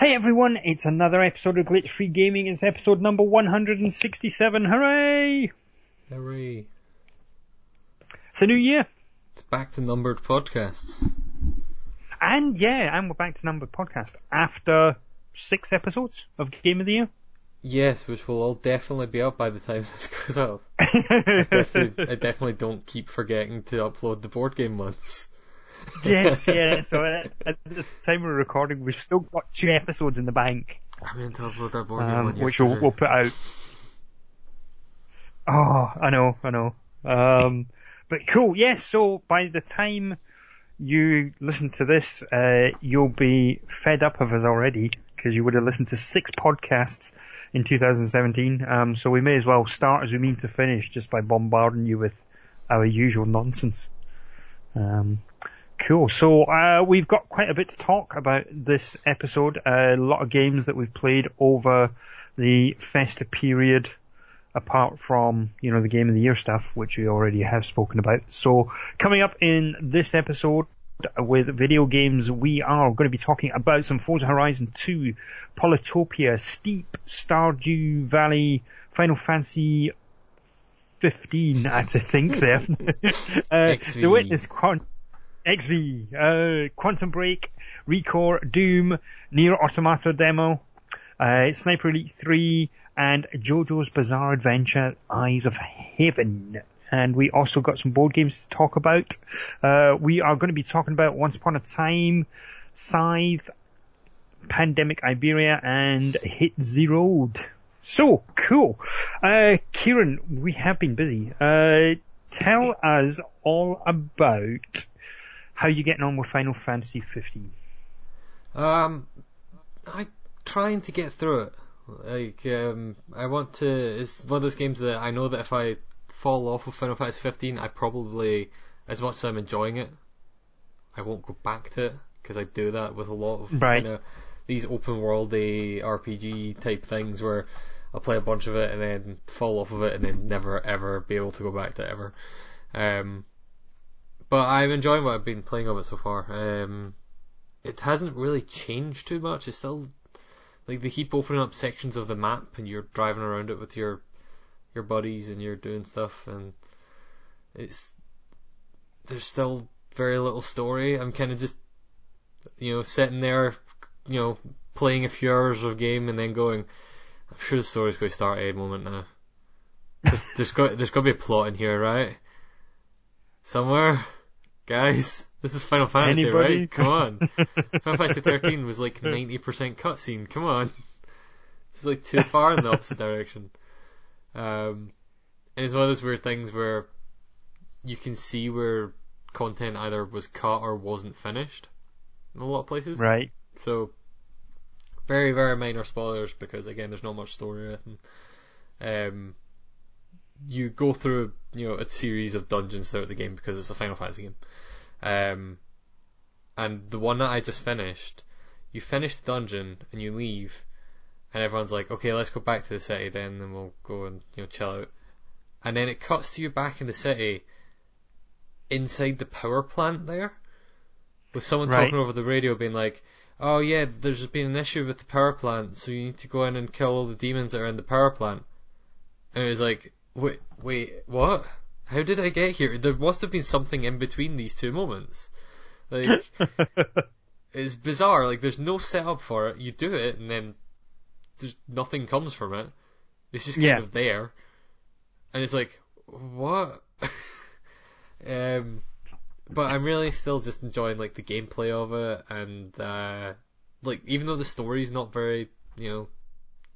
Hey everyone, it's another episode of Glitch Free Gaming. It's episode number 167. Hooray! Hooray. It's a new year. It's back to numbered podcasts. And yeah, and we're back to numbered podcast after six episodes of Game of the Year. Yes, which will all definitely be up by the time this goes up. I, definitely, I definitely don't keep forgetting to upload the board game ones. Yes, yeah. So at, at the time we're recording, we've still got two episodes in the bank. I meant to upload that board um, which we'll, we'll put out. Oh, I know, I know. Um, but cool, yes. so by the time you listen to this, uh, you'll be fed up of us already because you would have listened to six podcasts in 2017. Um, so we may as well start as we mean to finish just by bombarding you with our usual nonsense. Um, cool. So uh, we've got quite a bit to talk about this episode. Uh, a lot of games that we've played over the festive period, apart from you know the game of the year stuff, which we already have spoken about. So coming up in this episode, with video games, we are going to be talking about some Forza Horizon 2, Polytopia, Steep, Stardew Valley, Final Fantasy 15, I had to think there. uh, the Witness, Quant- XV, uh, Quantum Break, Recore, Doom, Nier Automata demo, uh, Sniper Elite 3, and JoJo's Bizarre Adventure, Eyes of Heaven and we also got some board games to talk about. Uh, we are going to be talking about Once Upon a Time, Scythe, Pandemic Iberia, and Hit Z Road. So cool. Uh, Kieran, we have been busy. Uh, tell us all about how are you're getting on with Final Fantasy 15. Um, I'm trying to get through it. Like, um, I want to. It's one of those games that I know that if I fall off of Final Fantasy 15, I probably, as much as I'm enjoying it, I won't go back to it because I do that with a lot of right. kind of these open worldy RPG type things where I'll play a bunch of it and then fall off of it and then never ever be able to go back to it ever. Um, but I'm enjoying what I've been playing of it so far. Um, it hasn't really changed too much. It's still like they keep opening up sections of the map and you're driving around it with your your buddies and you're doing stuff and it's there's still very little story. I'm kind of just you know sitting there, you know, playing a few hours of game and then going, I'm sure the story's going to start at any moment now. There's, there's got there's got to be a plot in here, right? Somewhere, guys. This is Final Fantasy, Anybody? right? Come on. Final Fantasy 13 was like 90% cutscene. Come on. It's like too far in the opposite direction. Um, and it's one of those weird things where you can see where content either was cut or wasn't finished in a lot of places. Right. So, very, very minor spoilers because, again, there's not much story or anything. Um, you go through, you know, a series of dungeons throughout the game because it's a Final Fantasy game. Um, and the one that I just finished, you finish the dungeon and you leave, and everyone's like, okay, let's go back to the city then, and we'll go and you know chill out. And then it cuts to you back in the city, inside the power plant there, with someone Right. talking over the radio, being like, "Oh yeah, there's been an issue with the power plant, so you need to go in and kill all the demons that are in the power plant." And it was like, wait, wait, what? How did I get here? There must have been something in between these two moments. Like, it's bizarre. Like, there's no setup for it. You do it, and then there's nothing comes from it. It's just kind Yeah. of there, and it's like, what? um, but I'm really still just enjoying like the gameplay of it, and uh, like even though the story's not very, you know,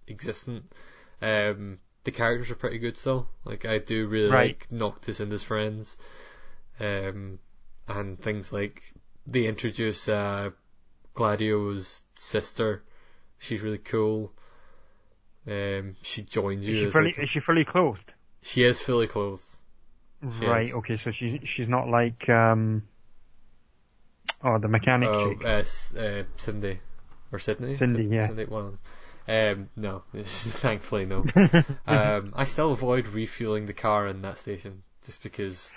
existent, um, the characters are pretty good still. Like I do really Right. like Noctis and his friends, um, and things like they introduce uh, Gladio's sister. She's really cool. Um, she joins you. Is she fully, like, is she fully clothed? she is fully clothed. She Right. is. Okay. So she's she's not like um. Oh, the mechanic Oh, chick. uh, uh, Cindy or Sydney. Cindy, Cin- yeah. Cindy, one. Um, no, thankfully no. um, I still avoid refueling the car in that station just because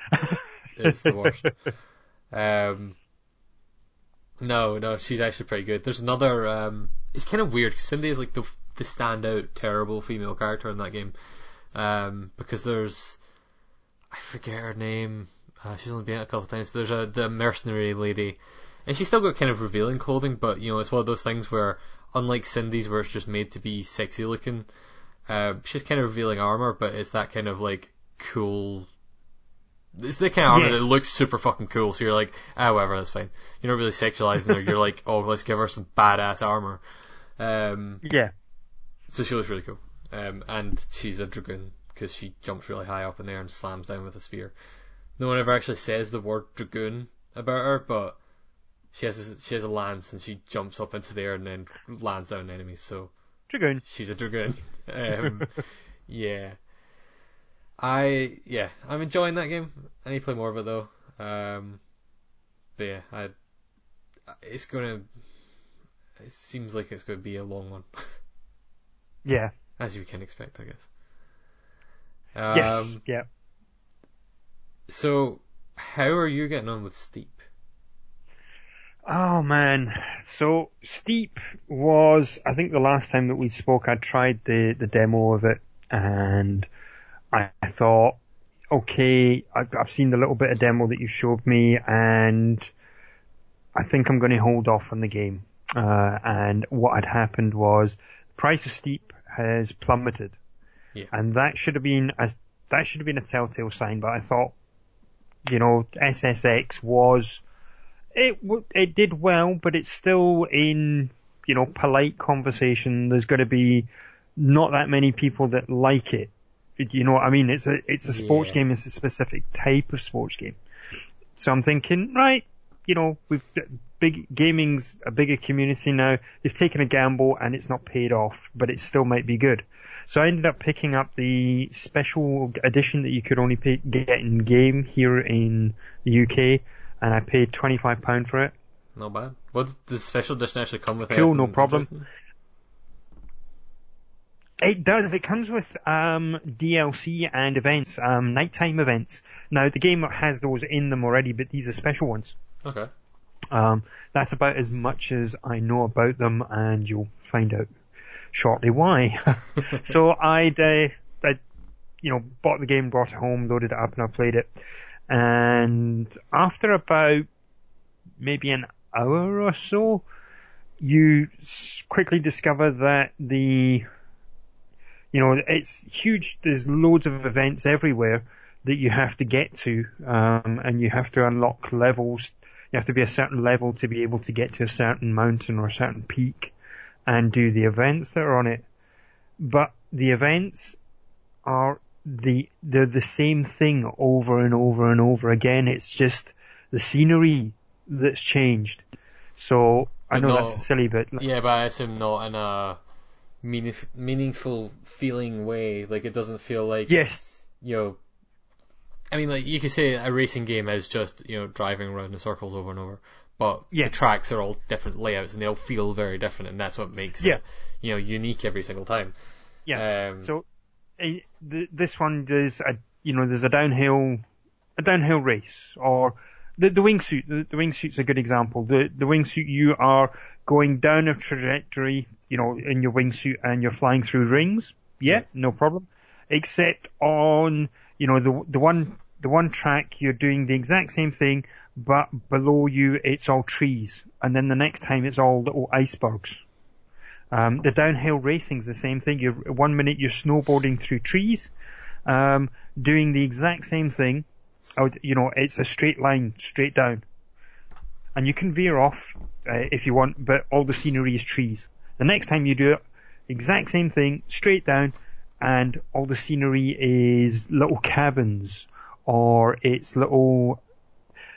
it's the worst. Um, No, no, she's actually pretty good. There's another. Um, it's kind of weird because Cindy is like the the standout terrible female character in that game. Um, because there's, I forget her name. Uh, she's only been it a couple of times, but there's a the mercenary lady, and she's still got kind of revealing clothing, but you know it's one of those things where unlike Cindy's where it's just made to be sexy looking, uh, she's kind of revealing armor, but it's that kind of like cool. It's the kind of armor Yes. that looks super fucking cool, so you're like, ah, whatever, that's fine. You're not really sexualizing her. You're like, oh, let's give her some badass armor. Um, Yeah. so she looks really cool. Um, and she's a dragoon because she jumps really high up in there and slams down with a spear. No one ever actually says the word dragoon about her, but she has a, she has a lance and she jumps up into the air and then lands down enemies. So Dragoon. she's a dragoon. Um, yeah. I yeah, I'm enjoying that game. I need to play more of it though. Um, but yeah, I it's gonna. It seems like it's going to be a long one, Yeah. as you can expect, I guess. yes. Um, Yeah. So, how are you getting on with Steep? Oh man. So Steep was, I think the last time that we spoke, I tried the, the demo of it and I, thought, okay, I've seen the little bit of demo that you showed me and I think I'm going to hold off on the game. Uh, and what had happened was the price of Steep has plummeted. Yeah. And that should have been a, that should have been a telltale sign, but I thought, you know, SSX was, it it did well, but it's still in you know polite conversation. There's going to be not that many people that like it. You know what I mean? It's a it's a sports Yeah. game. It's a specific type of sports game. So I'm thinking, right, you know, we've big gaming's a bigger community now. They've taken a gamble and it's not paid off, but it still might be good. So I ended up picking up the special edition that you could only pay, get in game here in the UK, and I paid twenty five pound for it. Not bad. What does special edition actually come with? Cool, no problem. It does. It comes with um, DLC and events, um, nighttime events. Now the game has those in them already, but these are special ones. Okay. Um, that's about as much as I know about them, and you'll find out shortly why. so I'd, uh, I, you know, bought the game, brought it home, loaded it up, and I played it. And after about maybe an hour or so, you quickly discover that the, you know, it's huge. There's loads of events everywhere that you have to get to, um, and you have to unlock levels. You have to be a certain level to be able to get to a certain mountain or a certain peak and do the events that are on it. But the events are the they're the same thing over and over and over again. It's just the scenery that's changed. So I know no- that's silly, but like, Yeah, but I assume not in a meaningf- meaningful feeling way. Like it doesn't feel like yes, you know. I mean, like you could say a racing game is just you know driving around in circles over and over, but Yes. the tracks are all different layouts and they all feel very different, and that's what makes Yeah. it you know unique every single time. yeah. Um, So th this one there's a you know there's a downhill a downhill race or the the wingsuit the, the wingsuit's a good example. The the wingsuit you are going down a trajectory you know in your wingsuit and you're flying through rings. Yeah, no problem. Except on you know the the one the one track you're doing the exact same thing but below you it's all trees and then the next time it's all little icebergs. Um, the downhill racing's the same thing. You're one minute you're snowboarding through trees, um, doing the exact same thing. You know, it's a straight line, straight down, and you can veer off uh, if you want, but all the scenery is trees. The next time you do it, exact same thing, straight down, and all the scenery is little cabins or it's little.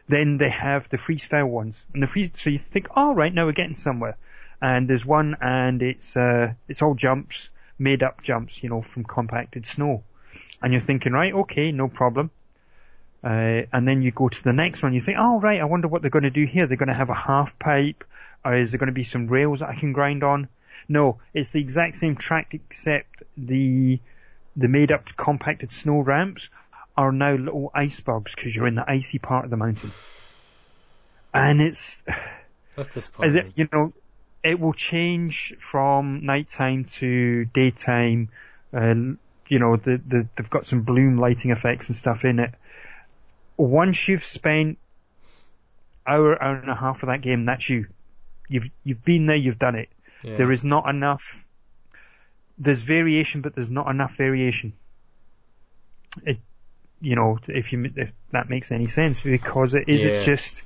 Then they have the freestyle ones, and the free. So you think, all right, now we're getting somewhere and there's one and it's uh it's all jumps, made up jumps, you know, from compacted snow. And you're thinking, right, okay, no problem. Uh, and then you go to the next one, you think, oh right, I wonder what they're going to do here. They're going to have a half pipe, or is there going to be some rails that I can grind on? No, it's the exact same track except the the made up compacted snow ramps are now little icebergs because you're in the icy part of the mountain. And it's That's disappointing. You know, it will change from nighttime to daytime. Uh, you know, the, the, they've got some bloom lighting effects and stuff in it. Once you've spent hour, hour and a half of that game, that's you. You've you've been there, you've done it. Yeah. There is not enough. There's variation, but there's not enough variation. It, you know, if you if that makes any sense, because it is. It's just.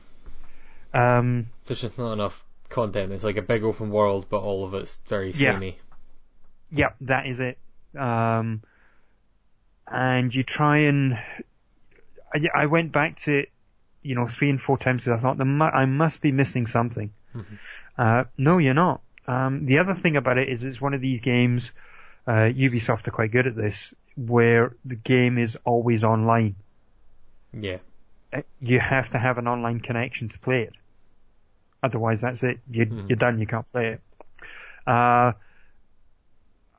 Um, There's just not enough content. It's like a big open world, but all of it's very Yeah. samey. Yep, that is it. Um, and you try and I, I went back to it, you know, three and four times because I thought mu- I must be missing something. Mhm. Uh, no, you're not. Um, the other thing about it is it's one of these games. Uh, Ubisoft are quite good at this, where the game is always online. Yeah. Uh, You have to have an online connection to play it. Otherwise, that's it. You, Mhm. You're done. You can't play it. Uh,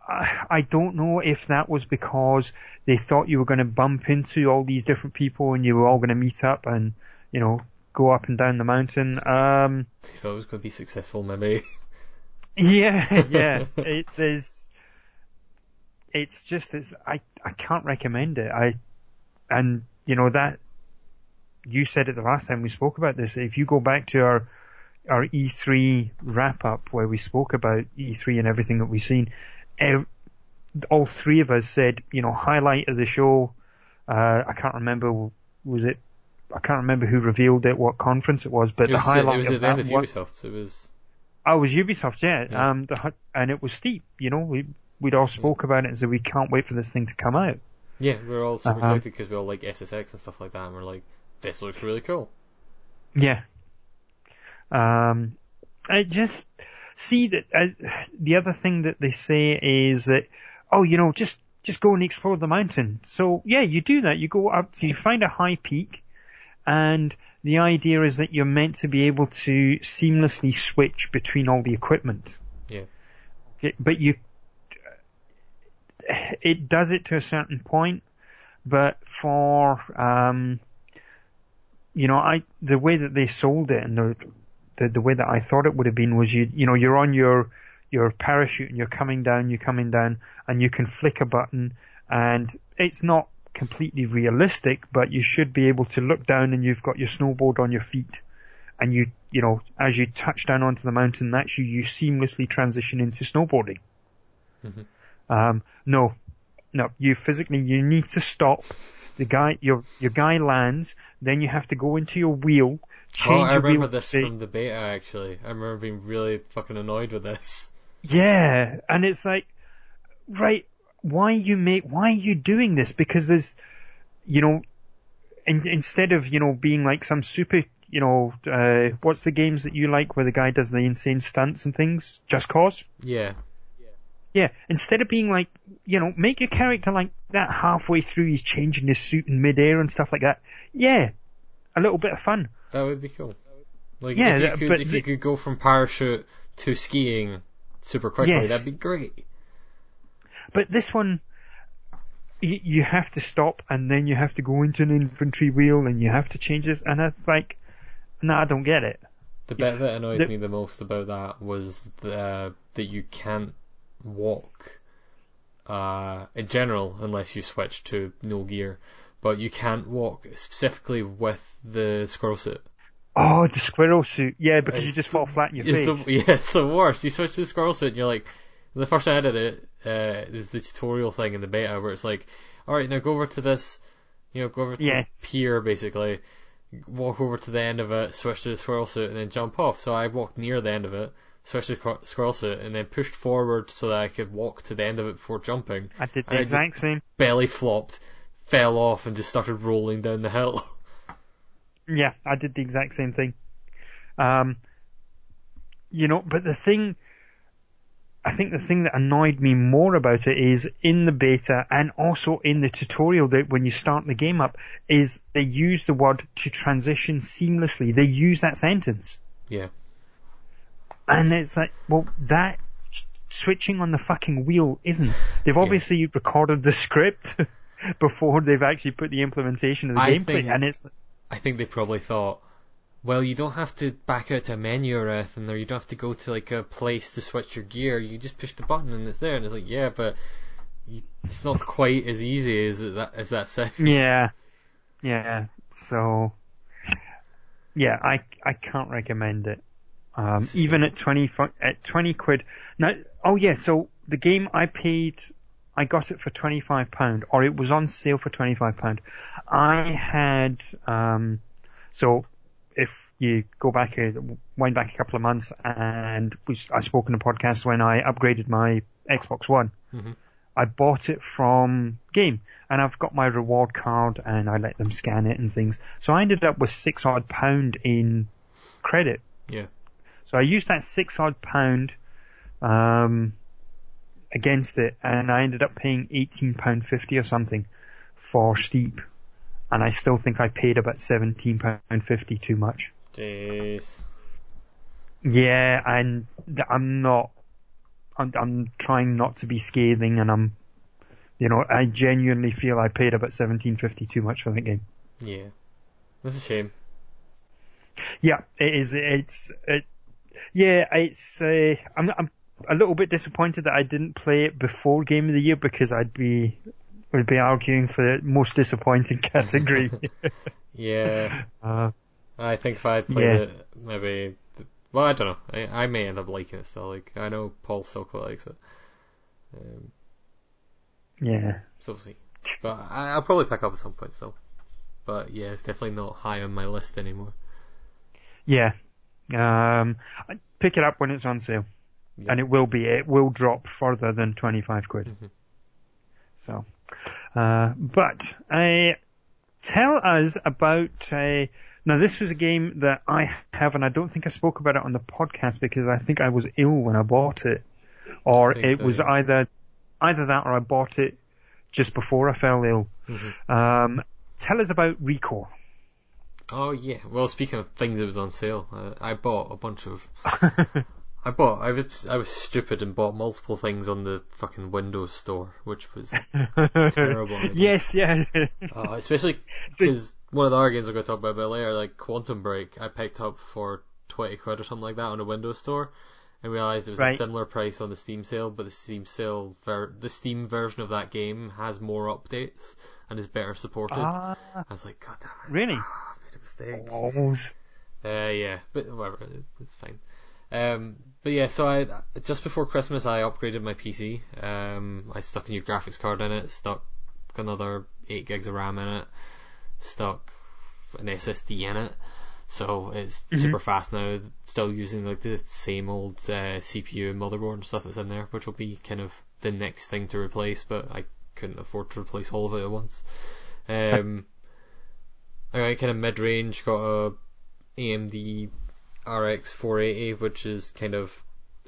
I, I don't know if that was because they thought you were going to bump into all these different people and you were all going to meet up and, you know, go up and down the mountain. Um, If I was going to be successful, maybe. yeah, yeah. It is. It's just it's I I can't recommend it. I and you know that you said it the last time we spoke about this. If you go back to our our E3 wrap up where we spoke about E3 and everything that we've seen, ev- all three of us said you know highlight of the show. Uh, I can't remember was it. I can't remember who revealed it, what conference it was, but it the highlight it was of at the that end of was- Ubisoft. It was. Oh, it was Ubisoft, yeah. Yeah. Um, the, and it was steep. You know, we we'd all spoke about it and said we can't wait for this thing to come out. Yeah, we are all super Uh-huh. excited because we all like SSX and stuff like that, and we're like, this looks really cool. Yeah. Um, I just see that uh, the other thing that they say is that oh, you know, just just go and explore the mountain. So yeah, you do that. You go up to you find a high peak, and the idea is that you're meant to be able to seamlessly switch between all the equipment. Yeah. Okay, but you, it does it to a certain point, but for, um, you know, I, the way that they sold it and the, the, the way that I thought it would have been was you, you know, you're on your, your parachute and you're coming down, you're coming down and you can flick a button and it's not completely realistic, but you should be able to look down and you've got your snowboard on your feet and you, you know, as you touch down onto the mountain, that's you, you seamlessly transition into snowboarding. Mhm. Um, no, no, you physically, you need to stop. The guy, your, your guy lands, then you have to go into your wheel, change oh, I remember this to- from the beta actually. I remember being really fucking annoyed with this. Yeah, and it's like, right, why you make, why are you doing this? Because there's, you know, in, instead of, you know, being like some super, you know, uh, what's the games that you like where the guy does the insane stunts and things? Just Cause? Yeah. Yeah, instead of being like, you know, make your character like that halfway through he's changing his suit in midair and stuff like that. Yeah, a little bit of fun. That would be cool. Like Yeah, if you could if you could go from parachute to skiing super quickly, Yes. that'd be great. But this one, you, you have to stop and then you have to go into an infantry wheel and you have to change this and it's like, no, I don't get it. The bit that annoyed The- me the most about that was the, that you can't walk uh, in general unless you switch to no gear, but you can't walk specifically with the squirrel suit. Oh, the squirrel suit. Yeah, because you just the- fall flat in your It's face. the, yeah, it's the worst. You switch to the squirrel suit and you're like, the first time I did it, uh, is the tutorial thing in the beta where it's like, alright, now go over to this, you know, go over to Yes. this pier basically, walk over to the end of it, switch to the squirrel suit and then jump off. So I walked near the end of it, switched to the squirrel suit and then pushed forward so that I could walk to the end of it before jumping. I did the exact same. Belly flopped, fell off and just started rolling down the hill. Yeah, I did the exact same thing. Um, you know, but the thing, I think the thing that annoyed me more about it is in the beta and also in the tutorial that when you start the game up is they use the word to transition seamlessly. They use that sentence. Yeah. And it's like, well, that switching on the fucking wheel isn't. They've obviously recorded the script before they've actually put the implementation of the I gameplay, think- and it's I think they probably thought well, you don't have to back out to a menu or anything, or you don't have to go to like a place to switch your gear. You just push the button and it's there. And it's like, yeah, but you, it's not quite as easy as that as that sounds. Yeah, yeah. So, yeah, I I can't recommend it. Um, even at twenty at twenty quid. Now, oh yeah, so the game I paid, I got it for twenty five pound, or it was on sale for twenty five pound. I had um, so if you go back, a, wind back a couple of months, and we, I spoke in the podcast when I upgraded my Xbox One. Mm-hmm. I bought it from Game, and I've got my reward card, and I let them scan it and things. So I ended up with six odd pound in credit. Yeah. So I used that six odd pound um, against it, and I ended up paying eighteen pound fifty or something for Steep, and I still think I paid about seventeen pound fifty too much. Jeez. Yeah, and I'm not. I'm, I'm trying not to be scathing, and I'm, you know, I genuinely feel I paid about seventeen fifty too much for that game. Yeah. That's a shame. Yeah, it is. It's it. Yeah, it's. Uh, I'm. I'm a little bit disappointed that I didn't play it before Game of the Year because I'd be would be arguing for the most disappointing category. yeah. Uh, I think if I played Yeah. it, maybe. Well, I don't know. I, I may end up liking it still. Like I know Paul still quite likes it. Um, yeah. so we'll see. But I, I'll probably pick up at some point still. But yeah, it's definitely not high on my list anymore. Yeah. Um, I- pick it up when it's on sale, Yeah. and it will be. It will drop further than twenty five quid. Mhm. So, uh, but uh, tell us about. Uh, now, this was a game that I have, and I don't think I spoke about it on the podcast because I think I was ill when I bought it, or it so, was yeah. either either that or I bought it just before I fell ill. Mhm. Um, tell us about Recore. Oh yeah. Well, speaking of things that was on sale, uh, I bought a bunch of. I bought. I was. I was stupid and bought multiple things on the fucking Windows Store, which was Terrible idea. yes, yeah. Uh, especially because one of the other games we're going to talk about a bit later, like Quantum Break, I picked up for 20 quid or something like that on a Windows store and realised it was a similar price on the Steam sale, but the Steam sale, ver- the Steam version of that game has more updates and is better supported. ah, I was like, God damn it. really? Ah, I made a mistake. Uh, yeah, but whatever, it's fine. Um, but yeah, so I just before Christmas I upgraded my PC. Um, I stuck a new graphics card in it, stuck another eight gigs of RAM in it, stuck an SSD in it, so it's super fast now. Still using like the same old uh, CPU and motherboard and stuff that's in there, which will be kind of the next thing to replace. But I couldn't afford to replace all of it at once. Um, I got kind of mid range, got a AMD RX 480, which is kind of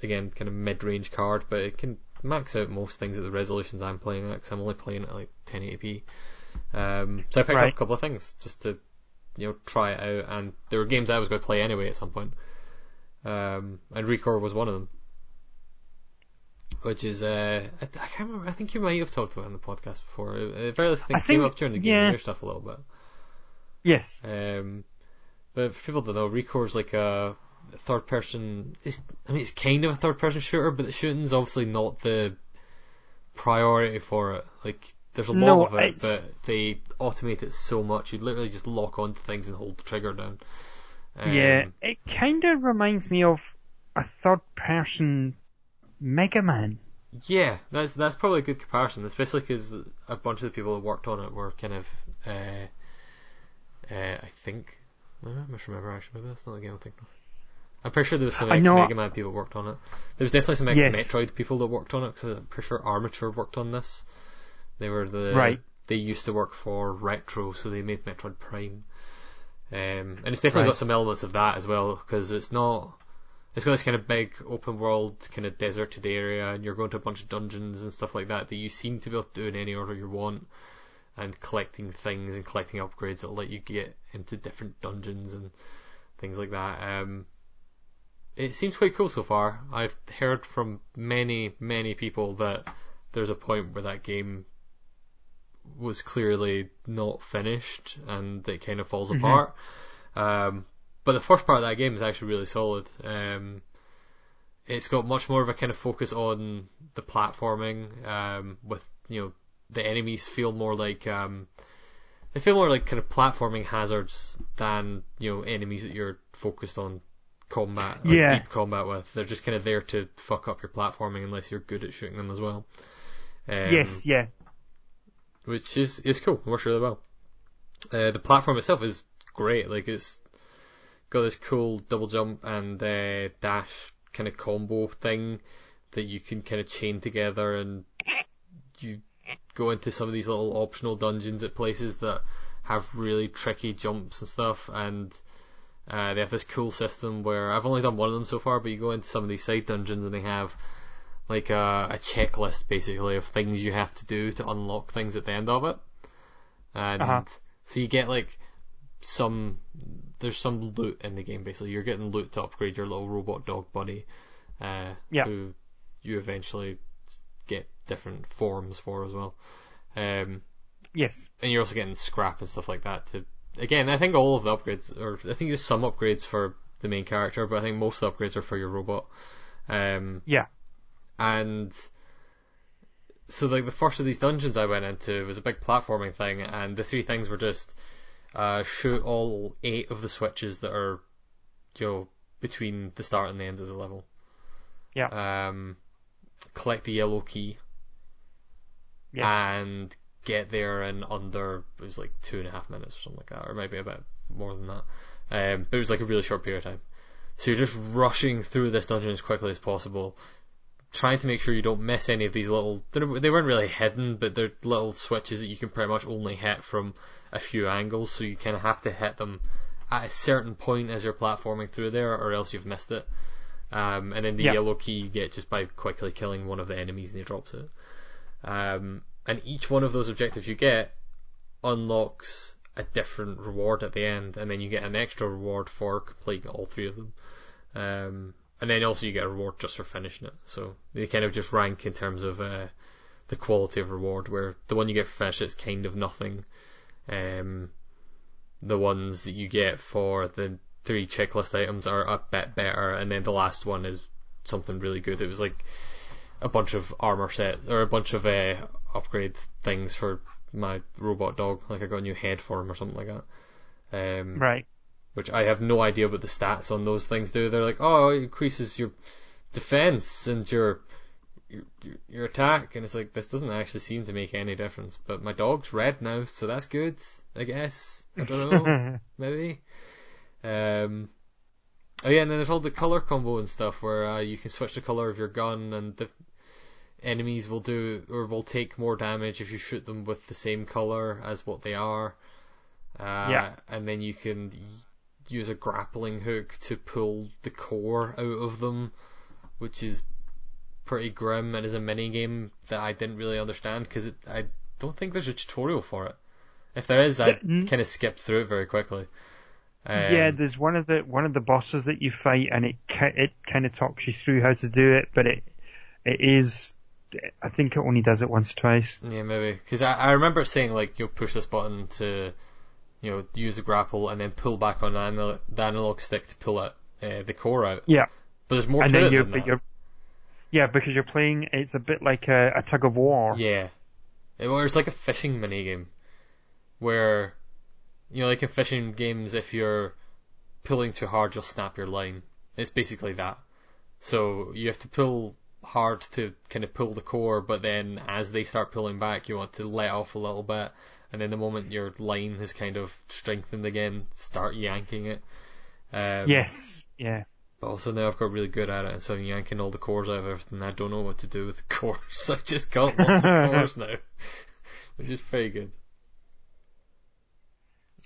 again kind of mid range card, but it can max out most things at the resolutions I'm playing at because I'm only playing at like 1080p. Um, so I picked Right. up a couple of things just to you know try it out, and there were games I was going to play anyway at some point. Um, and Recore was one of them. Which is, uh, I, I can't remember. I think you might have talked about it on the podcast before. Least, I think came up during the Game yeah. of stuff a little bit. Yes. Um, but for people that know, Recore's like a third person. It's, I mean, it's kind of a third person shooter, but the shooting's obviously not the priority for it. Like, there's a lot No, of it, it's- but they automate it so much. You literally just lock onto things and hold the trigger down. Um, yeah, it kind of reminds me of a third person Mega Man. Yeah, that's that's probably a good comparison, especially because a bunch of the people that worked on it were kind of, uh, uh, I think, I must remember actually, maybe that's not the game I'm thinking of. I'm pretty sure there was some ex Mega Man people worked on it. There was definitely some ex Yes. Metroid people that worked on it, because I'm pretty sure Armature worked on this. They were the Right. They used to work for Retro, so they made Metroid Prime. Um, and it's definitely Right. got some elements of that as well, because it's not. It's got this kind of big open world, kind of deserted area, and you're going to a bunch of dungeons and stuff like that that you seem to be able to do in any order you want, and collecting things and collecting upgrades that'll let you get into different dungeons and things like that. Um, it seems quite cool so far. I've heard from many, many people that there's a point where that game was clearly not finished and it kind of falls apart. Um, but the first part of that game is actually really solid. Um, it's got much more of a kind of focus on the platforming, um, with you know the enemies feel more like um, they feel more like kind of platforming hazards than you know enemies that you're focused on combat, like Yeah. deep combat with. They're just kind of there to fuck up your platforming unless you're good at shooting them as well. Um, yes, yeah, which is is cool. Works really well. Uh, the platform itself is great. Like it's got this cool double jump and uh, dash kind of combo thing that you can kind of chain together, and you go into some of these little optional dungeons at places that have really tricky jumps and stuff, and uh, they have this cool system where I've only done one of them so far, but you go into some of these side dungeons and they have like a, a checklist basically of things you have to do to unlock things at the end of it. And Uh-huh. so you get like some there's some loot in the game basically. You're getting loot to upgrade your little robot dog buddy, uh, Yeah. who you eventually different forms for as well. Um, yes, and you're also getting scrap and stuff like that to again I think all of the upgrades or I think there's some upgrades for the main character but I think most upgrades are for your robot. Um yeah, and so like the first of these dungeons I went into was a big platforming thing and the three things were just uh shoot all eight of the switches that are you know between the start and the end of the level. Yeah, um collect the yellow key yes, and get there in under it was like two and a half minutes or something like that, or maybe a bit more than that. Um, but it was like a really short period of time. So you're just rushing through this dungeon as quickly as possible, trying to make sure you don't miss any of these little. they're- weren't really hidden, but they're little switches that you can pretty much only hit from a few angles. So you kind of have to hit them at a certain point as you're platforming through there, or else you've missed it. Um, and then the Yeah. yellow key you get just by quickly killing one of the enemies and he drops it. Um, and each one of those objectives you get unlocks a different reward at the end, and then you get an extra reward for completing all three of them. Um, and then also you get a reward just for finishing it. So they kind of just rank in terms of uh, the quality of reward, where the one you get for finish is kind of nothing. Um, the ones that you get for the three checklist items are a bit better, and then the last one is something really good. It was like a bunch of armor sets or a bunch of uh, upgrade things for my robot dog. Like I got a new head for him or something like that. Um, right, Which I have no idea what the stats on those things do. They're like, oh, it increases your defense and your your, your- attack, and it's like this doesn't actually seem to make any difference. But my dog's red now, so that's good, I guess. I don't know maybe. Um, oh yeah, and then there's all the color combo and stuff where uh, you can switch the color of your gun, and the enemies will do or will take more damage if you shoot them with the same color as what they are. Uh, Yeah. And then you can use a grappling hook to pull the core out of them, which is pretty grim and is a mini game that I didn't really understand because I don't think there's a tutorial for it. If there is, I kind of skipped through it very quickly. Um, yeah. There's one of the one of the bosses that you fight, and it it kind of talks you through how to do it, but it it is. I think it only does it once or twice. Yeah, maybe because I, I remember it saying like you'll push this button to, you know, use the grapple and then pull back on the analog, the analog stick to pull it uh, the core out. Yeah, But there's more and to then it than that. yeah because you're playing. It's a bit like a, a tug of war. Yeah, it, or it's like a fishing mini game, where, you know, like in fishing games, if you're pulling too hard, you'll snap your line. It's basically that. So you have to pull hard to kind of pull the core, but then as they start pulling back, you want to let off a little bit, and then the moment your line has kind of strengthened again, start yanking it. Um, Yes. Yeah. But also now I've got really good at it, and so I'm yanking all the cores out of everything. I don't know what to do with the cores. I've just got lots of cores now, which is pretty good.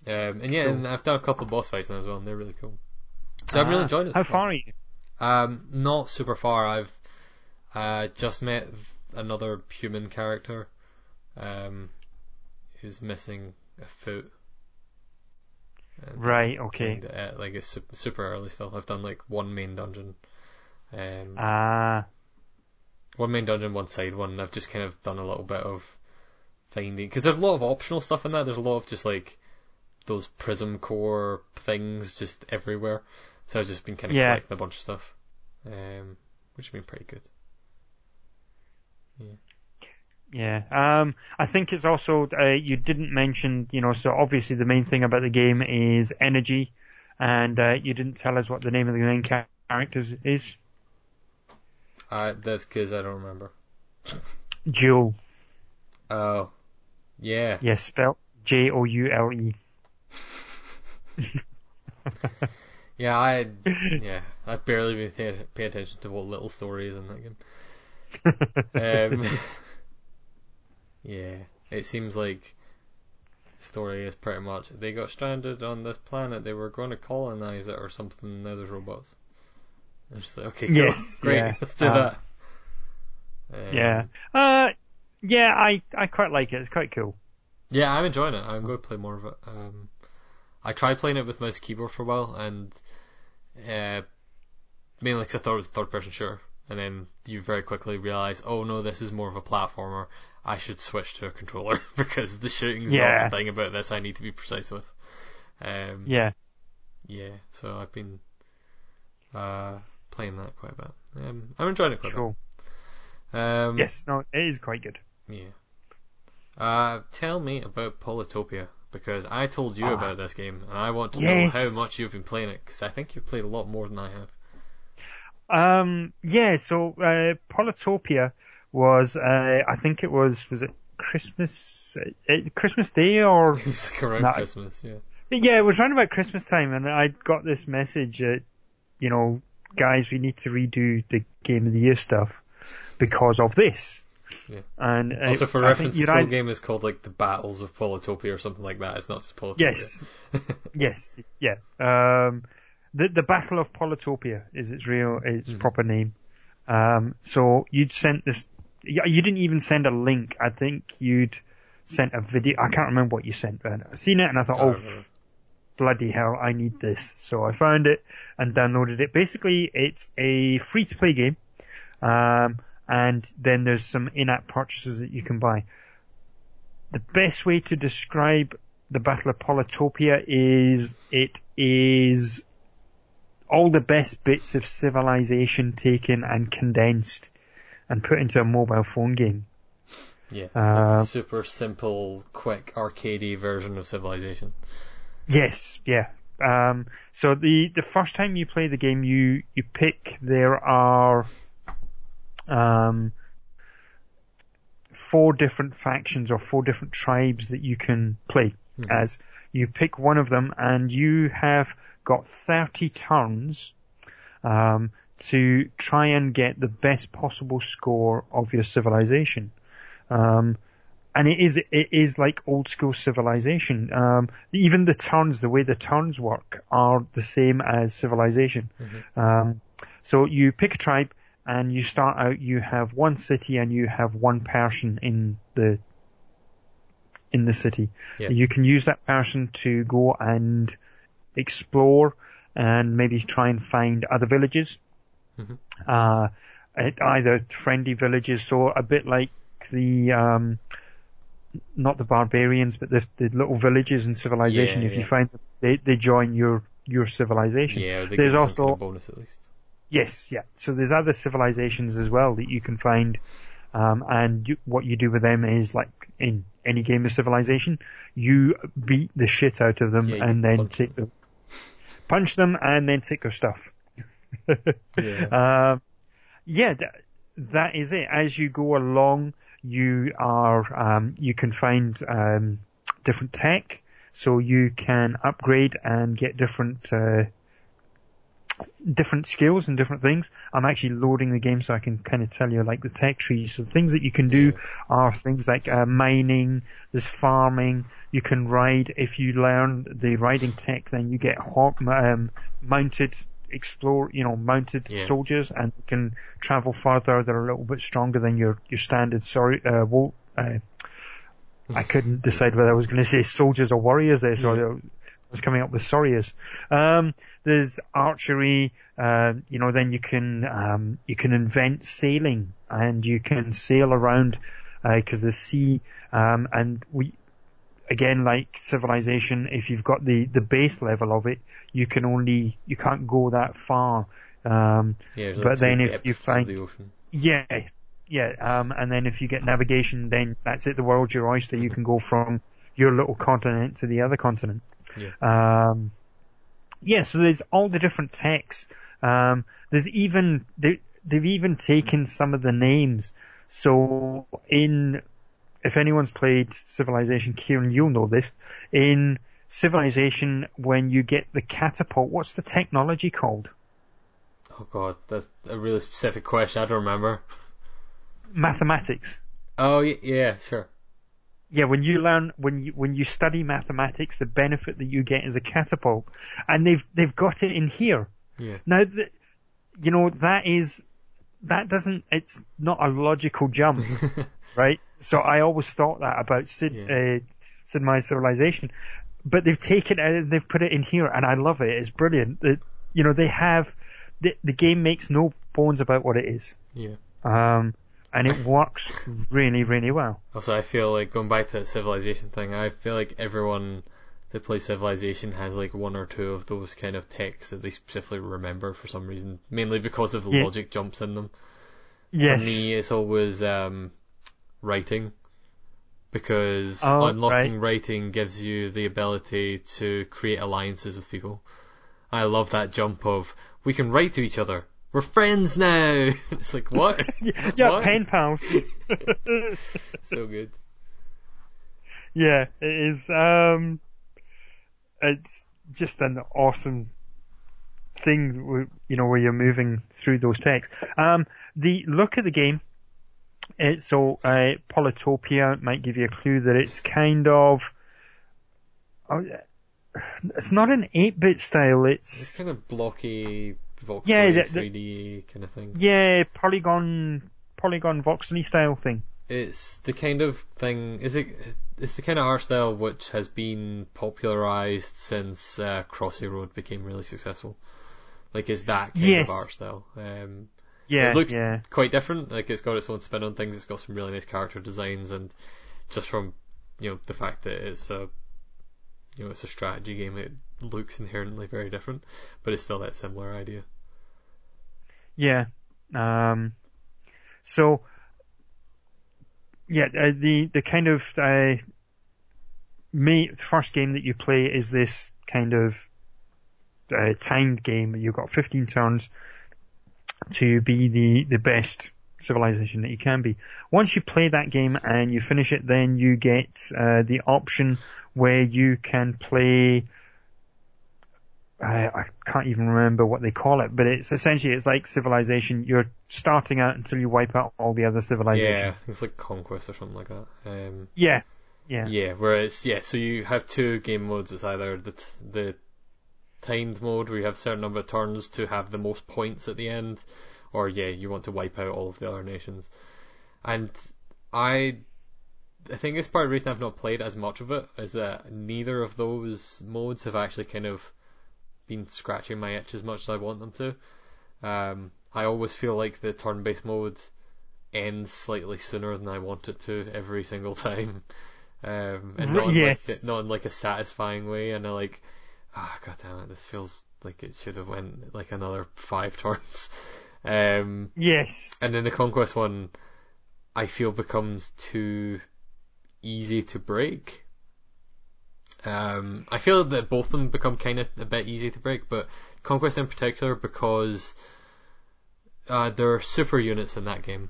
Um, and yeah, Cool. and I've done a couple of boss fights now as well, and they're really cool. So I'm really Ah, enjoying it. How so far are you? Um, not super far. I've uh, just met another human character, um, who's missing a foot. And Right, okay. kinda, uh, like it's super, early still. I've done like one main dungeon, um, Ah, one main dungeon, one side one. I've just kind of done a little bit of finding because there's a lot of optional stuff in that. There's a lot of just like those prism core things just everywhere. So I've just been kind of Yeah. collecting a bunch of stuff, um, which has been pretty good. Yeah. Um, I think it's also uh, you didn't mention, you know, so obviously the main thing about the game is energy, and uh, you didn't tell us what the name of the main cha- characters is. Uh, that's because I don't remember. Joule. Oh, yeah. Yes, spelled J O U L E. Yeah, I yeah, I barely pay, pay attention to what little story is in that game. Um, yeah, it seems like the story is pretty much they got stranded on this planet. They were going to colonize it or something. Now there's robots. I'm just like, okay, cool. Yes, great, yeah. let's do Um, that. Um, yeah. Uh, yeah, I I quite like it. It's quite cool. Yeah, I'm enjoying it. I'm going to play more of it. Um, I tried playing it with mouse keyboard for a while, and uh, mainly because I thought it was a third-person shooter, and then you very quickly realize, oh no, this is more of a platformer. I should switch to a controller because the shooting's Yeah. not the thing about this. I need to be precise with. Um, Yeah. yeah. So I've been uh, playing that quite a bit. Um, I'm enjoying it quite Cool. a bit. Um, Yes. No, it is quite good. yeah. Uh, tell me about Polytopia because I told you Ah. about this game and I want to Yes. know how much you've been playing it because I think you've played a lot more than I have. Um, yeah, so, uh, Polytopia was, uh, I think it was, was it Christmas, uh, Christmas Day or, It was around No. Christmas, yeah. yeah, it was around about Christmas time and I got this message that, you know, guys, we need to redo the Game of the Year stuff because of this. Yeah. And uh, Also, for I reference, the full United- game is called like the Battles of Polytopia or something like that. It's not just Polytopia. Yes. Yes, yeah. Um, the the Battle of Polytopia is its real its Mhm. proper name. Um, so you'd sent this. You you didn't even send a link. I think you'd sent a video. I can't remember what you sent, but I seen it and I thought, oh, remember. bloody hell, I need this. So I found it and downloaded it. Basically, it's a free to play game. Um, and then there's some in-app purchases that you can buy. The best way to describe the Battle of Polytopia is it is all the best bits of civilization taken and condensed and put into a mobile phone game. Yeah. Uh, super simple, quick, arcadey version of Civilization. Yes, yeah. Um, so the the first time you play the game, you you pick there are um, four different factions or four different tribes that you can play Mhm. as. You pick one of them, and you have got thirty turns um, to try and get the best possible score of your civilization. Um, and it is it is like old school civilization. Um, even the turns, the way the turns work, are the same as civilization. Um, so you pick a tribe, and you start out. You have one city, and you have one person in the in the city. Yeah. You can use that person to go and explore and maybe try and find other villages. Mhm. Uh, it- either friendly villages, or a bit like the um, not the barbarians, but the the little villages in civilization. Yeah, if you find them, they they join your your civilization. Yeah, There's give you some also kind of bonus at least. Yes, yeah. So there's other civilizations as well that you can find, um, and you, what you do with them is like in any game of civilization, you beat the shit out of them Yeah, and then take them, punch them, and then take their stuff. Yeah. Um, yeah, that, that is it. As you go along, you are um, you can find um, different tech, so you can upgrade and get different uh, different skills and different things. I'm actually loading the game so I can kind of tell you like the tech tree. So things that you can do are things like uh, mining, there's farming. You can ride. If you learn the riding tech, then you get um, mounted explore, you know, mounted Yeah. soldiers, and you can travel further. They're a little bit stronger than your your standard. Sorry, uh, uh, I couldn't decide whether I was going to say soldiers or warriors there, so Yeah. Was coming up with sorriers. Um, there's archery. Uh, you know, then you can um, you can invent sailing, and you can sail around because the sea um, and we again, like Civilization, if you've got the, the base level of it, you can only, you can't go that far. Um, Yeah, but then if you find, the ocean. yeah, yeah, um, and then if you get navigation, then that's it, the world's your oyster. You can go from your little continent to the other continent. Yeah. Um, yeah, so there's all the different techs. Um, there's even, they, they've even taken some of the names. So in, if anyone's played Civilization, Kieran, you'll know this. In Civilization, when you get the catapult, what's the technology called? Oh god, that's a really specific question. I don't remember. Mathematics. Oh yeah, sure. Yeah, when you learn, when you, when you study mathematics, the benefit that you get is a catapult. And they've, they've got it in here. Yeah. Now, th you know, that is, that doesn't, it's not a logical jump, right? So I always thought that about Sid, Yeah. uh, Sid Meier's Civilization. But they've taken it and they've put it in here and I love it. It's brilliant. That you know, they have, the, the game makes no bones about what it is. yeah. Um, and it works really, really well. Also, I feel like going back to that civilization thing. I feel like everyone that plays Civilization has like one or two of those kind of techs that they specifically remember for some reason, mainly because of the Yeah. logic jumps in them. Yes. For me, it's always um, writing because Oh, unlocking writing gives you the ability to create alliances with people. I love that jump of we can write to each other. We're friends now. it's like what? yeah, What? pen pals. so good. Yeah, it is. Um, it's just an awesome thing, you know, where you're moving through those techs. Um, the look of the game, it's so uh, Polytopia might give you a clue that it's kind of. oh, It's not an 8-bit style. It's It's kind of blocky, voxely, Yeah, the- the- 3D kind of thing. yeah, polygon, polygon voxely style thing. It's the kind of thing. Is it? It's the kind of art style which has been popularized since uh, Crossy Road became really successful. Like, it's that kind Yes. of art style. Um, Yeah, it looks yeah, quite different. Like, it's got its own spin on things. It's got some really nice character designs, and just from you know the fact that it's a you know it's a strategy game, it looks inherently very different, but it's still that similar idea. yeah. Um, so yeah, uh, the the kind of uh, me first game that you play is this kind of uh, timed game. You've got 15 turns to be the the best civilization that you can be. Once you play that game and you finish it, then you get uh, the option where you can play. I, I can't even remember what they call it, but it's essentially it's like civilization. You're starting out until you wipe out all the other civilizations. Yeah, it's like Conquest or something like that. Um, Yeah, yeah, Yeah, whereas yeah, so you have two game modes. It's either the t- the timed mode where you have a certain number of turns to have the most points at the end, or yeah, you want to wipe out all of the other nations. And I, I think it's part of the reason I've not played as much of it is that neither of those modes have actually kind of been scratching my itch as much as I want them to. Um, I always feel like the turn-based mode ends slightly sooner than I want it to every single time. Um, and not in, Yes. like, not in like a satisfying way, and I like, ah, god damn it, this feels like it should have went like another five turns. Um, yes, and then the conquest one, I feel becomes too easy to break. Um, I feel that both of them become kind of a bit easy to break, but conquest in particular because uh, there are super units in that game,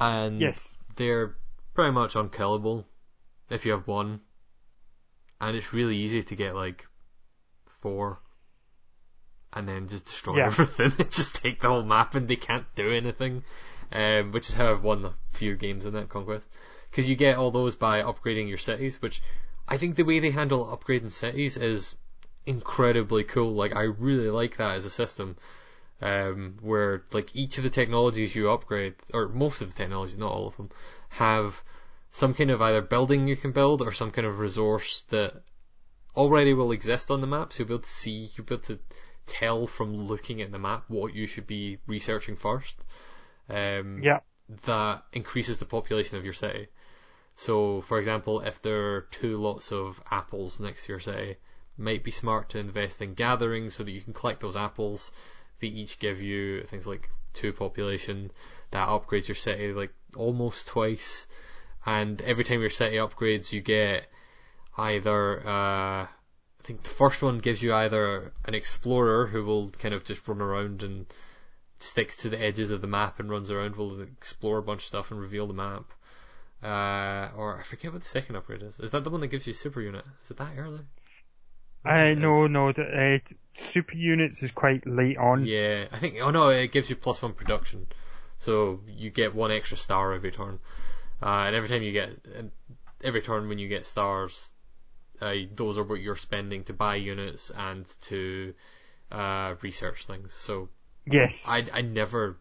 and yes, they're pretty much unkillable if you have one, and it's really easy to get like four, and then just destroy Yeah. everything. just take the whole map, and they can't do anything. Um, which is how I've won a few games in that conquest, because you get all those by upgrading your cities, which I think the way they handle upgrading cities is incredibly cool. Like I really like that as a system. Um, where like each of the technologies you upgrade, or most of the technologies, not all of them, have some kind of either building you can build or some kind of resource that already will exist on the map. So you'll be able to see, you'll be able to tell from looking at the map what you should be researching first. Um, yeah, that increases the population of your city. So, for example, if there are two lots of apples next to your city, it might be smart to invest in gathering so that you can collect those apples. They each give you things like two population that upgrades your city like almost twice. And every time your city upgrades, you get either uh, I think the first one gives you either an explorer who will kind of just run around and sticks to the edges of the map and runs around, will explore a bunch of stuff and reveal the map. Uh, or I forget what the second upgrade is. Is that the one that gives you super unit? Is it that early? Uh, no, no, the, uh, super units is quite late on. Yeah, I think. Oh no, it gives you plus one production, so you get one extra star every turn. Uh, and every time you get, every turn when you get stars, uh, those are what you're spending to buy units and to uh, research things. So yes, I I never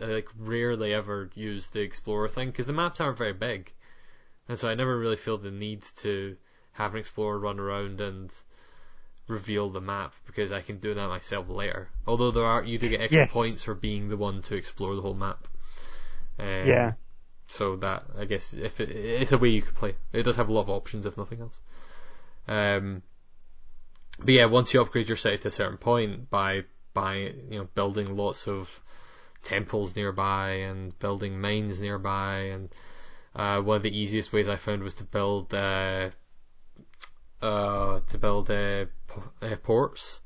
I like rarely ever use the explorer thing because the maps aren't very big, and so I never really feel the need to have an explorer run around and reveal the map because I can do that myself later. Although there are you do get extra yes. points for being the one to explore the whole map. Um, yeah. So that I guess if it, it's a way you could play. It does have a lot of options if nothing else. Um, but yeah, once you upgrade your city to a certain point by by you know building lots of temples nearby and building mines nearby, and uh, one of the easiest ways I found was to build uh, uh, to build uh, uh, ports.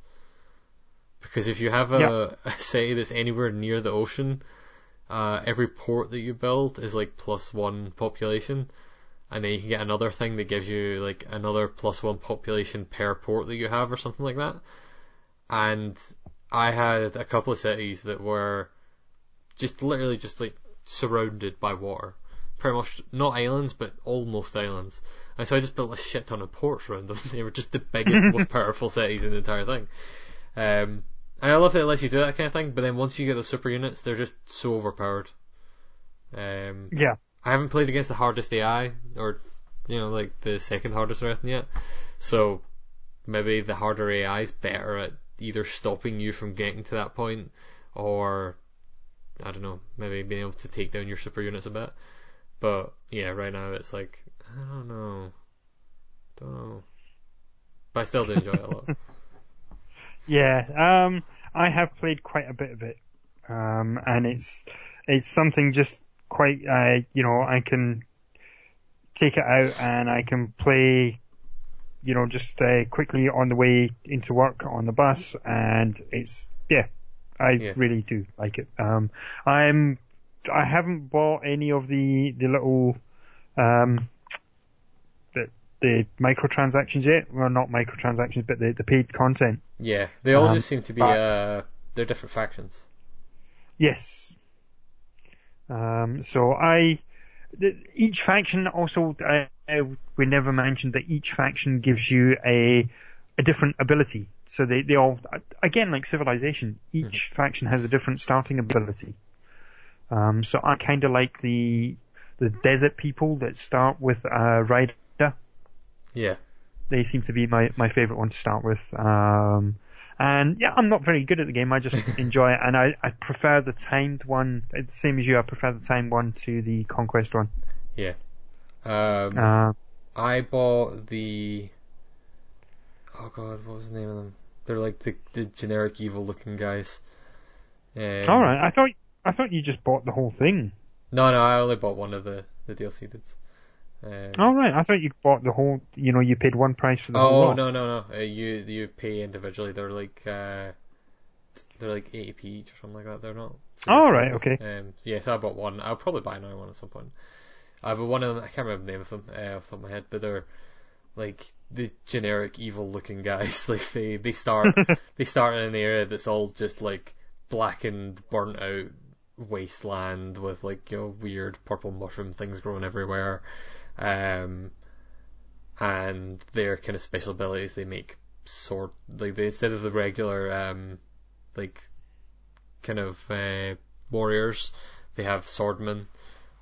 Because if you have a, Yep. a city that's anywhere near the ocean, uh, every port that you build is like plus one population, and then you can get another thing that gives you like another plus one population per port that you have or something like that. And I had a couple of cities that were just literally just like surrounded by water. Pretty much not islands, but almost islands. And so I just built a shit ton of ports around them. They were just the biggest, most powerful cities in the entire thing. Um, and I love that it lets you do that kind of thing, but then once you get those super units, they're just so overpowered. Um, Yeah. I haven't played against the hardest AI, or, you know, like the second hardest or anything yet. So, maybe the harder AI is better at either stopping you from getting to that point, or, I don't know, maybe being able to take down your super units a bit. But, yeah, right now it's like, I don't know. Don't know. But I still do enjoy it a lot. Yeah, um, I have played quite a bit of it, um, and it's it's something just quite, uh, you know, I can take it out and I can play, you know, just uh, quickly on the way into work on the bus, and it's yeah, I Yeah. really do like it. Um, I'm I haven't bought any of the the little um the the microtransactions yet. Well, not microtransactions, but the the paid content. Yeah, they all Um, just seem to be, but- uh, they're different factions. Yes. Um, so I, the, each faction also, uh, uh, we never mentioned that each faction gives you a, a different ability. So they, they all, again, like Civilization, each faction has a different starting ability. Um, so I kind of like the, the desert people that start with, uh, Rider. Yeah. They seem to be my, my favorite one to start with. Um, and yeah, I'm not very good at the game. I just enjoy it, and I, I prefer the timed one. Same as you. I prefer the timed one to the conquest one. Yeah. Um, Uh, I bought the. Oh god, what was the name of them? They're like the the generic evil looking guys. All right. I thought I thought you just bought the whole thing. No, no, I only bought one of the the DLC dudes. Um, All right. I thought you bought the whole. You know, you paid one price for the whole oh no no no! Uh, you you pay individually. They're like uh, they're like 80p each or something like that. They're not. super Oh, right, okay. Um, so yeah, so I bought one. I'll probably buy another one at some point. Uh, but one of them, I can't remember the name of them uh, off the top of my head, but they're like the generic evil looking guys. like they they start they start in an area that's all just like blackened, burnt out wasteland with like you know weird purple mushroom things growing everywhere. Um, and their kind of special abilities they make sword like they instead of the regular um like kind of uh, warriors they have swordmen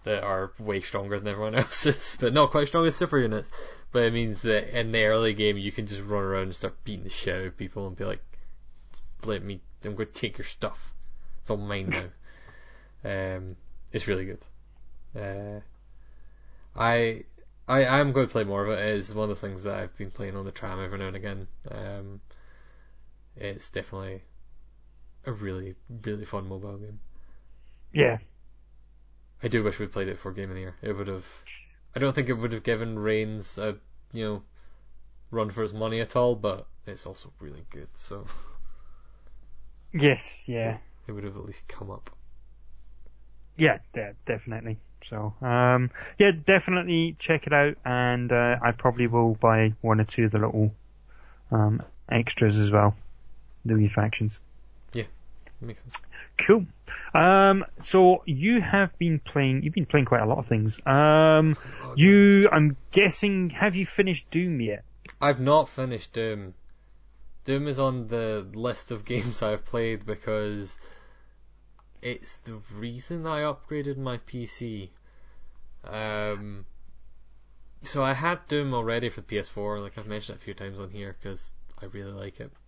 that are way stronger than everyone else's but not quite strong as super units but it means that in the early game you can just run around and start beating the shit out of people and be like let me I'm going to take your stuff it's all mine now um it's really good uh I I I'm going to play more of it. It is one of those things that I've been playing on the tram every now and again. Um, it's definitely a really really fun mobile game. Yeah. I do wish we played it for Game of the Year. It would have. I don't think it would have given Reigns a you know run for his money at all, but it's also really good. So Yes, yeah. it would have at least come up. Yeah, yeah, definitely. So, um, yeah, definitely check it out, and uh, I probably will buy one or two of the little um, extras as well, the wee factions. Makes sense. Cool. Um, so you have been playing. You've been playing quite a lot of things. Um, you, I'm guessing, have you finished Doom yet? I've not finished Doom. Doom is on the list of games I've played because it's the reason I upgraded my PC. Um, so I had Doom already for PS4, like I've mentioned it a few times on here because I really like it.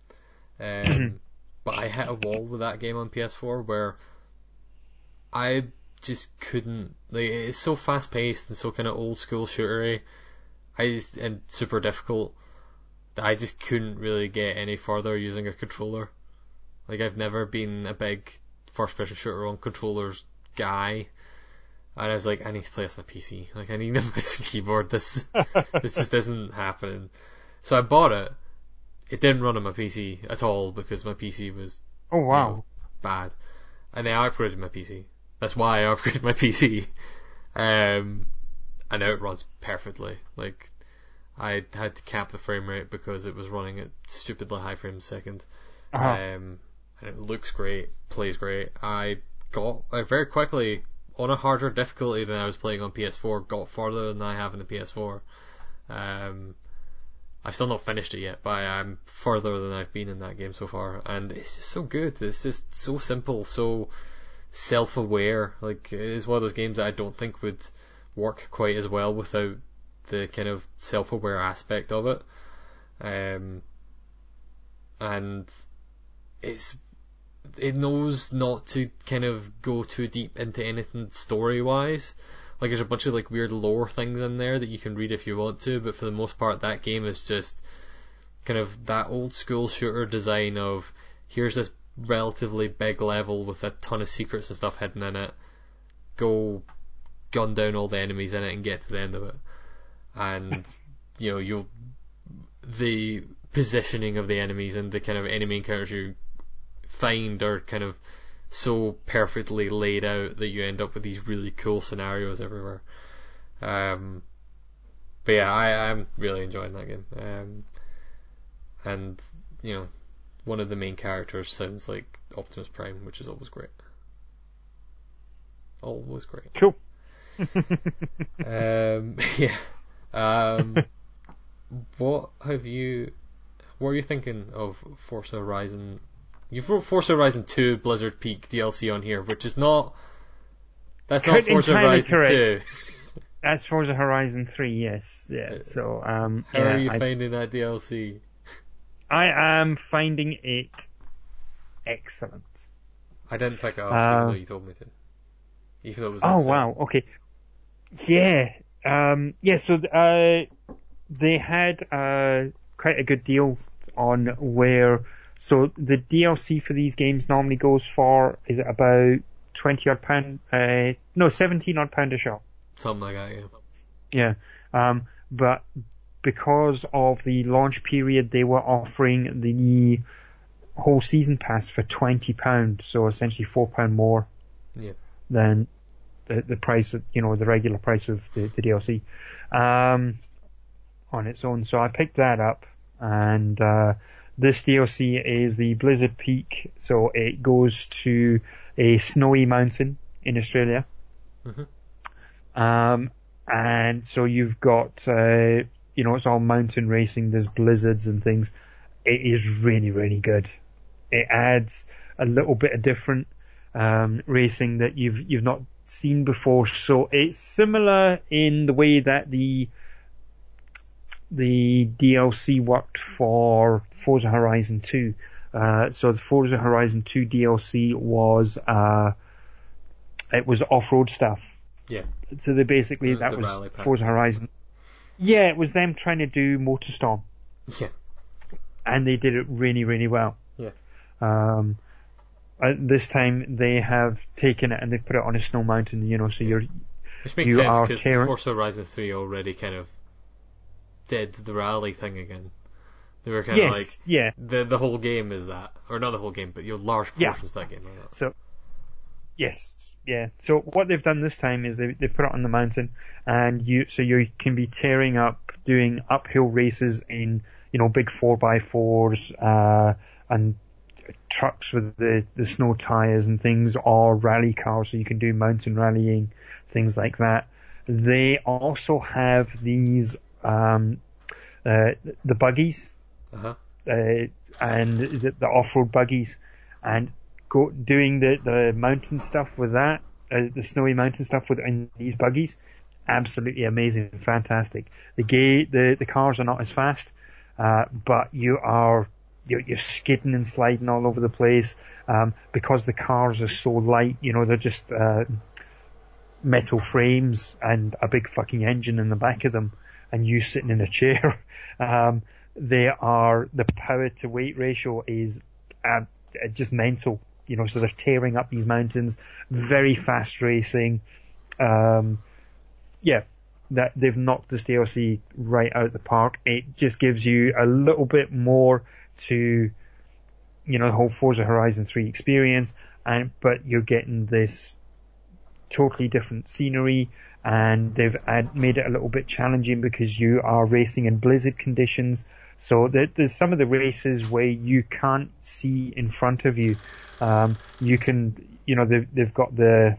Um, but I hit a wall with that game on PS4 where I just couldn't like it's so fast paced and so kind of old school shootery. I just and super difficult that I just couldn't really get any further using a controller. Like I've never been a big first person shooter on controllers guy. And I was like, I need to play this on a PC. Like I need a mouse and keyboard. This this just isn't happening. So I bought it. It didn't run on my PC at all because my PC was Oh you know, wow. bad. And then I upgraded my PC. That's why I upgraded my PC. Um, and now it runs perfectly. Like, I had to cap the frame rate because it was running at stupidly high frames a 2nd Uh-huh. Um, and it looks great, plays great. I got, I very quickly, on a harder difficulty than I was playing on PS4, got further than I have in the PS4. Um, I've still not finished it yet, but I'm further than I've been in that game so far, and it's just so good. It's just so simple, so self-aware. Like it's one of those games that I don't think would work quite as well without the kind of self-aware aspect of it. Um, and it's it knows not to kind of go too deep into anything story-wise. Like there's a bunch of like weird lore things in there that you can read if you want to, but for the most part that game is just kind of that old school shooter design of here's this relatively big level with a ton of secrets and stuff hidden in it. Go gun down all the enemies in it and get to the end of it. And you know, you'll the positioning of the enemies and the kind of enemy encounters you find are kind of so perfectly laid out that you end up with these really cool scenarios everywhere. Um, but yeah, I, I'm really enjoying that game. Um, and you know, one of the main characters sounds like Optimus Prime, which is always great. Always great. Cool. Um, yeah. Um, what have you? What are you thinking of Forza Horizon? You've wrote Forza Horizon 2 Blizzard Peak DLC on here, which is not. That's not Correct, Forza Horizon correct. 2. As Forza Horizon 3, yes. Yeah. So, um, How yeah, are you I, finding that DLC? I am finding it excellent. I didn't pick it up, Uh, even though you told me to. Even though it was. Oh sale. wow. Okay. Yeah. Um. Yeah. So uh, they had uh quite a good deal on where. So the DLC for these games normally goes for is it about twenty odd pound? Uh, no, seventeen odd pound a shot. Something like that, yeah. Yeah. Um. But because of the launch period, they were offering the whole season pass for twenty pound. So essentially four pound more Yeah. than the, the price of, you know, the regular price of the, the DLC, um, on its own. So I picked that up and, uh, this DLC is the Blizzard Peak. So it goes to a snowy mountain in Australia. Mhm. Um, and so you've got, uh, you know, it's all mountain racing. There's blizzards and things. It is really, really good. It adds a little bit of different um, racing that you've you've not seen before. So it's similar in the way that the the DLC worked for Forza Horizon 2. Uh, so the Forza Horizon 2 DLC was uh, it was off-road stuff. Yeah. So they basically was that the was. Forza Horizon. Yeah, it was them trying to do MotorStorm, Yeah. and they did it really, really well. Yeah. Um, this time they have taken it and they've put it on a snow mountain. You know, so you're Which makes You sense are because Forza Horizon 3 already kind of did the rally thing again. They were kind of yes, like yeah. the the whole game is that, or not the whole game, but your large Yeah. portions of that game. So, yes, yeah. So what they've done this time is they they put it on the mountain, and you so you can be tearing up, doing uphill races in you know big four by fours, uh, and trucks with the the snow tires and things, or rally cars, so you can do mountain rallying, things like that. They also have these um, uh, the buggies Uh huh. uh, and the, the off-road buggies, and go doing the, the mountain stuff with that, uh, the snowy mountain stuff with in these buggies, absolutely amazing, fantastic. The gay, the the cars are not as fast, uh, but you are you're, you're skidding and sliding all over the place um, because the cars are so light. You know, they're just uh, metal frames and a big fucking engine in the back of them, and you sitting in a chair. Um, they are the power to weight ratio is uh, just mental. You know, so they're tearing up these mountains, very fast racing. Um, yeah, that they've knocked this DLC right out the park. It just gives you a little bit more to, you know, the whole Forza Horizon 3 experience, and but you're getting this totally different scenery, and they've made it a little bit challenging because you are racing in blizzard conditions. So there, there's some of the races where you can't see in front of you. Um, you can, you know, they've, they've got the,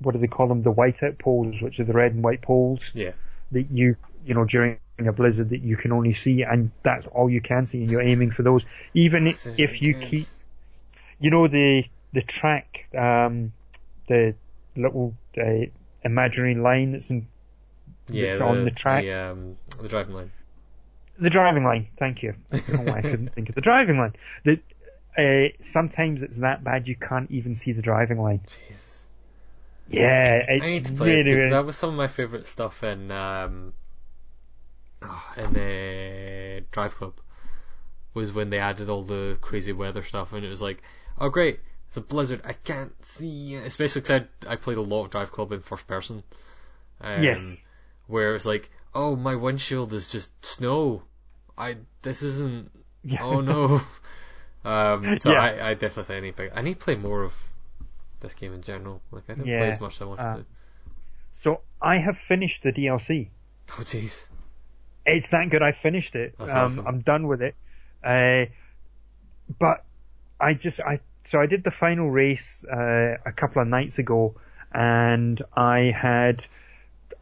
what do they call them? The whiteout poles, which are the red and white poles Yeah. that you, you know, during a blizzard that you can only see, and that's all you can see, and you're aiming for those. Even That's if you keep, you know, the the track, um, the little uh, imaginary line that's in Yeah. It's on the track. The, um, the driving line. the driving line. Thank you. I don't know why I couldn't think of the driving line. The, uh, sometimes it's that bad you can't even see the driving line. Jeez. Yeah, I need it's to play really, this really that was some of my favorite stuff in um, oh, in uh, Driveclub. Was when they added all the crazy weather stuff, and it was like, oh great, it's a blizzard. I can't see, especially because I I played a lot of Driveclub in first person. Um, Yes. Where it's like, oh my windshield is just snow. I this isn't. Yeah. Oh no. Um, so Yeah. I, I definitely think I need, to- I need to play more of this game in general. Like I didn't play as much as I wanted uh, to. So I have finished the DLC. Oh jeez. It's that good. I finished it. That's um, awesome. I'm done with it. Uh, but I just I so I did the final race uh, a couple of nights ago, and I had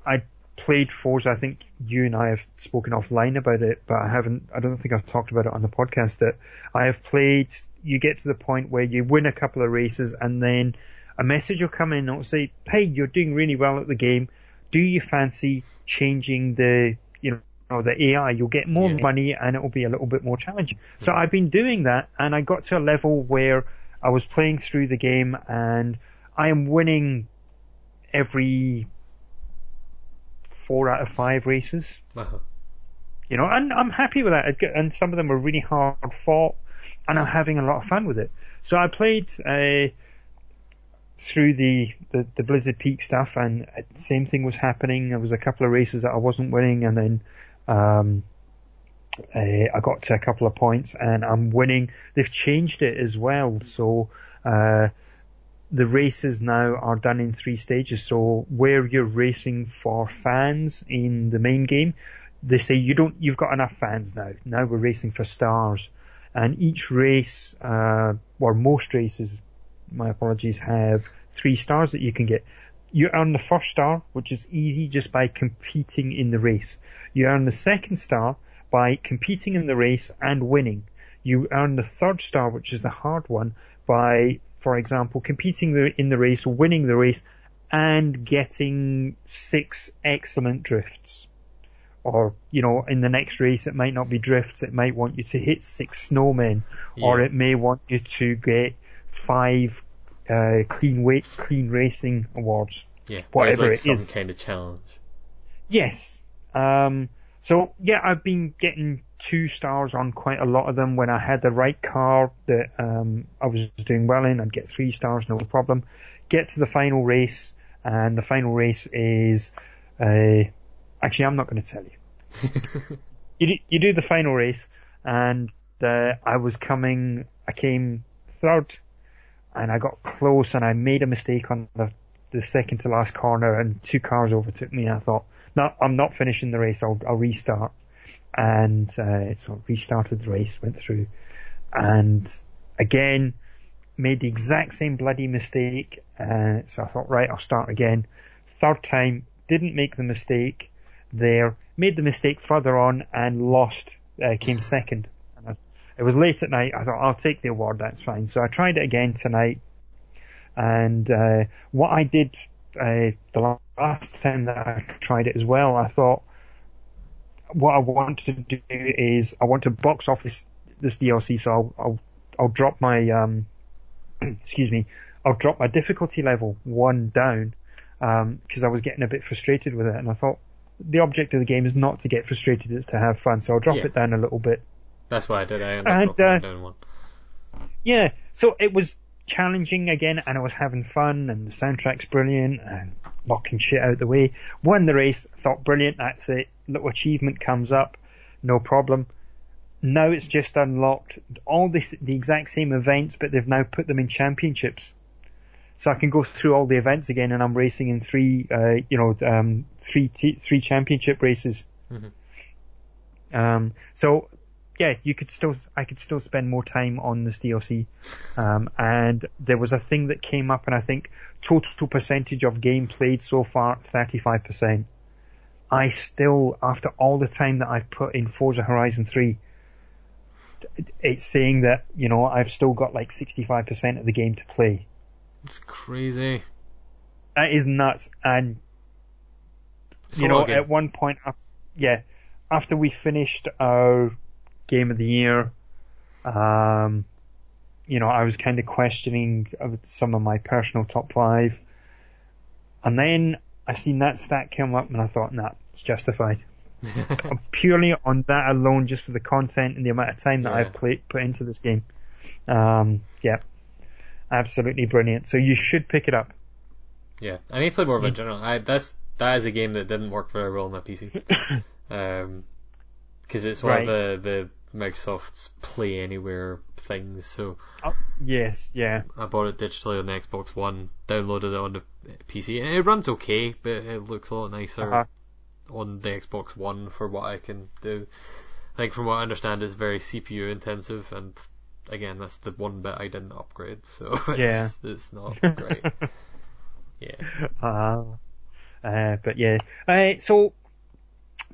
I played Forza. I think you and I have spoken offline about it, but I haven't. I don't think I've talked about it on the podcast. That I have played. You get to the point where you win a couple of races, and then a message will come in and it'll say, "Hey, you're doing really well at the game. Do you fancy changing the you know?" Or the AI, you'll get more Yeah. money and it will be a little bit more challenging. So I've been doing that and I got to a level where I was playing through the game and I am winning every four out of five races. Uh-huh. You know, and I'm happy with that. And some of them are really hard fought, and I'm having a lot of fun with it. So I played uh, through the, the the Blizzard Peak stuff, and uh, same thing was happening. There was a couple of races that I wasn't winning, and then um, uh, I got to a couple of points, and I'm winning. They've changed it as well, so. Uh, the races now are done in three stages. So where you're racing for fans in the main game, they say you don't, you've got enough fans now. Now we're racing for stars. And each race, uh, or most races, my apologies, have three stars that you can get. You earn the first star, which is easy just by competing in the race. You earn the second star by competing in the race and winning. You earn the third star, which is the hard one, by, for example, competing in the race, winning the race, and getting six excellent drifts. Or, you know, in the next race it might not be drifts, it might want you to hit six snowmen, or it may want you to get five uh, clean weight, clean racing awards. Yeah, whatever like it some is. kind of challenge. Yes. Um, so yeah, I've been getting two stars on quite a lot of them. When I had the right car that um, I was doing well in, I'd get three stars, no problem. Get to the final race, and the final race is, uh, actually, I'm not going to tell you. you do, you do the final race, and uh, I was coming, I came third, and I got close, and I made a mistake on the the second to last corner, and two cars overtook me. And I thought, no, I'm not finishing the race. I'll I'll restart, and uh, so I restarted the race, went through, and again made the exact same bloody mistake. Uh, so I thought, right, I'll start again. Third time, didn't make the mistake there, made the mistake further on and lost, uh, came second. I, it was late at night. I thought, I'll take the award. That's fine. So I tried it again tonight. And, uh, what I did, uh, the last time that I tried it as well, I thought, what I want to do is I want to box off this, this DLC. So I'll, I'll, I'll drop my, um, excuse me, I'll drop my difficulty level one down, um, cause I was getting a bit frustrated with it and I thought, the object of the game is not to get frustrated, it's to have fun. So I'll drop Yeah. it down a little bit. That's why I did. I ended up And, uh. Yeah, so it was challenging again, and I was having fun, and the soundtrack's brilliant, and knocking shit out the way. Won the race, thought brilliant, that's it. Little achievement comes up, no problem. Now it's just unlocked all this, the exact same events, but they've now put them in championships. So I can go through all the events again, and I'm racing in three, uh, you know, um, three t- three championship races. Mhm. Um, so yeah, you could still, I could still spend more time on this DLC. Um, and there was a thing that came up, and I think total percentage of game played so far, 35%. I still, after all the time that I've put in Forza Horizon 3, it's saying that, you know, I've still got like 65% of the game to play. It's crazy. That is nuts. And, It's you know, lot of game. at one point, yeah, after we finished our game of the year, um, you know, I was kind of questioning some of my personal top five. And then I seen that stat come up and I thought, nah, it's justified. Purely on that alone, just for the content and the amount of time that Yeah. I've played, put into this game. Um, yeah. Absolutely brilliant. So you should pick it up. Yeah, I need to play more of it in Mm. general. I, that's that is a game that didn't work very well on my PC. um, because it's one Right. of the the Microsoft's Play Anywhere things. So Oh, yes, yeah. I bought it digitally on the Xbox One, downloaded it on the PC, and it runs okay, but it looks a lot nicer Uh-huh. on the Xbox One for what I can do. I think from what I understand, it's very CPU intensive, and again, that's the one bit I didn't upgrade, so it's, Yeah. it's not great. yeah. Uh, uh, but yeah, uh, so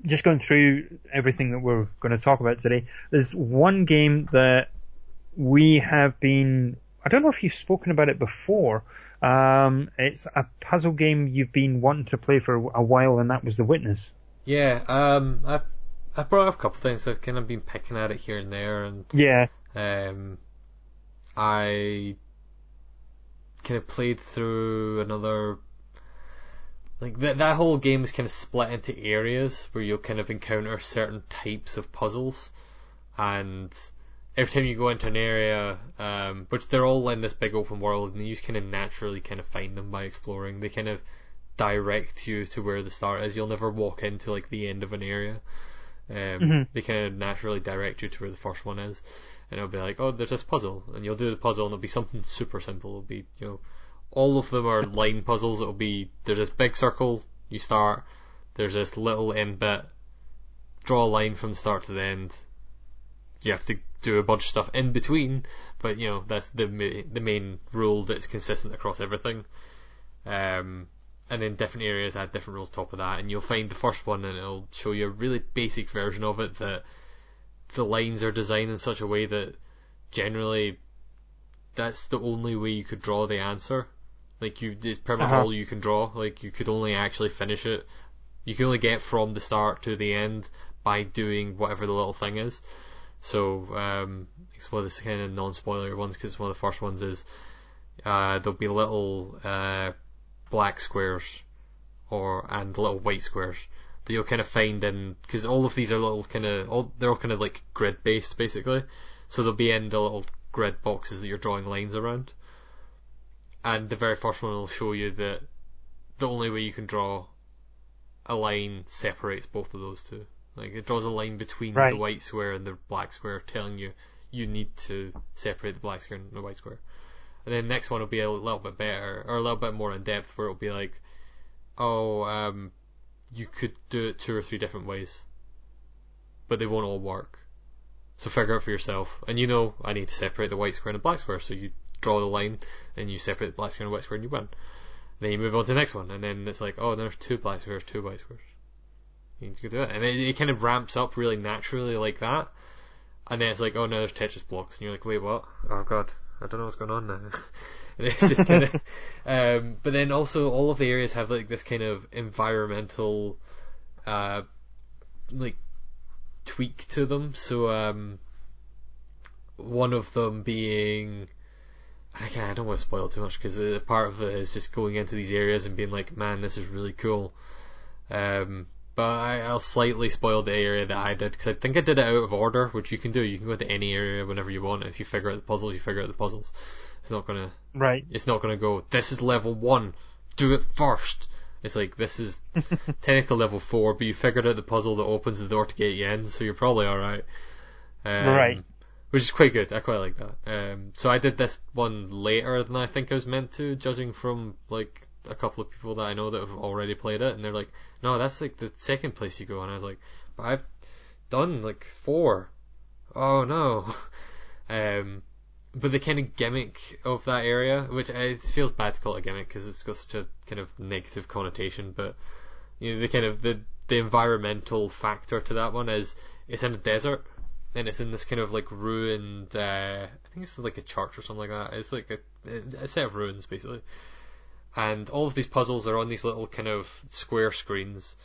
just going through everything that we're going to talk about today. There's one game that we have been. I don't know if you've spoken about it before. Um, it's a puzzle game you've been wanting to play for a while, and that was The Witness. Yeah, um, I've I've brought up a couple of things. I've kind of been picking at it here and there, and Yeah, um, I kind of played through another. Like that, that whole game is kind of split into areas where you'll kind of encounter certain types of puzzles, and every time you go into an area, um, which they're all in this big open world, and you just kind of naturally kind of find them by exploring. They kind of direct you to where the start is. You'll never walk into like the end of an area. Um, Mhm. They kind of naturally direct you to where the first one is, and it'll be like, oh, there's this puzzle, and you'll do the puzzle, and it'll be something super simple. It'll be, you know, all of them are line puzzles. It'll be there's this big circle you start, there's this little end bit, draw a line from start to the end. You have to do a bunch of stuff in between, but you know that's the ma- the main rule that's consistent across everything. Um, and then different areas add different rules on top of that, and you'll find the first one, and it'll show you a really basic version of it that the lines are designed in such a way that generally that's the only way you could draw the answer. Like you, it's pretty much Uh-huh. all you can draw. Like you could only actually finish it. You can only get from the start to the end by doing whatever the little thing is. So um, it's one of the kind of non-spoiler ones because one of the first ones is uh, there'll be little uh, black squares or and little white squares that you'll kind of find in because all of these are little kind of all they're all kind of like grid based basically, so they'll be in the little grid boxes that you're drawing lines around. And the very first one will show you that the only way you can draw a line separates both of those two. Like it draws a line between Right. the white square and the black square, telling you you need to separate the black square and the white square. And then the next one will be a little bit better or a little bit more in depth, where it'll be like, oh, um, you could do it two or three different ways, but they won't all work. So figure it out for yourself. And you know, I need to separate the white square and the black square, so you draw the line and you separate the black square and the white square and you win. Then you move on to the next one, and then it's like, oh, there's two black squares, two white squares. You can do it, and it, it kind of ramps up really naturally like that. And then it's like, oh, now there's Tetris blocks, and you're like, wait, what? Oh god, I don't know what's going on now. and it's just kind of, um, but then also all of the areas have like this kind of environmental, uh, like tweak to them. So um, one of them being I, can't, I don't want to spoil too much because uh, part of it is just going into these areas and being like, man, this is really cool. Um, but I, I'll slightly spoil the area that I did because I think I did it out of order, which you can do. You can go to any area whenever you want. If you figure out the puzzle, you figure out the puzzles. It's not gonna. Right. It's not gonna go. This is level one. Do it first. It's like this is technically level four, but you figured out the puzzle that opens the door to get you in, so you're probably all right. Um, Right. Which is quite good. I quite like that. Um, so I did this one later than I think I was meant to, judging from like a couple of people that I know that have already played it, and they're like, "No, that's like the second place you go," and I was like, "But I've done like four. Oh no." Um, but the kind of gimmick of that area, which uh, it feels bad to call it a gimmick because it's got such a kind of negative connotation, but you know the kind of the the environmental factor to that one is it's in a desert and it's in this kind of like ruined. Uh, I think it's like a church or something like that. It's like a, a set of ruins basically, and all of these puzzles are on these little kind of square screens,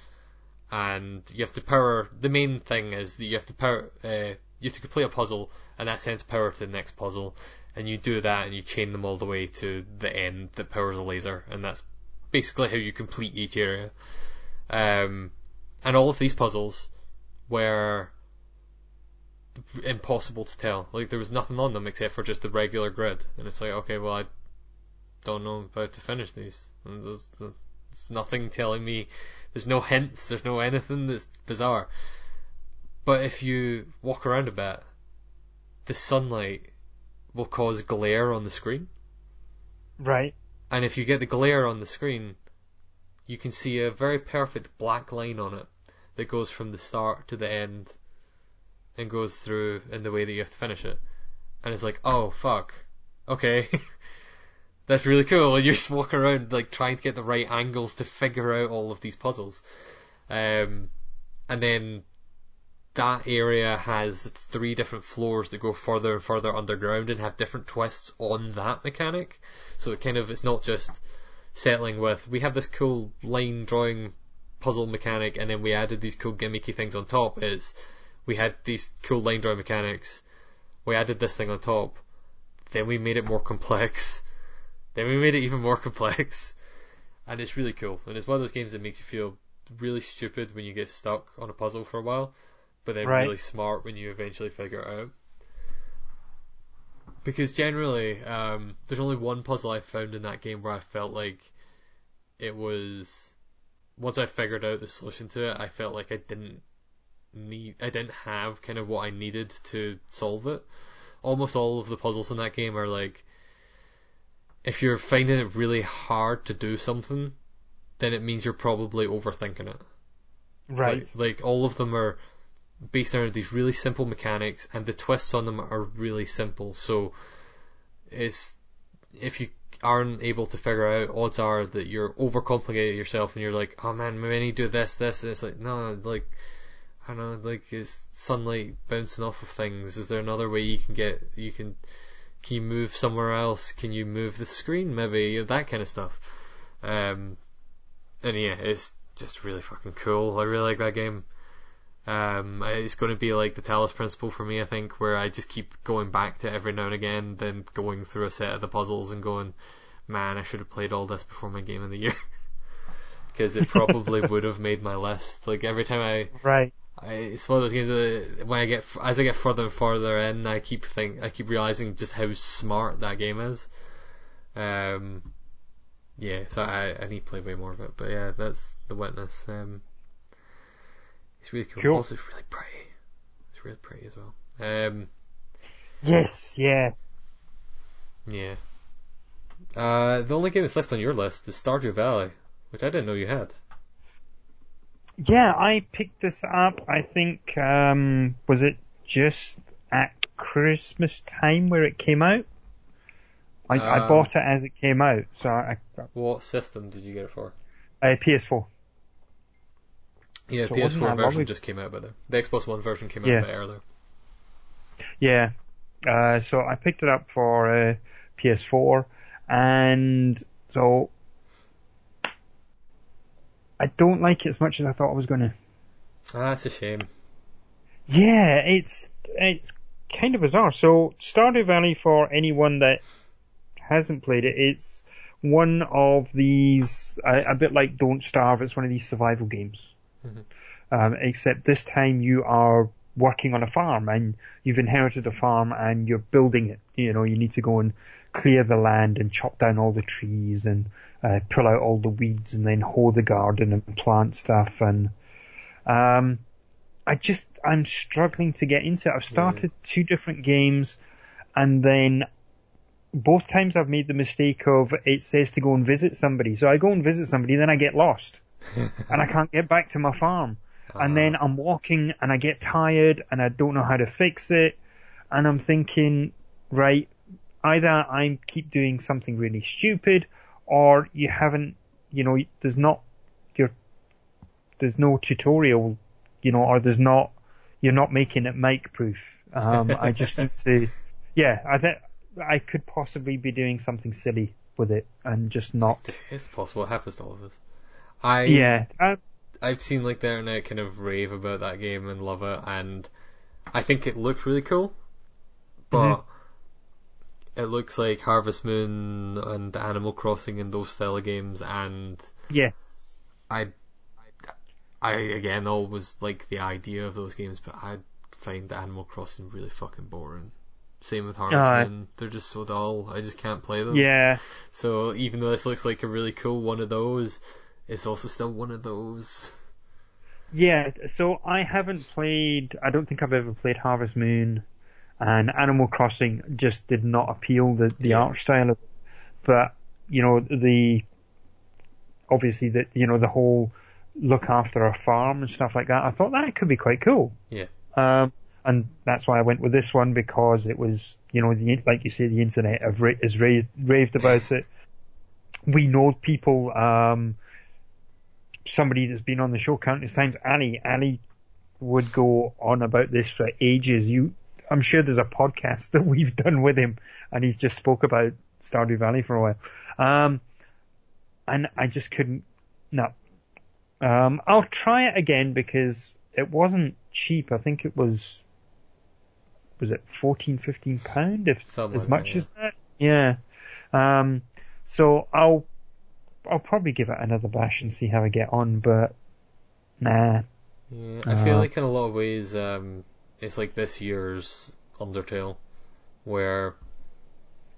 and you have to power. The main thing is that you have to power. Uh, you have to complete a puzzle, and that sends power to the next puzzle, and you do that, and you chain them all the way to the end that powers a laser, and that's basically how you complete each area. Um, and all of these puzzles were impossible to tell. Like there was nothing on them except for just the regular grid, and it's like, okay, well I don't know how to finish these. And there's, there's nothing telling me. There's no hints. There's no anything that's bizarre. But if you walk around a bit, the sunlight will cause glare on the screen. Right. And if you get the glare on the screen, you can see a very perfect black line on it that goes from the start to the end and goes through in the way that you have to finish it. And it's like, oh fuck, okay, that's really cool. And you just walk around like trying to get the right angles to figure out all of these puzzles. Um, and then that area has three different floors that go further and further underground and have different twists on that mechanic. So it kind of it's not just settling with we have this cool line drawing puzzle mechanic and then we added these cool gimmicky things on top. Is we had these cool line drawing mechanics, we added this thing on top, then we made it more complex, then we made it even more complex, and it's really cool. And it's one of those games that makes you feel really stupid when you get stuck on a puzzle for a while, but then Right. really smart when you eventually figure it out. Because generally, um, there's only one puzzle I found in that game where I felt like it was once I figured out the solution to it, I felt like I didn't need, I didn't have kind of what I needed to solve it. Almost all of the puzzles in that game are like, if you're finding it really hard to do something, then it means you're probably overthinking it. Right. Like, like all of them are based around these really simple mechanics, and the twists on them are really simple. So, it's if you aren't able to figure out, odds are that you're overcomplicating yourself, and you're like, oh man, maybe I need to do this, this. And it's like, no, like I don't know, like is sunlight bouncing off of things? Is there another way you can get you can can you move somewhere else? Can you move the screen maybe? That kind of stuff. Um, and yeah, it's just really fucking cool. I really like that game. Um, it's going to be like the Talos principle for me, I think, where I just keep going back to every now and again, then going through a set of the puzzles and going, man, I should have played all this before my game of the year. because it probably would have made my list. Like every time I, Right. I it's one of those games that when I get as I get further and further in, I keep think I keep realizing just how smart that game is. Um, yeah, so I I need to play way more of it. But yeah, that's the witness. Um, it's really cool. Cool. Also, it's really pretty. It's really pretty as well. Um, Yes. Yeah. yeah. Uh, the only game that's left on your list is Stardew Valley, which I didn't know you had. Yeah. I picked this up. I think um, was it just at Christmas time where it came out. I, I Um, bought it as it came out, so I, What system did you get it for? uh, PS4. Yeah, So PS4 version just came out by. The Xbox One version came out Yeah. a bit earlier. Yeah. Uh, so I picked it up for uh, PS4, and so I don't like it as much as I thought I was going to. Ah, that's a shame. Yeah, it's it's kind of bizarre. So Stardew Valley, for anyone that hasn't played it, it's one of these a, a bit like Don't Starve. It's one of these survival games, Mhm. um, except this time you are working on a farm and you've inherited a farm and you're building it. You know, you need to go and clear the land and chop down all the trees and uh, pull out all the weeds and then hoe the garden and plant stuff and um, I just I'm struggling to get into it. I've started two different games, and then both times I've made the mistake of it says to go and visit somebody. So I go and visit somebody, then I get lost, and I can't get back to my farm. And then I'm walking, and I get tired, and I don't know how to fix it, and I'm thinking, right, either I keep doing something really stupid, or you haven't, you know, there's not your there's no tutorial, you know, or there's not, you're not making it mic proof. Um, I just think to, yeah, I think I could possibly be doing something silly with it and just not. It's possible. It happens to all of us. I Yeah, uh, I've seen like the internet kind of rave about that game and love it, and I think it looked really cool, but Mhm. It looks like Harvest Moon and Animal Crossing and those style of games, and yes, I, I again always like the idea of those games, but I find Animal Crossing really fucking boring. Same with Harvest Aye. Moon; they're just so dull. I just can't play them. yeah, So even though this looks like a really cool one of those, it's also still one of those. yeah. So I haven't played. I don't think I've ever played Harvest Moon, and Animal Crossing just did not appeal the the Yeah. art style of it. But you know the obviously the you know the whole look after a farm and stuff like that. I thought that could be quite cool. Yeah. Um, and that's why I went with this one because it was, you know, the, like you say, the internet have ra- has raved, raved about it. We know people, um, somebody that's been on the show countless times, Ali, Ali would go on about this for ages. You, I'm sure there's a podcast that we've done with him and he's just spoke about Stardew Valley for a while. Um, and I just couldn't, no. Um, I'll try it again because it wasn't cheap. I think it was, was it 14, 15 pound? If Something as much that, as that? Yeah. Um, so I'll, I'll probably give it another bash and see how I get on, but nah. Yeah, I feel Uh, like in a lot of ways, um, it's like this year's Undertale, where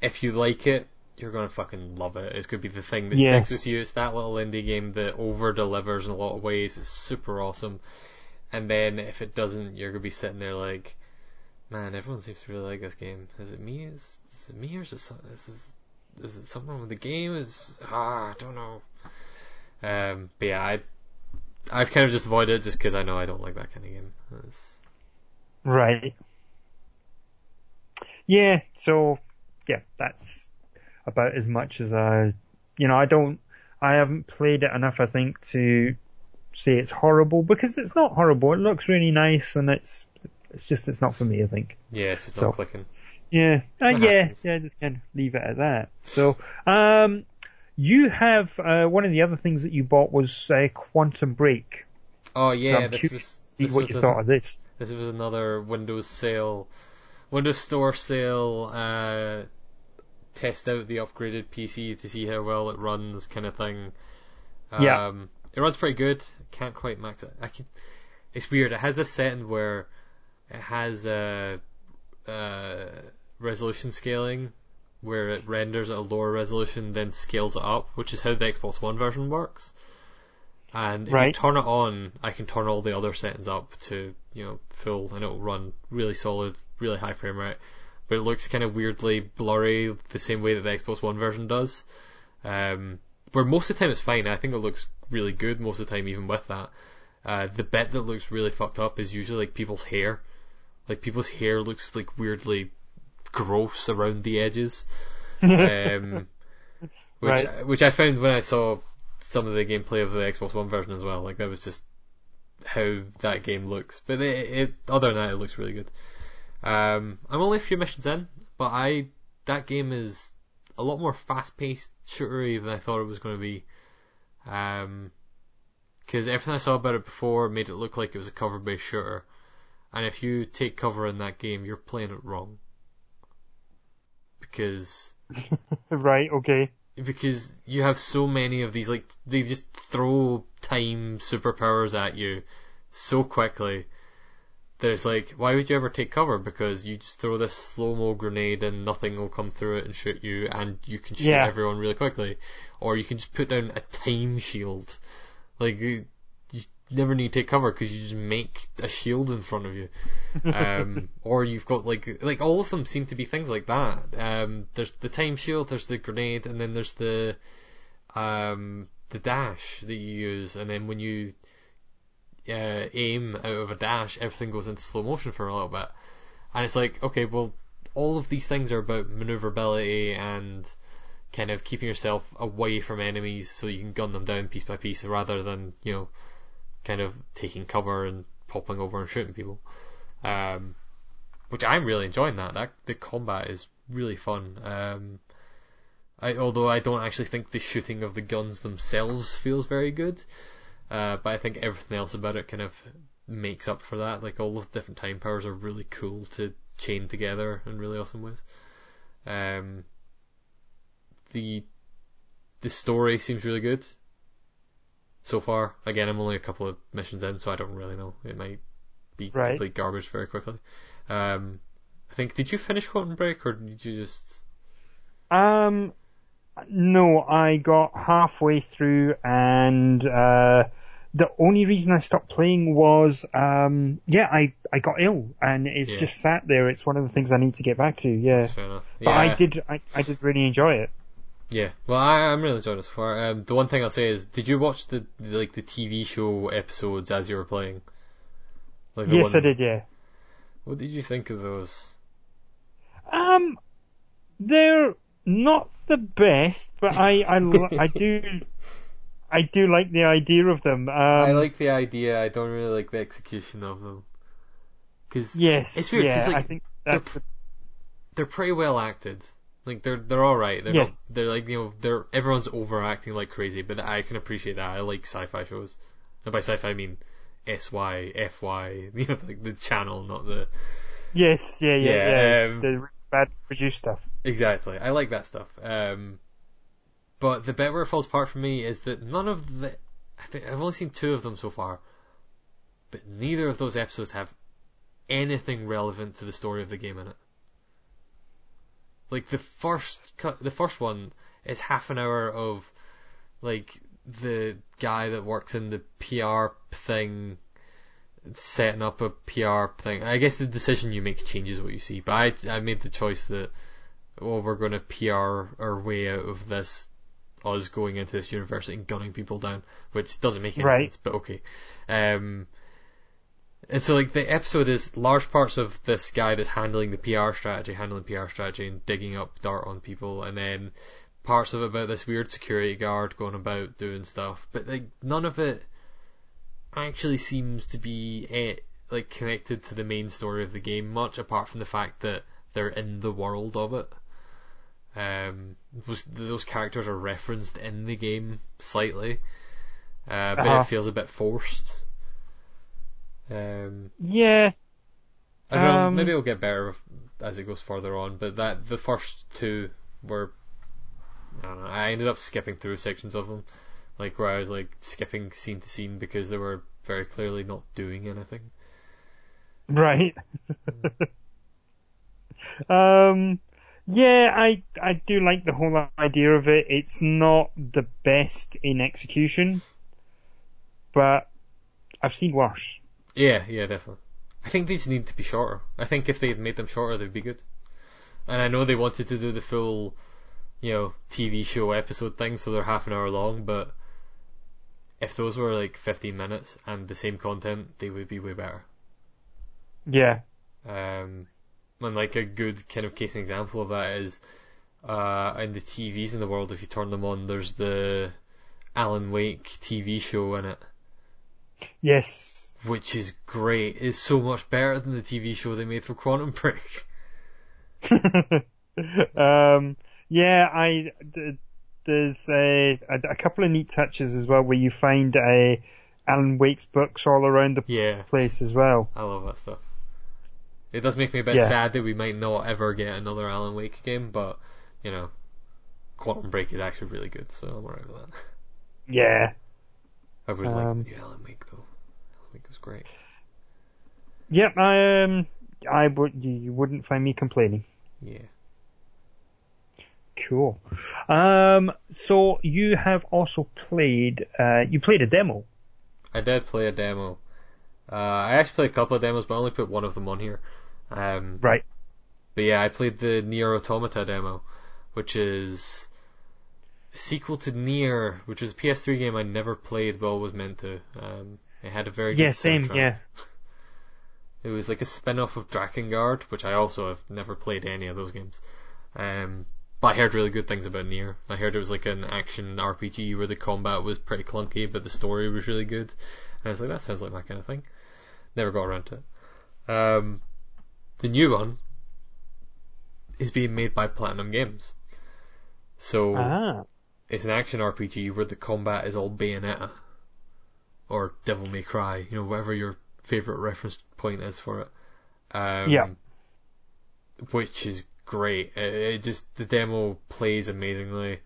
if you like it, you're gonna fucking love it. It's gonna be the thing that Yes. sticks with you. It's that little indie game that over delivers in a lot of ways. It's super awesome. And then if it doesn't, you're gonna be sitting there like, man, everyone seems to really like this game. Is it me? Is, is it me or is it some, is, is, is it something with the game? Is ah, I don't know. Um, but yeah, I I've kind of just avoided it just because I know I don't like that kind of game. It's, Right. Yeah, so yeah, that's about as much as I, you know, I don't, I haven't played it enough, I think, to say it's horrible because it's not horrible. It looks really nice and it's, it's just, it's not for me, I think. yeah, it's just So- not clicking. Yeah, uh, yeah, yeah, just kind of leave it at that. So, um, you have, uh, one of the other things that you bought was, uh, Quantum Break. Oh yeah, I'm this was see this what was you a- thought of this. This was another Windows sale, Windows Store sale. Uh, test out the upgraded PC to see how well it runs, kind of thing. Um, Yeah. it runs pretty good. Can't quite max it. I can. It's weird. It has this setting where it has a, uh resolution scaling where it renders at a lower resolution, then scales it up, which is how the Xbox One version works. And if Right. you turn it on, I can turn all the other settings up to you know full, and it'll run really solid, really high frame rate. But it looks kind of weirdly blurry, the same way that the Xbox One version does. Um, where most of the time it's fine. I think it looks really good most of the time, even with that. Uh, the bit that looks really fucked up is usually like people's hair. Like people's hair looks like weirdly gross around the edges. Um, which Right. which I found when I saw some of the gameplay of the Xbox One version as well. Like that was just how that game looks. But it, it other than that, it looks really good. Um, I'm only a few missions in, but I that game is a lot more fast-paced shootery than I thought it was going to be. Um, because everything I saw about it before made it look like it was a cover-based shooter, and if you take cover in that game, you're playing it wrong. Because right. Okay. Because you have so many of these like they just throw time superpowers at you so quickly that it's like why would you ever take cover? Because you just throw this slow mo grenade and nothing will come through it and shoot you and you can shoot Yeah. everyone really quickly. Or you can just put down a time shield. Like never need to take cover because you just make a shield in front of you. Um, or you've got like like all of them seem to be things like that. Um, there's the time shield, there's the grenade, and then there's the um, the dash that you use, and then when you uh, aim out of a dash, everything goes into slow motion for a little bit, and it's like okay, well, all of these things are about maneuverability and kind of keeping yourself away from enemies so you can gun them down piece by piece rather than you know kind of taking cover and popping over and shooting people um, which I'm really enjoying that. That the combat is really fun. Um, I, although I don't actually think the shooting of the guns themselves feels very good, uh, but I think everything else about it kind of makes up for that. Like all the different time powers are really cool to chain together in really awesome ways. Um, the the story seems really good so far. Again, I'm only a couple of missions in, so I don't really know. It might be Right. complete garbage very quickly. Um, I think did you finish Quantum Break or did you just? Um, no, I got halfway through, and uh, the only reason I stopped playing was, um, yeah, I I got ill, and it's Yeah. just sat there. It's one of the things I need to get back to. Yeah, enough. but yeah, I did, I, I did really enjoy it. Yeah, well, I, I'm really enjoying it so far. Um, the one thing I'll say is, did you watch the like the TV show episodes as you were playing? Like the yes, one- I did. Yeah. What did you think of those? Um, they're not the best, but I I, I do I do like the idea of them. Um, I like the idea. I don't really like the execution of them. Cause Yes, It's weird. yeah, like, I think that's the, they're pretty well acted. Like they're they're all right. They're Yes. not, they're like you know they're everyone's overacting like crazy, but I can appreciate that. I like sci-fi shows, and by sci-fi I mean S Y F Y. You know, like the channel, not the yes, yeah, yeah, Yeah, yeah. um, the bad produced stuff. Exactly. I like that stuff. Um, but the bit where it falls apart for me is that none of the. I think I've only seen two of them so far, but neither of those episodes have anything relevant to the story of the game in it. Like the first, cut, the first one is half an hour of like the guy that works in the PR thing setting up a PR thing. I guess the decision you make changes what you see, but I I made the choice that well we're going to PR our way out of this us going into this university and gunning people down, which doesn't make any Right. sense, but okay. Um, and so like the episode is large parts of this guy that's handling the PR strategy, handling PR strategy and digging up dirt on people, and then parts of it about this weird security guard going about doing stuff, but like none of it actually seems to be eh, like connected to the main story of the game much, apart from the fact that they're in the world of it. Um, those, those characters are referenced in the game slightly, uh, but Uh-huh. it feels a bit forced. Um, Yeah, I don't know, Um, maybe it'll get better as it goes further on, but that the first two were. I don't know. I ended up skipping through sections of them like where I was like skipping scene to scene because they were very clearly not doing anything. Right. um, yeah, I I do like the whole idea of it. It's not the best in execution, but I've seen worse. Yeah, yeah, definitely. I think these need to be shorter. I think if they had made them shorter, they'd be good. And I know they wanted to do the full, you know, TV show episode thing, so they're half an hour long, but if those were like 15 minutes and the same content, they would be way better. Yeah. Um, and like a good kind of case and example of that is, uh, in the TVs in the world, if you turn them on, there's the Alan Wake TV show in it. Yes. Which is great. It's so much better than the TV show they made for Quantum Break. um, yeah, I, there's a, a, couple of neat touches as well where you find a Alan Wake's books all around the yeah. place as well. I love that stuff. It does make me a bit yeah. sad that we might not ever get another Alan Wake game, but you know, Quantum Break is actually really good, so I'm alright with that. Yeah. I was um, like new Alan Wake though. Wake was great. Yep, I um, I would you wouldn't find me complaining. Yeah. Cool. Um, so you have also played, uh, you played a demo. I did play a demo. Uh, I actually played a couple of demos, but I only put one of them on here. Um, right. But yeah, I played the NieR Automata demo, which is a sequel to NieR, which was a PS3 game I never played but always meant to. Um, it had a very yeah, same, soundtrack. yeah. It was like a spin-off of Drakengard, which I also have never played any of those games. Um, but I heard really good things about NieR. I heard it was like an action RPG where the combat was pretty clunky, but the story was really good. And I was like, that sounds like my kind of thing. Never got around to it. Um, the new one is being made by Platinum Games. So ah. it's an action RPG where the combat is all Bayonetta or Devil May Cry, you know, whatever your favorite reference point is for it. Um, yeah. Which is great. It, it, just the demo plays amazingly.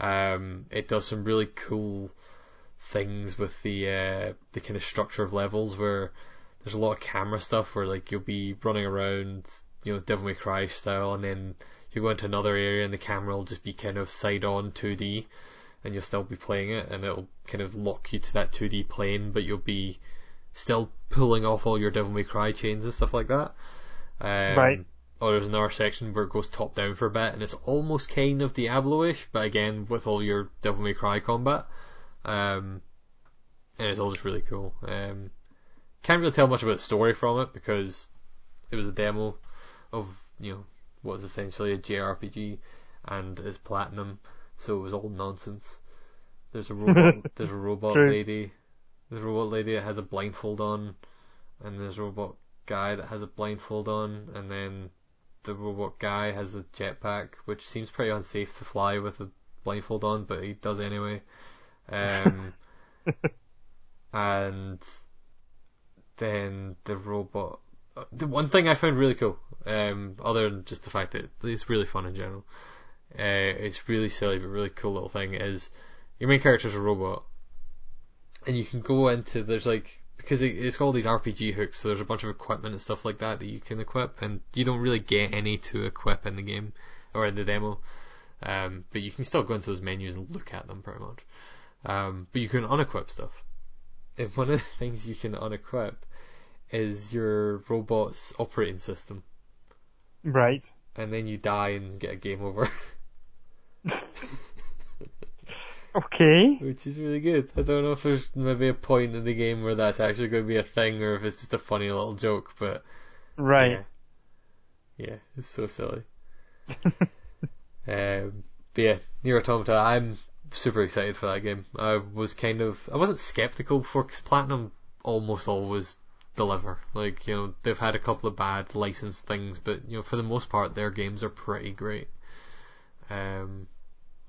Um, it does some really cool things with the uh, the kind of structure of levels where there's a lot of camera stuff where like you'll be running around, you know, Devil May Cry style, and then you go into another area and the camera will just be kind of side on 2D, and you'll still be playing it, and it'll kind of lock you to that 2D plane, but you'll be still pulling off all your Devil May Cry chains and stuff like that. Um, right. Or there's another section where it goes top down for a bit, and it's almost kind of Diablo-ish, but again with all your Devil May Cry combat. Um, and it's all just really cool. Um, can't really tell much about the story from it because it was a demo of you know what is essentially a JRPG and it's platinum, so it was all nonsense. There's a robot. there's a robot True. lady. There's a robot lady that has a blindfold on, and there's a robot guy that has a blindfold on, and then the robot guy has a jetpack, which seems pretty unsafe to fly with a blindfold on, but he does anyway. Um, and then the robot. The one thing I found really cool, um, other than just the fact that it's really fun in general, uh, it's really silly but really cool little thing is your main character is a robot, and you can go into there's like because it, it's got all these RPG hooks, so there's a bunch of equipment and stuff like that that you can equip, and you don't really get any to equip in the game or in the demo, um, but you can still go into those menus and look at them pretty much. Um, but you can unequip stuff. And one of the things you can unequip is your robot's operating system. Right. And then you die and get a game over. okay. Which is really good. I don't know if there's maybe a point in the game where that's actually going to be a thing or if it's just a funny little joke, but. Right. Yeah, yeah it's so silly. um, but yeah, NieR Automata, I'm super excited for that game. I was kind of, I wasn't skeptical before because Platinum almost always deliver. Like, you know, they've had a couple of bad licensed things, but, you know, for the most part, their games are pretty great. Um,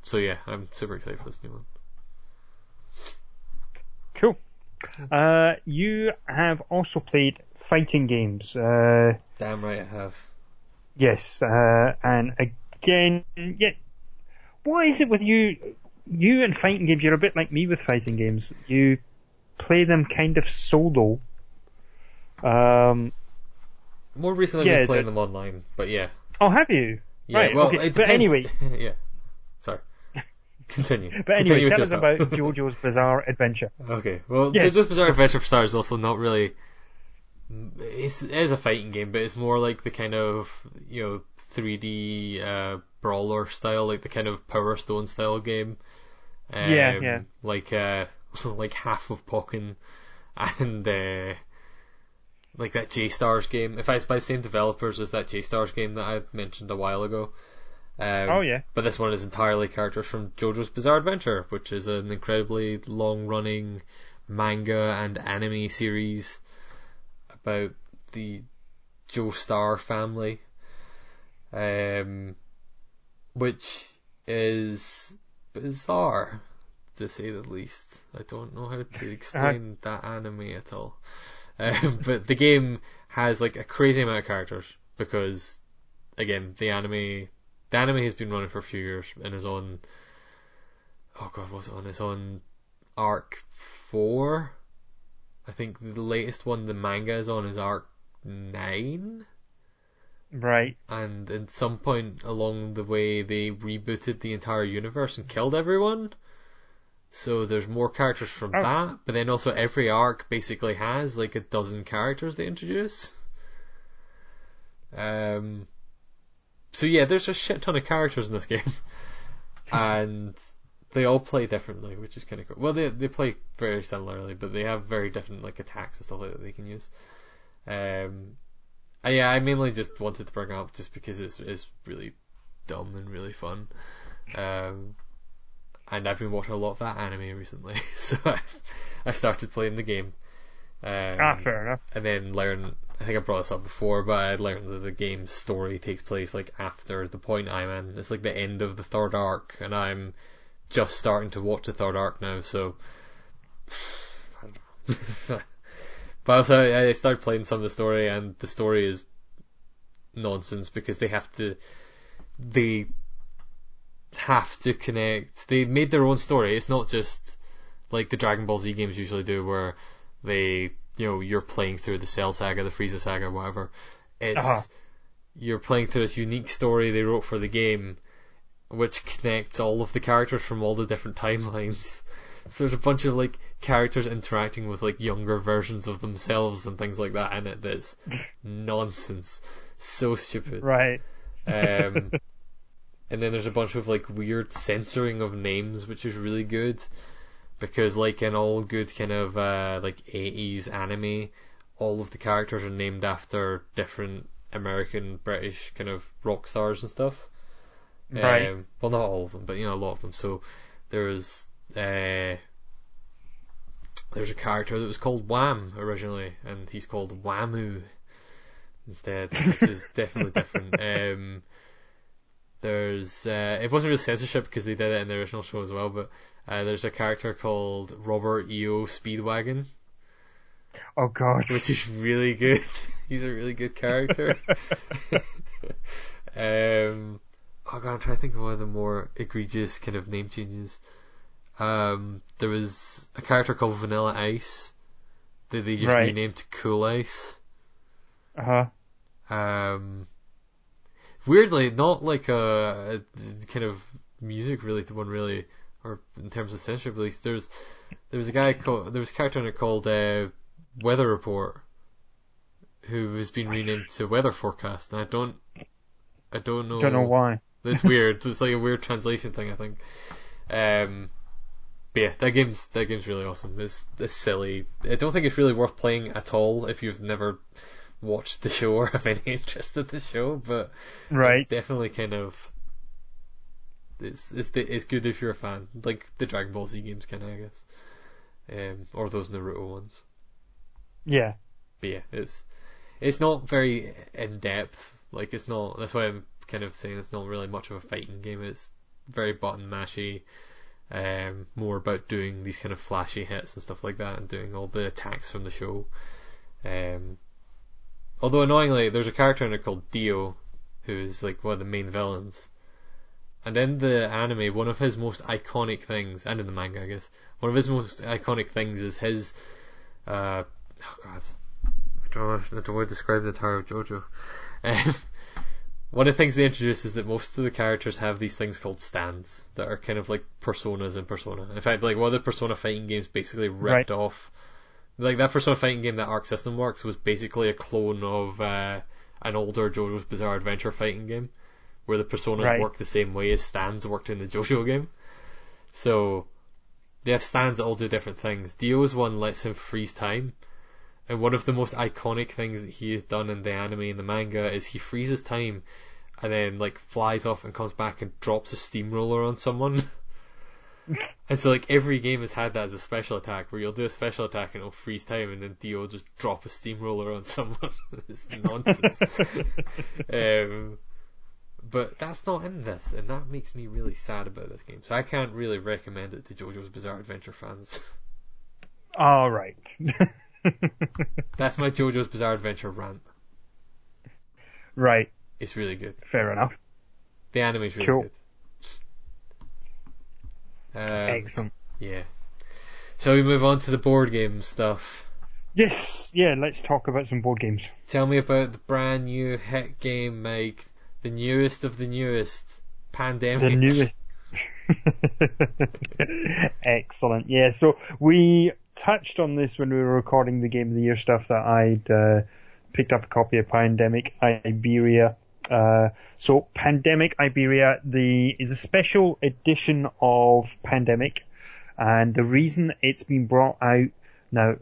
so yeah, I'm super excited for this new one. Cool. Uh, you have also played fighting games. Uh, Damn right I have. Yes, uh, and again, yeah. What is it with you? you and fighting games, you're a bit like me with fighting games. You play them kind of solo. Um, More recently, Yeah, we've played the- them online, but yeah, oh, have you? yeah. Right, well, okay, but anyway. yeah. Continue. But anyway, Continue that was about JoJo's Bizarre Adventure. Okay, well, Yes. JoJo's Bizarre Adventure for Stars is also not really. It's, it is a fighting game, but it's more like the kind of you know 3D uh, brawler style, like the kind of Power Stone style game. Um, Yeah, yeah. Like uh, like half of Pokken and uh, like that J Stars game. If it's by the same developers as that J Stars game that I mentioned a while ago. Um, Oh yeah. but this one is entirely characters from JoJo's Bizarre Adventure, which is an incredibly long running manga and anime series about the Joestar family. Um, which is bizarre, to say the least. I don't know how to explain that anime at all. Um, but the game has like a crazy amount of characters because, again, the anime the anime has been running for a few years and is on. Oh god, what's it on? It's on arc four. I think the latest one the manga is on is arc nine. Right. And at some point along the way, they rebooted the entire universe and killed everyone. So there's more characters from Oh. that, but then also every arc basically has like a dozen characters they introduce. Um. So yeah, there's a shit ton of characters in this game, and they all play differently, which is kind of cool. Well, they they play very similarly, but they have very different like attacks and stuff like that they can use. Um. yeah, I mainly just wanted to bring it up just because it's it's really dumb and really fun. Um, and I've been watching a lot of that anime recently, so I, I started playing the game. Um, ah, fair enough. and then learn. I think I brought this up before, but I learned that the game's story takes place like after the point I'm in. It's like the end of the third arc, and I'm just starting to watch the third arc now. So, but also, I started playing some of the story, and the story is nonsense because they have to. They have to connect. They made their own story. It's not just like the Dragon Ball Z games usually do, where they, you know, you're playing through the Cell Saga, the Frieza Saga, whatever. It's Uh-huh. you're playing through this unique story they wrote for the game, which connects all of the characters from all the different timelines. So there's a bunch of like characters interacting with like younger versions of themselves and things like that in it. That's nonsense, so stupid. Right. Um, and then there's a bunch of like weird censoring of names, which is really good because, like in all good kind of uh, like 80s anime, all of the characters are named after different American, British kind of rock stars and stuff. Right. Um, well, not all of them, but you know a lot of them. So there's uh, there's a character that was called Wham originally, and he's called Wamuu instead, which is definitely different. Um, there's uh, it wasn't really censorship because they did it in the original show as well, but uh, there's a character called Robert E.O. Speedwagon, Oh god. which is really good. He's a really good character. um, oh god, I'm trying to think of one of the more egregious kind of name changes. Um, there was a character called Vanilla Ice that they just Right. renamed to Cool Ice. Uh huh. Um, weirdly, not like a, a kind of music related one really, or in terms of censorship at least. There's there was a guy called there was a character in it called uh, Weather Report, who has been renamed to Weather Forecast, and I don't I don't know Don't know why. it's weird. It's like a weird translation thing, I think. Um, but yeah, that game's that game's really awesome. It's it's silly. I don't think it's really worth playing at all if you've never watched the show or have any interest in the show. But Right. it's definitely kind of it's it's the, it's good if you're a fan, like the Dragon Ball Z games, kind of I guess, um, or those Naruto ones. Yeah. But yeah, it's it's not very in depth. Like it's not. That's why I'm kind of saying it's not really much of a fighting game. It's very button mashy. Um, more about doing these kind of flashy hits and stuff like that, and doing all the attacks from the show. Um, although annoyingly, there's a character in it called Dio, who's like one of the main villains, And in the anime, one of his most iconic things, and in the manga, I guess, one of his most iconic things is his. Uh, oh God, I don't know, I don't want to describe the entire of JoJo. Um, one of the things they introduce is that most of the characters have these things called stands that are kind of like personas in Persona. In fact, like one of the Persona fighting games basically ripped Right. off. Like that Persona fighting game that Arc System Works was basically a clone of uh, an older JoJo's Bizarre Adventure fighting game, where the personas Right. work the same way as stands worked in the JoJo game. So they have stands that all do different things. Dio's one lets him freeze time. And one of the most iconic things that he has done in the anime and the manga is he freezes time and then like flies off and comes back and drops a steamroller on someone. and so like every game has had that as a special attack where you'll do a special attack and it'll freeze time and then Dio will just drop a steamroller on someone. it's nonsense. um, but that's not in this, and that makes me really sad about this game. So I can't really recommend it to JoJo's Bizarre Adventure fans. All right. That's my JoJo's Bizarre Adventure rant. right. It's really good. Fair enough. The anime's really Cool. good. Um, Excellent. yeah. Shall we move on to the board game stuff? Yes. Yeah. Let's talk about some board games. Tell me about the brand new hit game, Mike. The newest of the newest. Pandemic. The newest. Excellent. Yeah. So we touched on this when we were recording the Game of the Year stuff that I'd uh, picked up a copy of Pandemic Iberia. Uh, so Pandemic Iberia the is a special edition of Pandemic, and the reason it's been brought out now,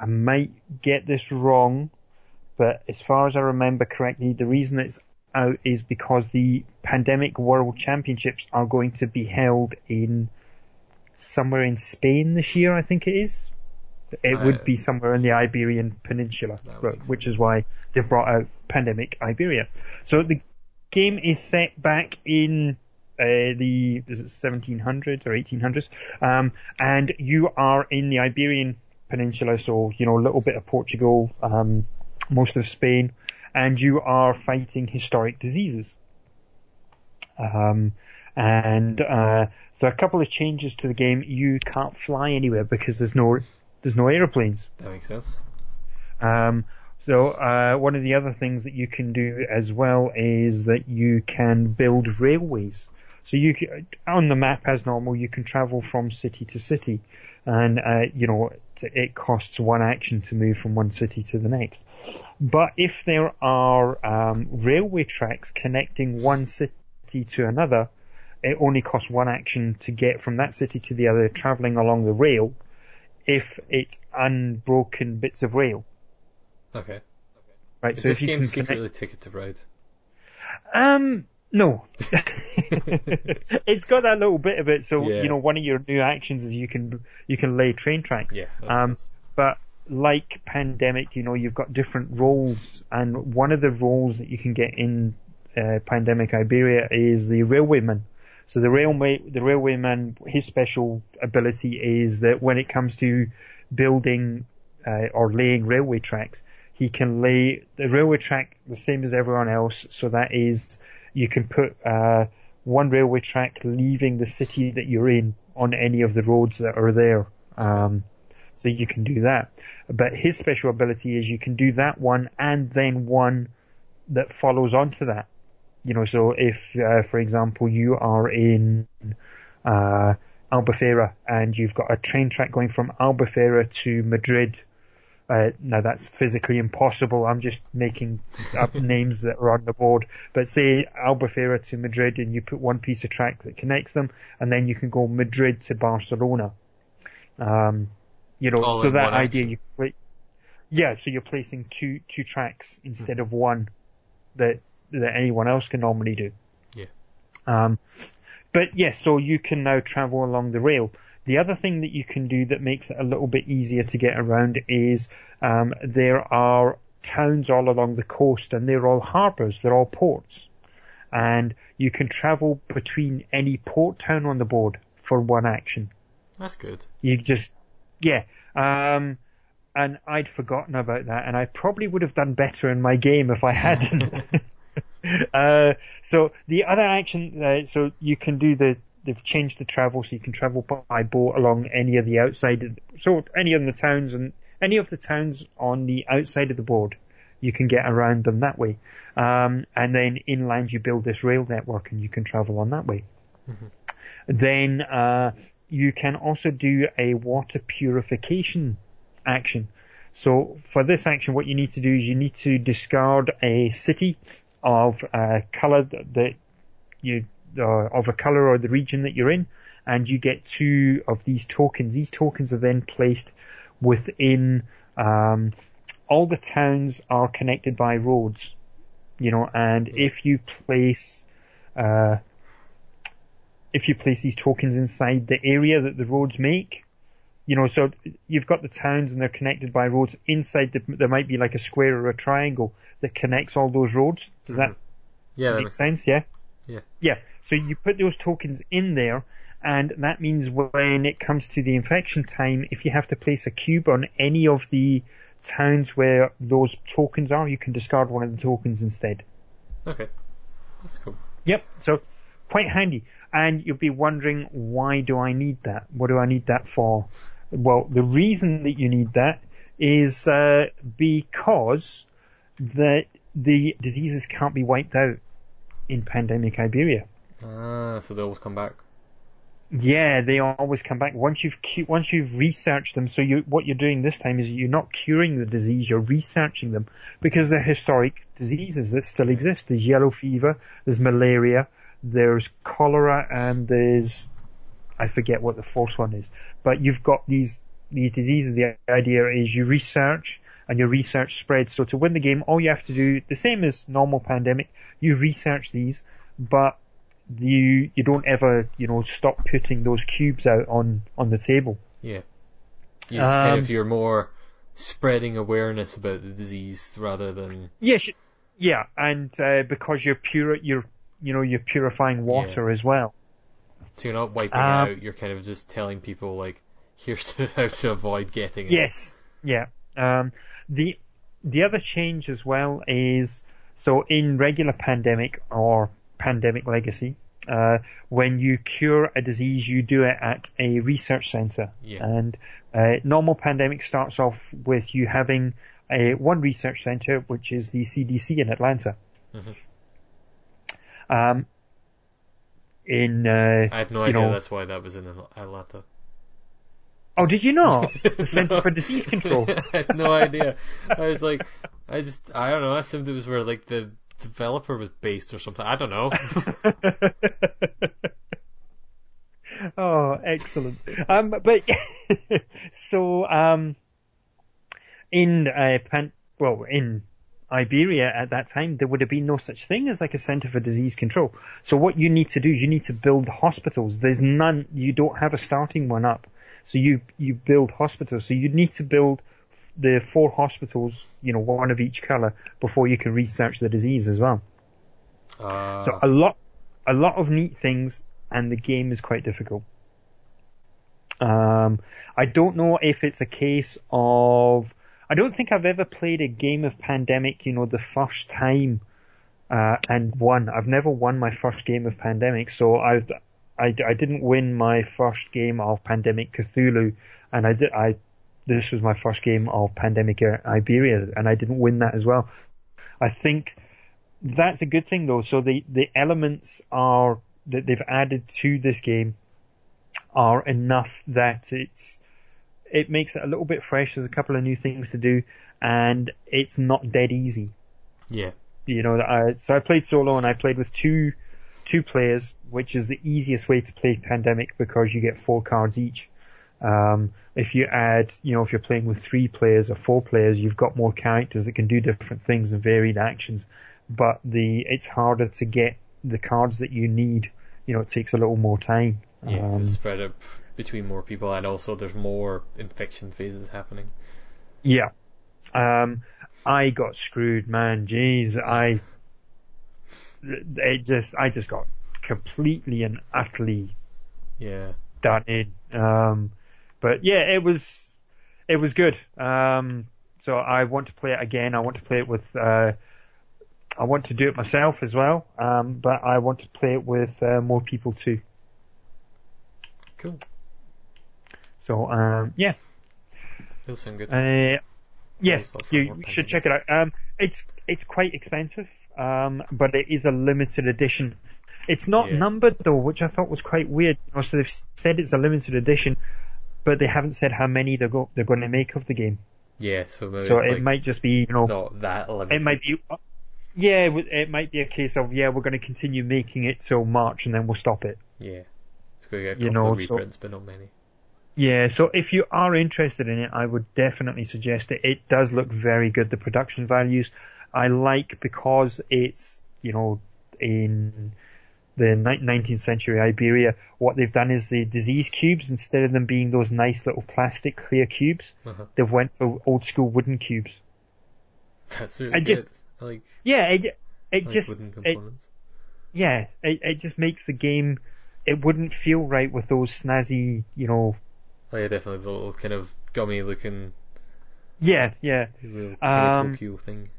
I might get this wrong, but as far as I remember correctly, the reason it's out is because the Pandemic World Championships are going to be held in somewhere in Spain this year, I think it is. It Uh, would be somewhere in the Iberian Peninsula, which is why they've brought out Pandemic Iberia. So the game is set back in uh, the is it 1700s or 1800s, um, and you are in the Iberian Peninsula, so you know a little bit of Portugal, um, most of Spain, and you are fighting historic diseases. Um, and uh, so a couple of changes to the game. You can't fly anywhere because there's no there's no aeroplanes. That makes sense. Um, so uh, one of the other things that you can do as well is that you can build railways. So you can, on the map as normal, you can travel from city to city, and uh, you know it costs one action to move from one city to the next. But if there are um, railway tracks connecting one city to another, it only costs one action to get from that city to the other, traveling along the rail. If it's unbroken bits of rail, Okay. right? Is so this if you game can connect, secretly Ticket to Ride? um, no, it's got that little bit of it. So Yeah. you know, one of your new actions is you can you can lay train tracks. Yeah. Um, sense. but like pandemic, you know, you've got different roles, and one of the roles that you can get in uh, pandemic Iberia is the railwayman. So the railway, the railwayman, his special ability is that when it comes to building uh, or laying railway tracks, he can lay the railway track the same as everyone else. So that is, you can put uh, one railway track leaving the city that you're in on any of the roads that are there. Um, so you can do that. But his special ability is you can do that one and then one that follows on to that. You know, so if, uh, for example, you are in uh, Albufeira and you've got a train track going from Albufeira to Madrid, uh, now that's physically impossible. I'm just making up names that are on the board. But say Albufeira to Madrid and you put one piece of track that connects them and then you can go Madrid to Barcelona. Um, you know, All so that idea action. you play, yeah, so you're placing two, two tracks instead of one that, that anyone else can normally do. Yeah. Um, but yes, so you can now travel along the rail. The other thing that you can do that makes it a little bit easier to get around is um, there are towns all along the coast and they're all harbours, they're all ports. And you can travel between any port town on the board for one action. That's good. You just, yeah. Um, and I'd forgotten about that and I probably would have done better in my game if I hadn't. uh, so the other action, uh, so you can do the, they've changed the travel so you can travel by boat along any of the outside, so any of the towns and any of the towns on the outside of the board, you can get around them that way. Um, and then inland you build this rail network and you can travel on that way. Mm-hmm. Then, uh, you can also do a water purification action. So for this action, what you need to do is you need to discard a city of a color that you uh, of a color or the region that you're in, and you get two of these tokens. These tokens are then placed within um, all the towns are connected by roads, you know, and if you place uh, if you place these tokens inside the area that the roads make, you know, so you've got the towns and they're connected by roads. Inside the, there might be like a square or a triangle that connects all those roads. Does mm-hmm. that yeah, make sense? Yeah. Yeah. Yeah. So you put those tokens in there, and that means when it comes to the infection time, if you have to place a cube on any of the towns where those tokens are, you can discard one of the tokens instead. Okay. That's cool. Yep. So quite handy. And you'll be wondering, why do I need that? What do I need that for? Well, the reason that you need that is uh, because that the diseases can't be wiped out in pandemic Iberia. Ah, so they always come back. Yeah, they always come back once you've once you've researched them. So you what you're doing this time is you're not curing the disease, you're researching them because they're historic diseases that still exist. There's yellow fever, there's malaria, there's cholera, and there's I forget what the fourth one is. But you've got these these diseases. The idea is you research and your research spreads. So to win the game, all you have to do, the same as normal pandemic, you research these, but you you don't ever you know stop putting those cubes out on on the table. Yeah. You um, kind of um, you're more spreading awareness about the disease rather than yeah yeah and uh, because you're pure you're you know you're purifying water yeah. as well. So you're not wiping um, out. You're kind of just telling people like here's to, how to avoid getting it. Yes. Yeah. Um, the the other change as well is so in regular pandemic or pandemic legacy. Uh, when you cure a disease, you do it at a research center. Yeah. And uh, normal pandemic starts off with you having a one research center, which is the CDC in Atlanta. Mm-hmm. Um, in uh, I have no idea know, that's why that was in Atlanta. Oh, did you not? The Center no. for Disease Control. I had no idea. I was like, I just, I don't know. I assumed it was where like the developer was based or something. I don't know. oh, excellent. Um, but so um, in uh, Pan- well, in Iberia at that time, there would have been no such thing as like a center for disease control. So what you need to do is you need to build hospitals. There's none. You don't have a starting one up. So you you build hospitals. So you need to build the four hospitals, you know, one of each color before you can research the disease as well. Uh, so a lot, a lot of neat things, and the game is quite difficult. Um, I don't know if it's a case of, I don't think I've ever played a game of Pandemic, you know, the first time, uh, and won. I've never won my first game of Pandemic, so I've, I, I didn't win my first game of Pandemic Cthulhu, and I did, I this was my first game of Pandemic Iberia, and I didn't win that as well. I think that's a good thing though. So the, the elements are that they've added to this game are enough that it's it makes it a little bit fresh. There's a couple of new things to do, and it's not dead easy. Yeah. You know, I, so I played solo and I played with two two players, which is the easiest way to play Pandemic because you get four cards each. Um, if you add, you know, if you're playing with three players or four players, you've got more characters that can do different things and varied actions. But the it's harder to get the cards that you need. You know, it takes a little more time. Yeah, um, to spread it between more people, and also there's more infection phases happening. Yeah. Um, I got screwed, man. Jeez, I. It just, I just got completely and utterly. Yeah. Done in. Um, but yeah, it was it was good. Um, so I want to play it again. I want to play it with uh, I want to do it myself as well, um, but I want to play it with uh, more people too. Cool. So um, yeah, Feels sound good. uh, yeah, you should check it out. Um, it's it's quite expensive, um, but it is a limited edition. It's not Yeah. numbered though, which I thought was quite weird. You know, so they've said it's a limited edition, but they haven't said how many they're go- they're going to make of the game. yeah, so so it like might just be you know not that limited. it might be yeah it might be a case of yeah we're going to continue making it till March and then we'll stop it. Yeah. It's going to get a You couple know, of so- reprints, but not many. Yeah, so if you are interested in it, I would definitely suggest it. It does look very good. The production values I like because it's, you know, in the 19th century Iberia, what they've done is the disease cubes, instead of them being those nice little plastic clear cubes, Uh-huh. they've went for old school wooden cubes. That's really I good. just- like, Yeah, it, it like just, it, yeah, it, it just makes the game, it wouldn't feel right with those snazzy, you know, Oh yeah, definitely the little kind of gummy looking yeah, yeah. real Um, thing.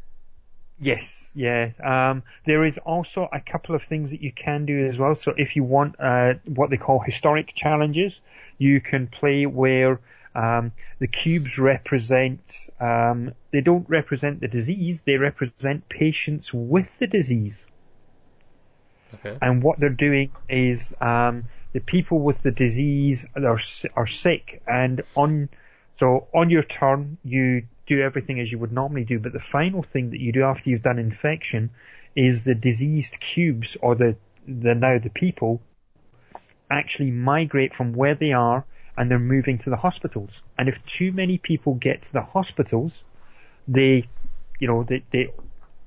Yes, yeah. Um, there is also a couple of things that you can do as well. So if you want uh, what they call historic challenges, you can play where um, the cubes represent. Um, they don't represent the disease; they represent patients with the disease. Okay. And what they're doing is um, the people with the disease are are sick, and on so on your turn you do everything as you would normally do, but the final thing that you do after you've done infection is the diseased cubes or the the now the people actually migrate from where they are and they're moving to the hospitals. And if too many people get to the hospitals, they you know they, they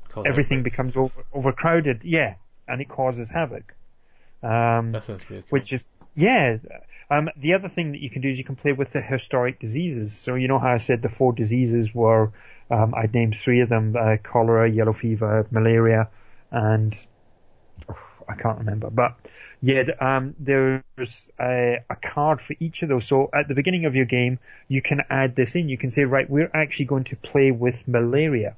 Cause everything outbreaks. becomes over, overcrowded. Yeah, and it causes havoc. Um, That sounds really cool. which is yeah. Um, the other thing that you can do is you can play with the historic diseases. So you know how I said the four diseases were um, I'd named three of them: uh, cholera, yellow fever, malaria, and oh, I can't remember. But yeah, um, there's a, a card for each of those. So at the beginning of your game, you can add this in. You can say, right, we're actually going to play with malaria,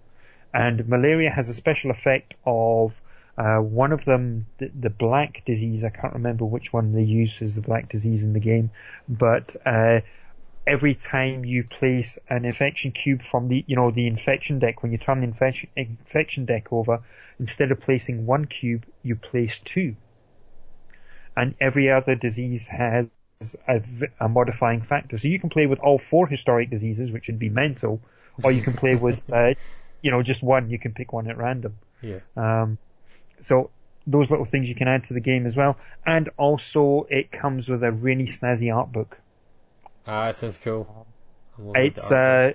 and malaria has a special effect of uh, one of them, the, the black disease, I can't remember which one they use as the black disease in the game, but uh, every time you place an infection cube from the, you know, the infection deck, when you turn the infection, infection deck over, instead of placing one cube, you place two. And every other disease has a modifying factor. So you can play with all four historic diseases, which would be mental, or you can play with, uh, you know, just one. You can pick one at random. yeah. Um, so those little things you can add to the game as well. And also it comes with a really snazzy art book. Ah, that sounds cool. I love the It's, uh,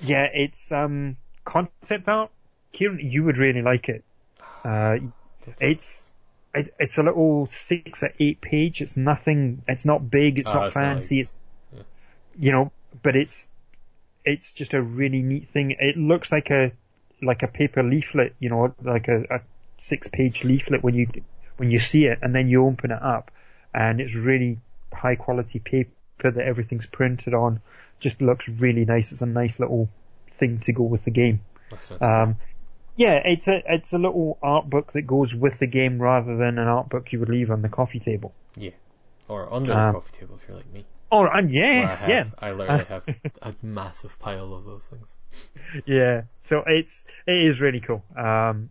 yeah, it's, um, concept art. Kieran, you would really like it. Uh, it's, it, it's a little six or eight page. It's nothing, it's not big, it's Ah, not it's not like- fancy, it's, yeah. you know, but it's, it's just a really neat thing. It looks like a, like a paper leaflet, you know, like a, a six page leaflet when you, when you see it and then you open it up and it's really high quality paper that everything's printed on. Just looks really nice. It's a nice little thing to go with the game. Um, yeah, it's a it's a little art book that goes with the game rather than an art book you would leave on the coffee table. Yeah, Or under um, the coffee table if you're like me. Oh, and Where yes, I yeah, have, I literally have a massive pile of those things. yeah. So it's it is really cool. Um,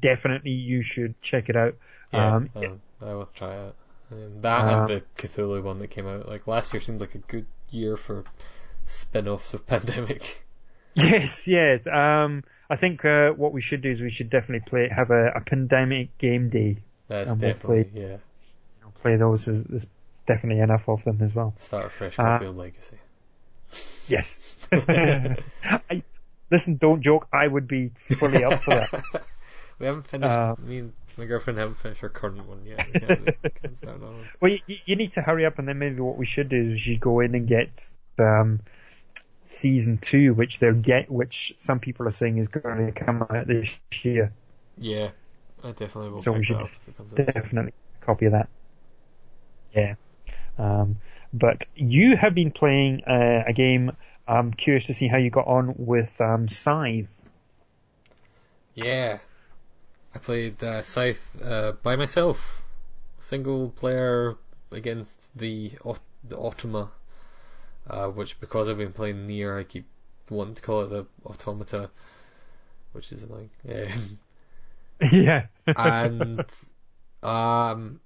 definitely you should check it out. Yeah, Um, um, I will try it. Um, that Uh, and the Cthulhu one that came out like last year seemed like a good year for spin-offs of Pandemic. Yes, yeah. Um, I think uh, what we should do is we should definitely play have a, a pandemic game day. That's And we'll definitely play- yeah. Play those. There's, there's definitely enough of them as well. Start a fresh Uh, copy Legacy. Yes. I, listen, don't joke. I would be fully up for that. we haven't finished. Uh, me and my girlfriend haven't finished our current one yet. We can't, we can't start. Well, you, you need to hurry up, and then maybe what we should do is you go in and get um, season two, which they're get, which some people are saying is going to come out this year. Yeah, I definitely will So we should that up if it comes. Definitely copy of that. Yeah. Um, but you have been playing uh, a game. I'm curious to see how you got on with um, Scythe. Yeah, I played uh, Scythe uh, by myself, single player against the the Automa, uh, which because I've been playing NieR, I keep wanting to call it the Automata, which is annoying. Um, yeah. and um,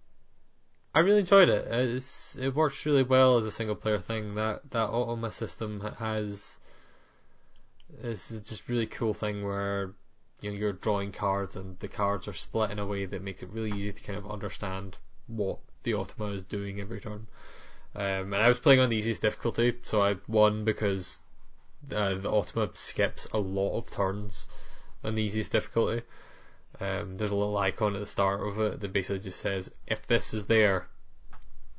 I really enjoyed it. It's, it works really well as a single player thing. That that Automa system has is just really cool thing where you know you're drawing cards and the cards are split in a way that makes it really easy to kind of understand what the Automa is doing every turn. Um, and I was playing on the easiest difficulty, so I won because uh, the Automa skips a lot of turns on the easiest difficulty. Um, there's a little icon at the start of it that basically just says, if this is there,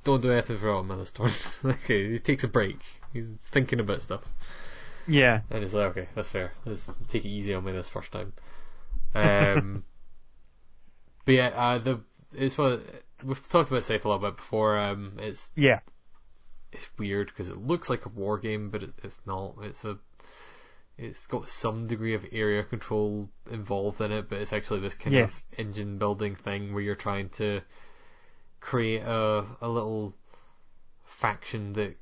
don't do anything for Automa this turn. okay, he takes a break. He's thinking about stuff. Yeah. And he's like, okay, that's fair. Let's take it easy on me this first time. Um, but yeah, uh, the it's what we've talked about Scythe a little bit before. Um, it's Yeah. it's weird because it looks like a war game, but it, it's not. It's a it's got some degree of area control involved in it, but it's actually this kind Yes. of engine building thing where you're trying to create a a little faction that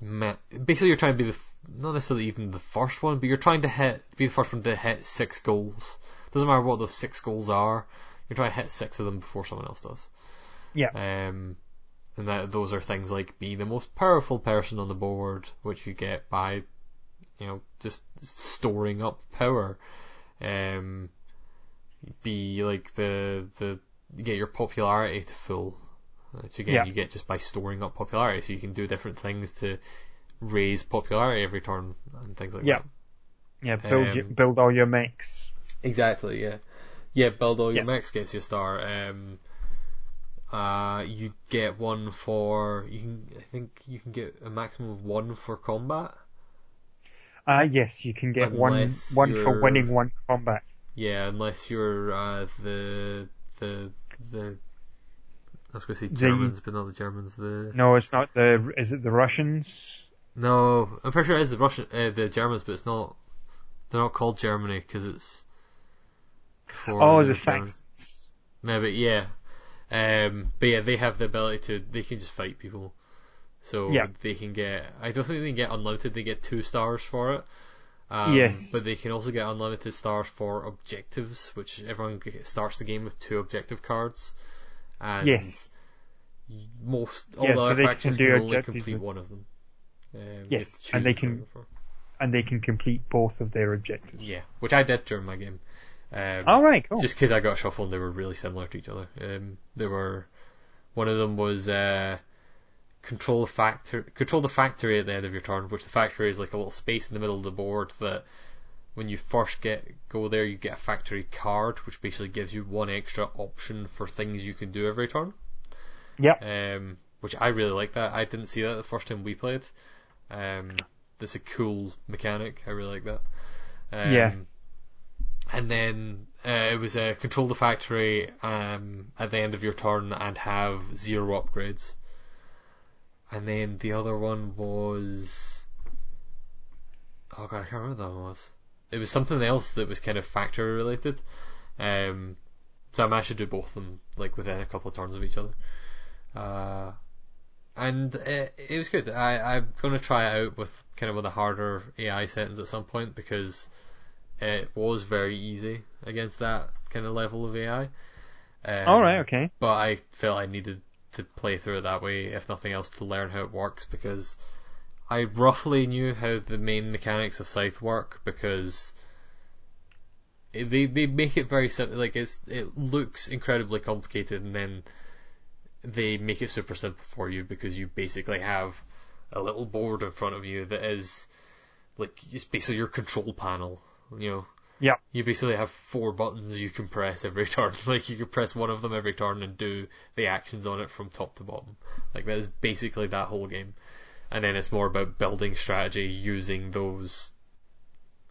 ma- basically you're trying to be the not necessarily even the first one, but you're trying to hit be the first one to hit six goals. Doesn't matter what those six goals are. You're trying to hit six of them before someone else does. Yeah. Um, and that those are things like be the most powerful person on the board, which you get by, you know, just storing up power. Um, be like the the you get your popularity to full, which again Yeah. you get just by storing up popularity. So you can do different things to raise popularity every turn and things like Yeah. that. Yeah. Build Um, build all your mechs. Exactly, yeah. Yeah, build all your Yeah. mechs gets you a star. Um, uh, you get one for you can I think you can get a maximum of one for combat. Uh yes, you can get one Unless one for winning one combat. Yeah, unless you're uh, the the the I was going to say The- Germans, but not the Germans. The No, it's not the. Is it the Russians? No, I'm pretty sure it is the Russian, uh, the Germans, but it's not. They're not called Germany because it's. Oh, the. Saxons. Maybe, yeah. Um, but yeah, they have the ability to, they can just fight people. So Yeah. they can get, I don't think they can get unlimited, they get two stars for it. Um, Yes. But they can also get unlimited stars for objectives, which everyone starts the game with two objective cards. And Yes. most, all Yeah, the so other can factions do can, only complete one of them. Um, Yes, and they can- which one you go for. And they can complete both of their objectives. Yeah, which I did during my game. Um, All right. Cool. just because I got shuffled and they were really similar to each other. Um, they were one of them was uh, control the factory, control the factory at the end of your turn, which the factory is like a little space in the middle of the board that when you first get go there you get a factory card, which basically gives you one extra option for things you can do every turn. Yep. Um, which I really like that. I didn't see that the first time we played. Um, that's a cool mechanic. I really like that. Um, Yeah. And then uh, it was uh, control the factory um, at the end of your turn and have zero upgrades. And then the other one was oh god, I can't remember what that one was. It was something else that was kind of factory related. Um, so I managed to do both of them like within a couple of turns of each other. Uh, and it, it was good. I, I'm going to try it out with kind of with a harder AI settings at some point because it was very easy against that kind of level of AI. Um, All right. Okay. But I felt I needed to play through it that way, if nothing else, to learn how it works because I roughly knew how the main mechanics of Scythe work because it- they they make it very simple. Like it's it looks incredibly complicated, and then they make it super simple for you because you basically have a little board in front of you that is like it's basically your control panel. You know, Yeah. you basically have four buttons you can press every turn. Like you can press one of them every turn and do the actions on it from top to bottom. Like that is basically that whole game. And then it's more about building strategy using those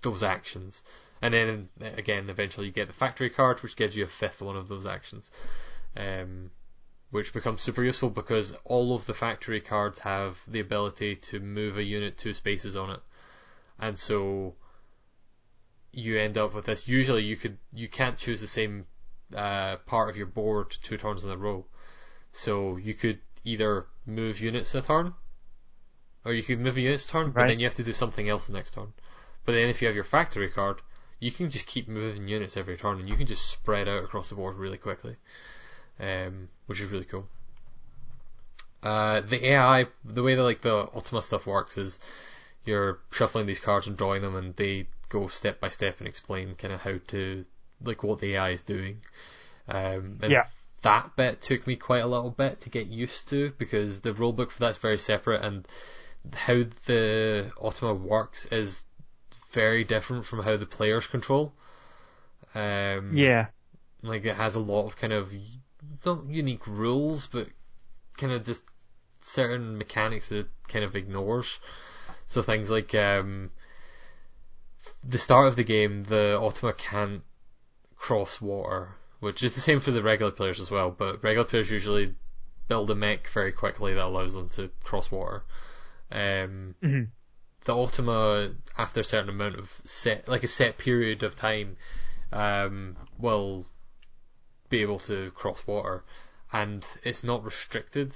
those actions. And then again, eventually you get the factory card, which gives you a fifth one of those actions, um, which becomes super useful because all of the factory cards have the ability to move a unit two spaces on it, and so you end up with this. Usually, you could you can't choose the same uh, part of your board two turns in a row. So you could either move units a turn, or you could move units a turn, but then you have to do something else the next turn. But then if you have your factory card, you can just keep moving units every turn, and you can just spread out across the board really quickly, um, which is really cool. Uh, the AI, the way that like the Ultima stuff works is you're shuffling these cards and drawing them, and they go step by step and explain kind of how to like what the AI is doing. Um, and Yeah. that bit took me quite a little bit to get used to because the rulebook for that's very separate, and how the Ultima works is very different from how the players control. Um, Yeah. like it has a lot of kind of not unique rules, but kind of just certain mechanics that it kind of ignores. So things like um, the start of the game, the Ultima can't cross water, which is the same for the regular players as well. But regular players usually build a mech very quickly that allows them to cross water. Um, Mhm. The Ultima, after a certain amount of set, like a set period of time, um, will be able to cross water, and it's not restricted.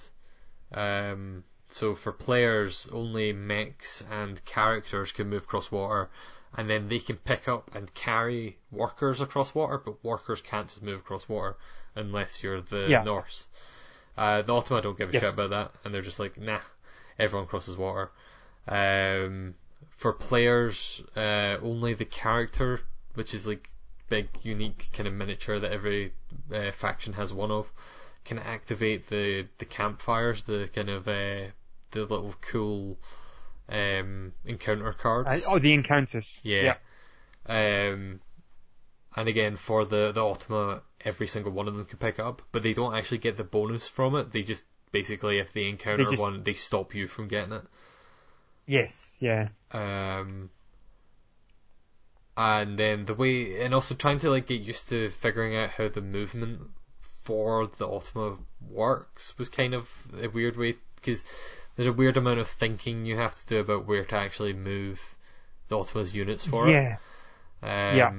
Um, so for players, only mechs and characters can move across water, and then they can pick up and carry workers across water, but workers can't just move across water unless you're the Yeah. Norse. Uh, the Ultima don't give a Yes. shit about that, and they're just like, nah, everyone crosses water. Um, for players, uh, only the character, which is like big, unique kind of miniature that every uh, faction has one of, can activate the the campfires, the kind of uh, the little cool um, encounter cards. Uh, oh, the encounters. Yeah. Um, and again, for the, the Ultima, every single one of them can pick up, but they don't actually get the bonus from it. They just, basically, if they encounter just- one, they stop you from getting it. Yes. Yeah. Um, and then the way, and also trying to like get used to figuring out how the movement for the Ultima works was kind of a weird way because there's a weird amount of thinking you have to do about where to actually move the Ultima's units for it. Yeah. Um, Yeah.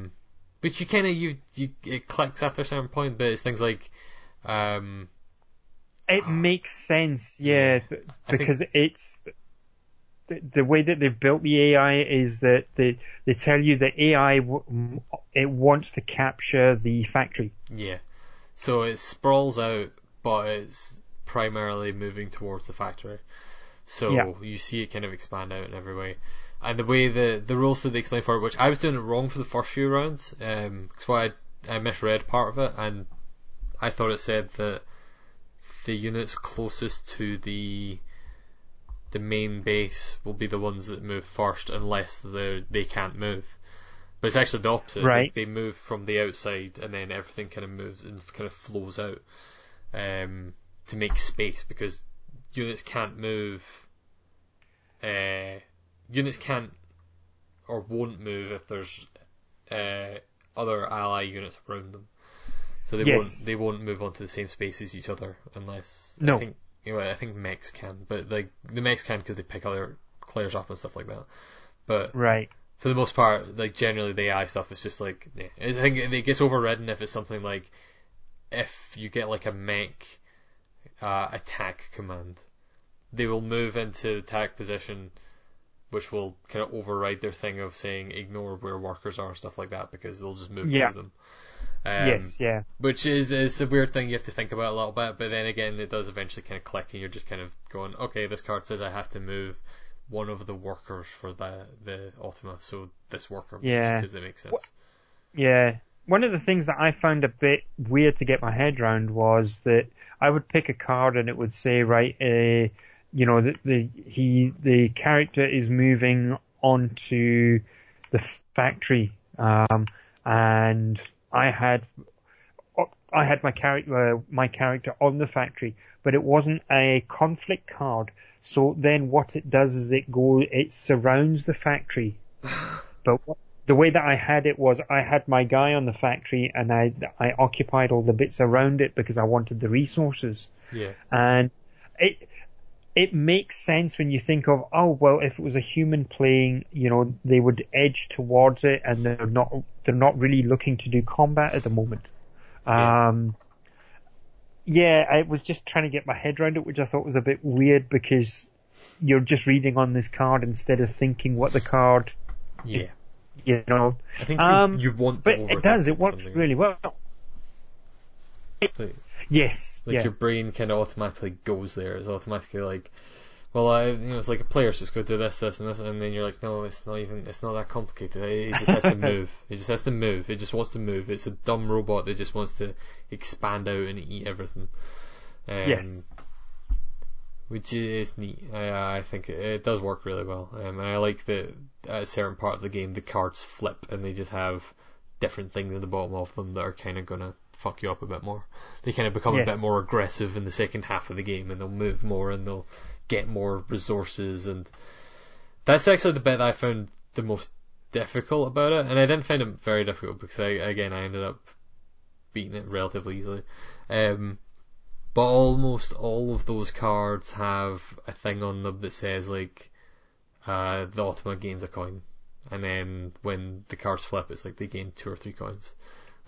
Which you kind of you you it clicks after a certain point, but it's things like, um, It makes sense. Yeah. I think- Because it's the, the way that they've built the AI is that they they tell you that AI w- it wants to capture the factory. yeah. So it sprawls out, but it's primarily moving towards the factory. So Yeah. you see it kind of expand out in every way. And the way the the rules that they explain for it, which I was doing it wrong for the first few rounds, um, because why I, I misread part of it, and I thought it said that the units closest to the the main base will be the ones that move first, unless they they can't move. But it's actually the opposite. Right. They, they move from the outside, and then everything kind of moves and kind of flows out um, to make space because units can't move. Uh, units can't or won't move if there's uh, other ally units around them. So they Yes. won't they won't move onto the same space as each other unless I No. think you know, I think mechs can, but like the mechs can because they pick other players up and stuff like that. But Right. for the most part, like generally the AI stuff is just like yeah. I think it gets overridden if it's something like if you get like a mech uh, attack command, they will move into the attack position, which will kind of override their thing of saying ignore where workers are and stuff like that because they'll just move Yeah. through them. Um, yes. Yeah. which is is a weird thing you have to think about a little bit, but then again, it does eventually kind of click, and you're just kind of going, okay, this card says I have to move one of the workers for the the Ultima, so this worker Yeah. because it makes sense. Yeah. One of the things that I found a bit weird to get my head around was that I would pick a card and it would say, right, uh, you know, the, the he the character is moving onto the factory, um, and I had I had my character uh, my character on the factory, but it wasn't a conflict card. So then what it does is it go it surrounds the factory, but what, the way that I had it was I had my guy on the factory and I I occupied all the bits around it because I wanted the resources. Yeah, and it it makes sense when you think of, oh well, if it was a human playing, you know, they would edge towards it, and they're not they're not really looking to do combat at the moment. Yeah. Um, yeah, I was just trying to get my head around it, which I thought was a bit weird because you're just reading on this card instead of thinking what the card, Yeah. you know. I think you, Um, you want But it does, it works something. really well. Yes, like yeah. your brain kind of automatically goes there. It's automatically like, well, I, you know, it's like a player just go do this, this, and this, and then you're like, no, it's not even, it's not that complicated. It, it just has to move. It just has to move. It just wants to move. It's a dumb robot that just wants to expand out and eat everything. Um, Yes. Which is neat. I, I think it, it does work really well. Um, and I like that at a certain part of the game, the cards flip and they just have different things at the bottom of them that are kind of gonna fuck you up a bit more. They kind of become a bit more aggressive in the second half of the game and they'll move more and they'll get more resources and that's actually the bit that I found the most difficult about it and I didn't find it very difficult because I again I ended up beating it relatively easily. Um, but almost all of those cards have a thing on them that says like uh, the Ultima gains a coin, and then when the cards flip, it's like they gain two or three coins,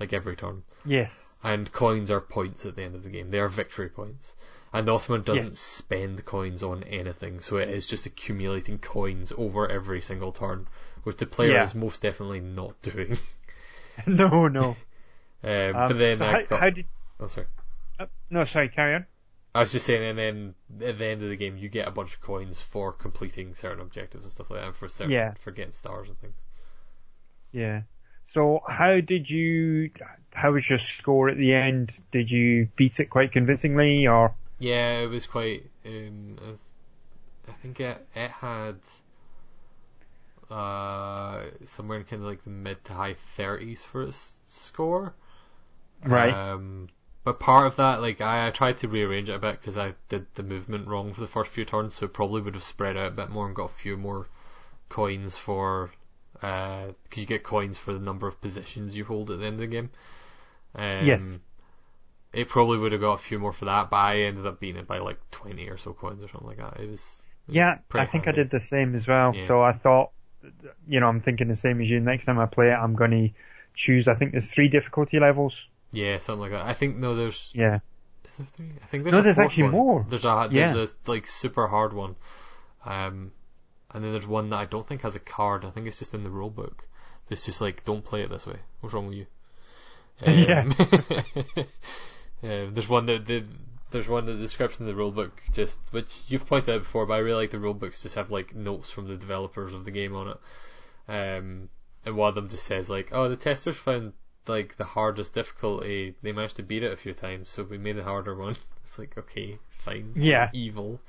like every turn. Yes. And coins are points at the end of the game. They are victory points. And the Ultima doesn't Yes. spend coins on anything, so it is just accumulating coins over every single turn, which the player Yeah. is most definitely not doing. no, no. Um, Um, but then so I how, got, how did? oh sorry. Uh, no, sorry. Carry on. I was just saying, and then at the end of the game, you get a bunch of coins for completing certain objectives and stuff like that, and for certain, Yeah. for getting stars and things. Yeah. So how did you? How was your score at the end? Did you beat it quite convincingly, or? Yeah, it was quite. Um, I, was, I think it it had uh somewhere in kind of like the mid to high thirties for its score. Right. Um, but part of that, like I, I tried to rearrange it a bit because I did the movement wrong for the first few turns, so it probably would have spread out a bit more and got a few more coins for. Because you get coins for the number of positions you hold at the end of the game. Um, Yes. It probably would have got a few more for that, but I ended up beating it by like 20 or so coins or something like that. It was. it was yeah, I think handy. I did the same as well. Yeah. So I thought, you know, I'm thinking the same as you. Next time I play it, I'm going to choose. I think there's three difficulty levels. Yeah, something like that. I think, no, there's. Yeah. Is there three? I think there's No, there's actually one. more. There's a there's Yeah. a like super hard one, um, and then there's one that I don't think has a card. I think it's just in the rule book. It's just like don't play it this way. What's wrong with you? Yeah. um, there's one that the there's one that the description in the rule book just which you've pointed out before, but I really like the rule books just have like notes from the developers of the game on it. Um, and one of them just says like, oh, the testers found like the hardest difficulty. They managed to beat it a few times, so we made a harder one. It's like okay, fine. Yeah. Evil.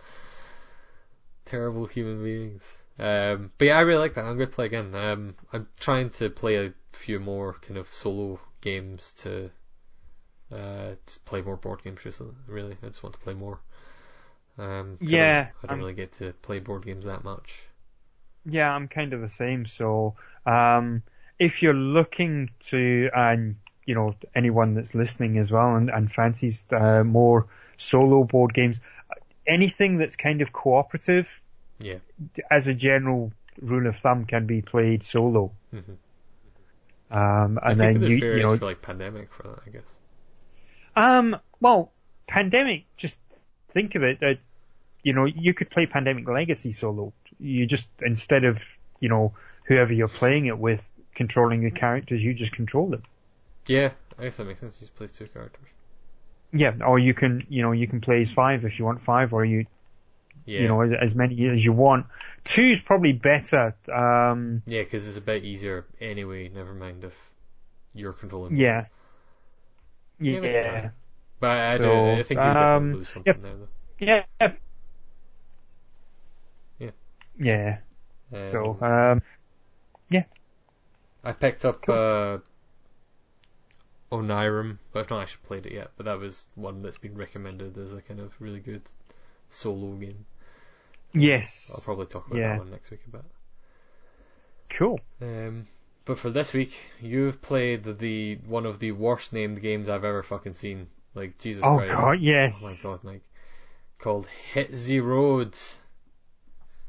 Terrible human beings. Um, but yeah, I really like that. I'm going to play again. Um, I'm trying to play a few more kind of solo games to uh, to play more board games. Recently, really, I just want to play more. Um, I Yeah, don't, I don't I'm- really get to play board games that much. Yeah, I'm kind of the same. So, um, if you're looking to, and you know, anyone that's listening as well and, and fancies uh, more solo board games, anything that's kind of cooperative, Yeah. as a general rule of thumb, can be played solo. hmm Um, I and think then there's you, various you know, for like pandemic for that, I guess. um, well, pandemic. Just think of it that you know you could play Pandemic Legacy solo. You just instead of you know whoever you're playing it with controlling the characters, you just control them. Yeah, I guess that makes sense. You just play two characters. Yeah, or you can you know you can play as five if you want five, or you Yeah. you know as, as many as you want. Two is probably better. Um, Yeah, because it's a bit easier anyway. Never mind if you're controlling. yeah. Yeah, but Yeah. But I, do. So, I think you um, lose something yep. there, though. Yeah. Yeah. Yeah. Um, So, um, yeah. I picked up uh, Onirim, but I've not actually played it yet. But that was one that's been recommended as a kind of really good solo game. yes. I'll probably talk about Yeah. that one next week a bit. Cool. Um, but for this week, you've played the, one of the worst named games I've ever fucking seen. Like Jesus Oh Christ! god, yes. Oh my god, Mike. called Hit the Road.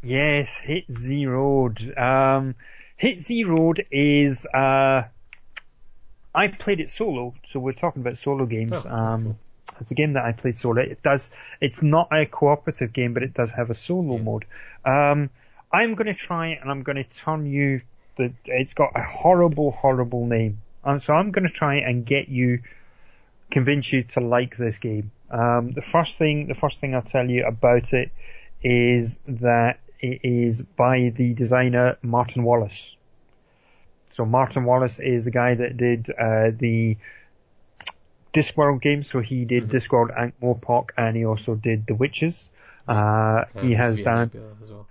Yes, Hit the Road. Um, Hit the Road is, uh, I played it solo, so we're talking about solo games. Oh, um, cool. it's a game that I played solo. It does, it's not a cooperative game, but it does have a solo Yeah. mode. Um, I'm going to try it and I'm going to turn you the, it's got a horrible, horrible name. Um, so I'm going to try and get you, convince you to like this game. Um, the first thing, the first thing I'll tell you about it is that it is by the designer Martin Wallace. So Martin Wallace is the guy that did uh, the Discworld games. So he did Mhm. Discworld Ankh-Morpork, and he also did The Witches. Uh, he has Via done well.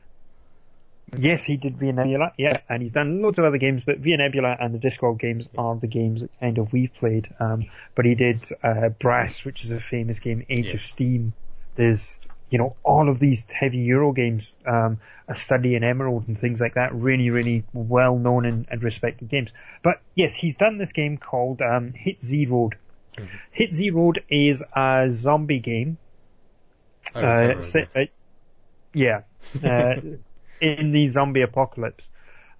Yes, he did Via Nebula, yeah, and he's done loads of other games, but Via Nebula and the Discworld games are the games that kind of we've played. Um, but he did uh, Brass, which is a famous game, Age Yeah. of Steam. There's, you know, all of these heavy Euro games, um, A Study in Emerald and things like that, really, really well known and, and respected games. But yes, he's done this game called um, Hit Z Road. Mhm. Hit Z Road is a zombie game uh, this. it's, yeah, uh, in the zombie apocalypse.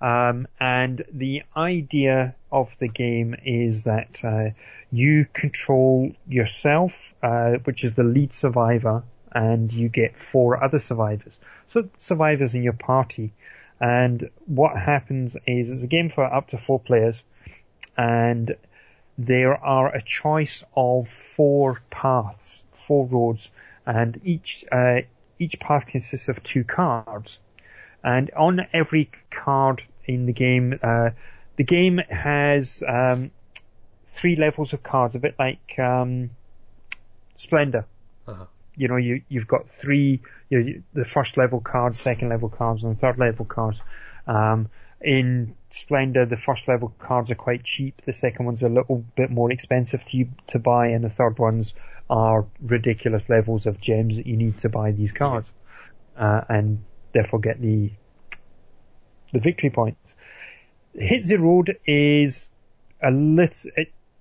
Um, and the idea of the game is that uh, you control yourself, uh, which is the lead survivor, and you get four other survivors. So survivors in your party. And what happens is it's a game for up to four players, and there are a choice of four paths, four roads, and each uh, each path consists of two cards. And on every card in the game, uh, the game has um, three levels of cards, a bit like um, Splendor. Uh-huh. You know, you you've got three, you know, the first level cards, second level cards, and third level cards. Um, in Splendor, the first level cards are quite cheap. The second ones are a little bit more expensive to to buy, and the third ones are ridiculous levels of gems that you need to buy these cards, uh, and therefore get the the victory points. Hit the road is a lit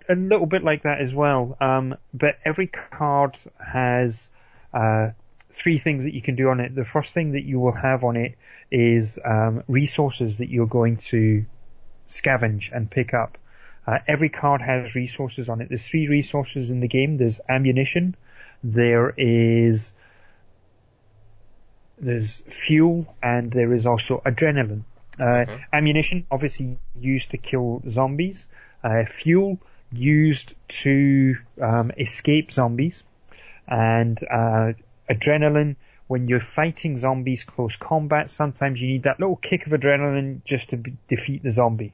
a little bit like that as well, um, but every card has uh, three things that you can do on it. The first thing that you will have on it is um, resources that you're going to scavenge and pick up. Uh, every card has resources on it. There's three resources in the game. There's ammunition. There is there's fuel and there is also adrenaline. Uh, Okay. Ammunition obviously used to kill zombies. Uh, fuel used to um, escape zombies, and uh, adrenaline when you're fighting zombies close combat. Sometimes you need that little kick of adrenaline just to defeat the zombie.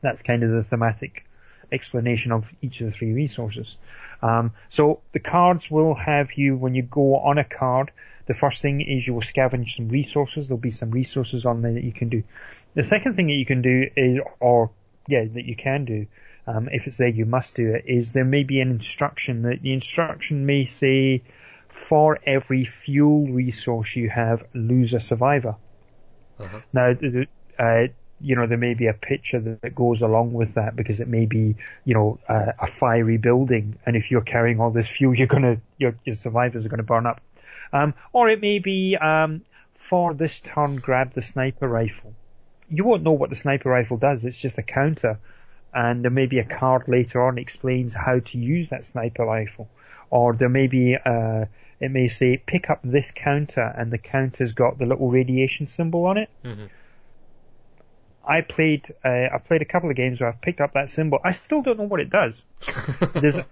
That's kind of the thematic explanation of each of the three resources. Um, so the cards will have you when you go on a card. The first thing is you will scavenge some resources. There'll be some resources on there that you can do. The second thing that you can do is, or yeah, that you can do, um, if it's there, you must do it. Is there may be an instruction that the instruction may say, for every fuel resource you have, lose a survivor. Uh-huh. Now, uh, you know, there may be a picture that, that goes along with that because it may be, you know, uh, a fiery building, and if you're carrying all this fuel, you're gonna, your, your survivors are gonna burn up. Um, or it may be, um, for this turn, grab the sniper rifle. You won't know what the sniper rifle does. It's just a counter, and there may be a card later on explains how to use that sniper rifle. Or there may be, uh, it may say pick up this counter, and the counter's got the little radiation symbol on it. hmm I played uh, I played a couple of games where I've picked up that symbol. I still don't know what it does. There's a,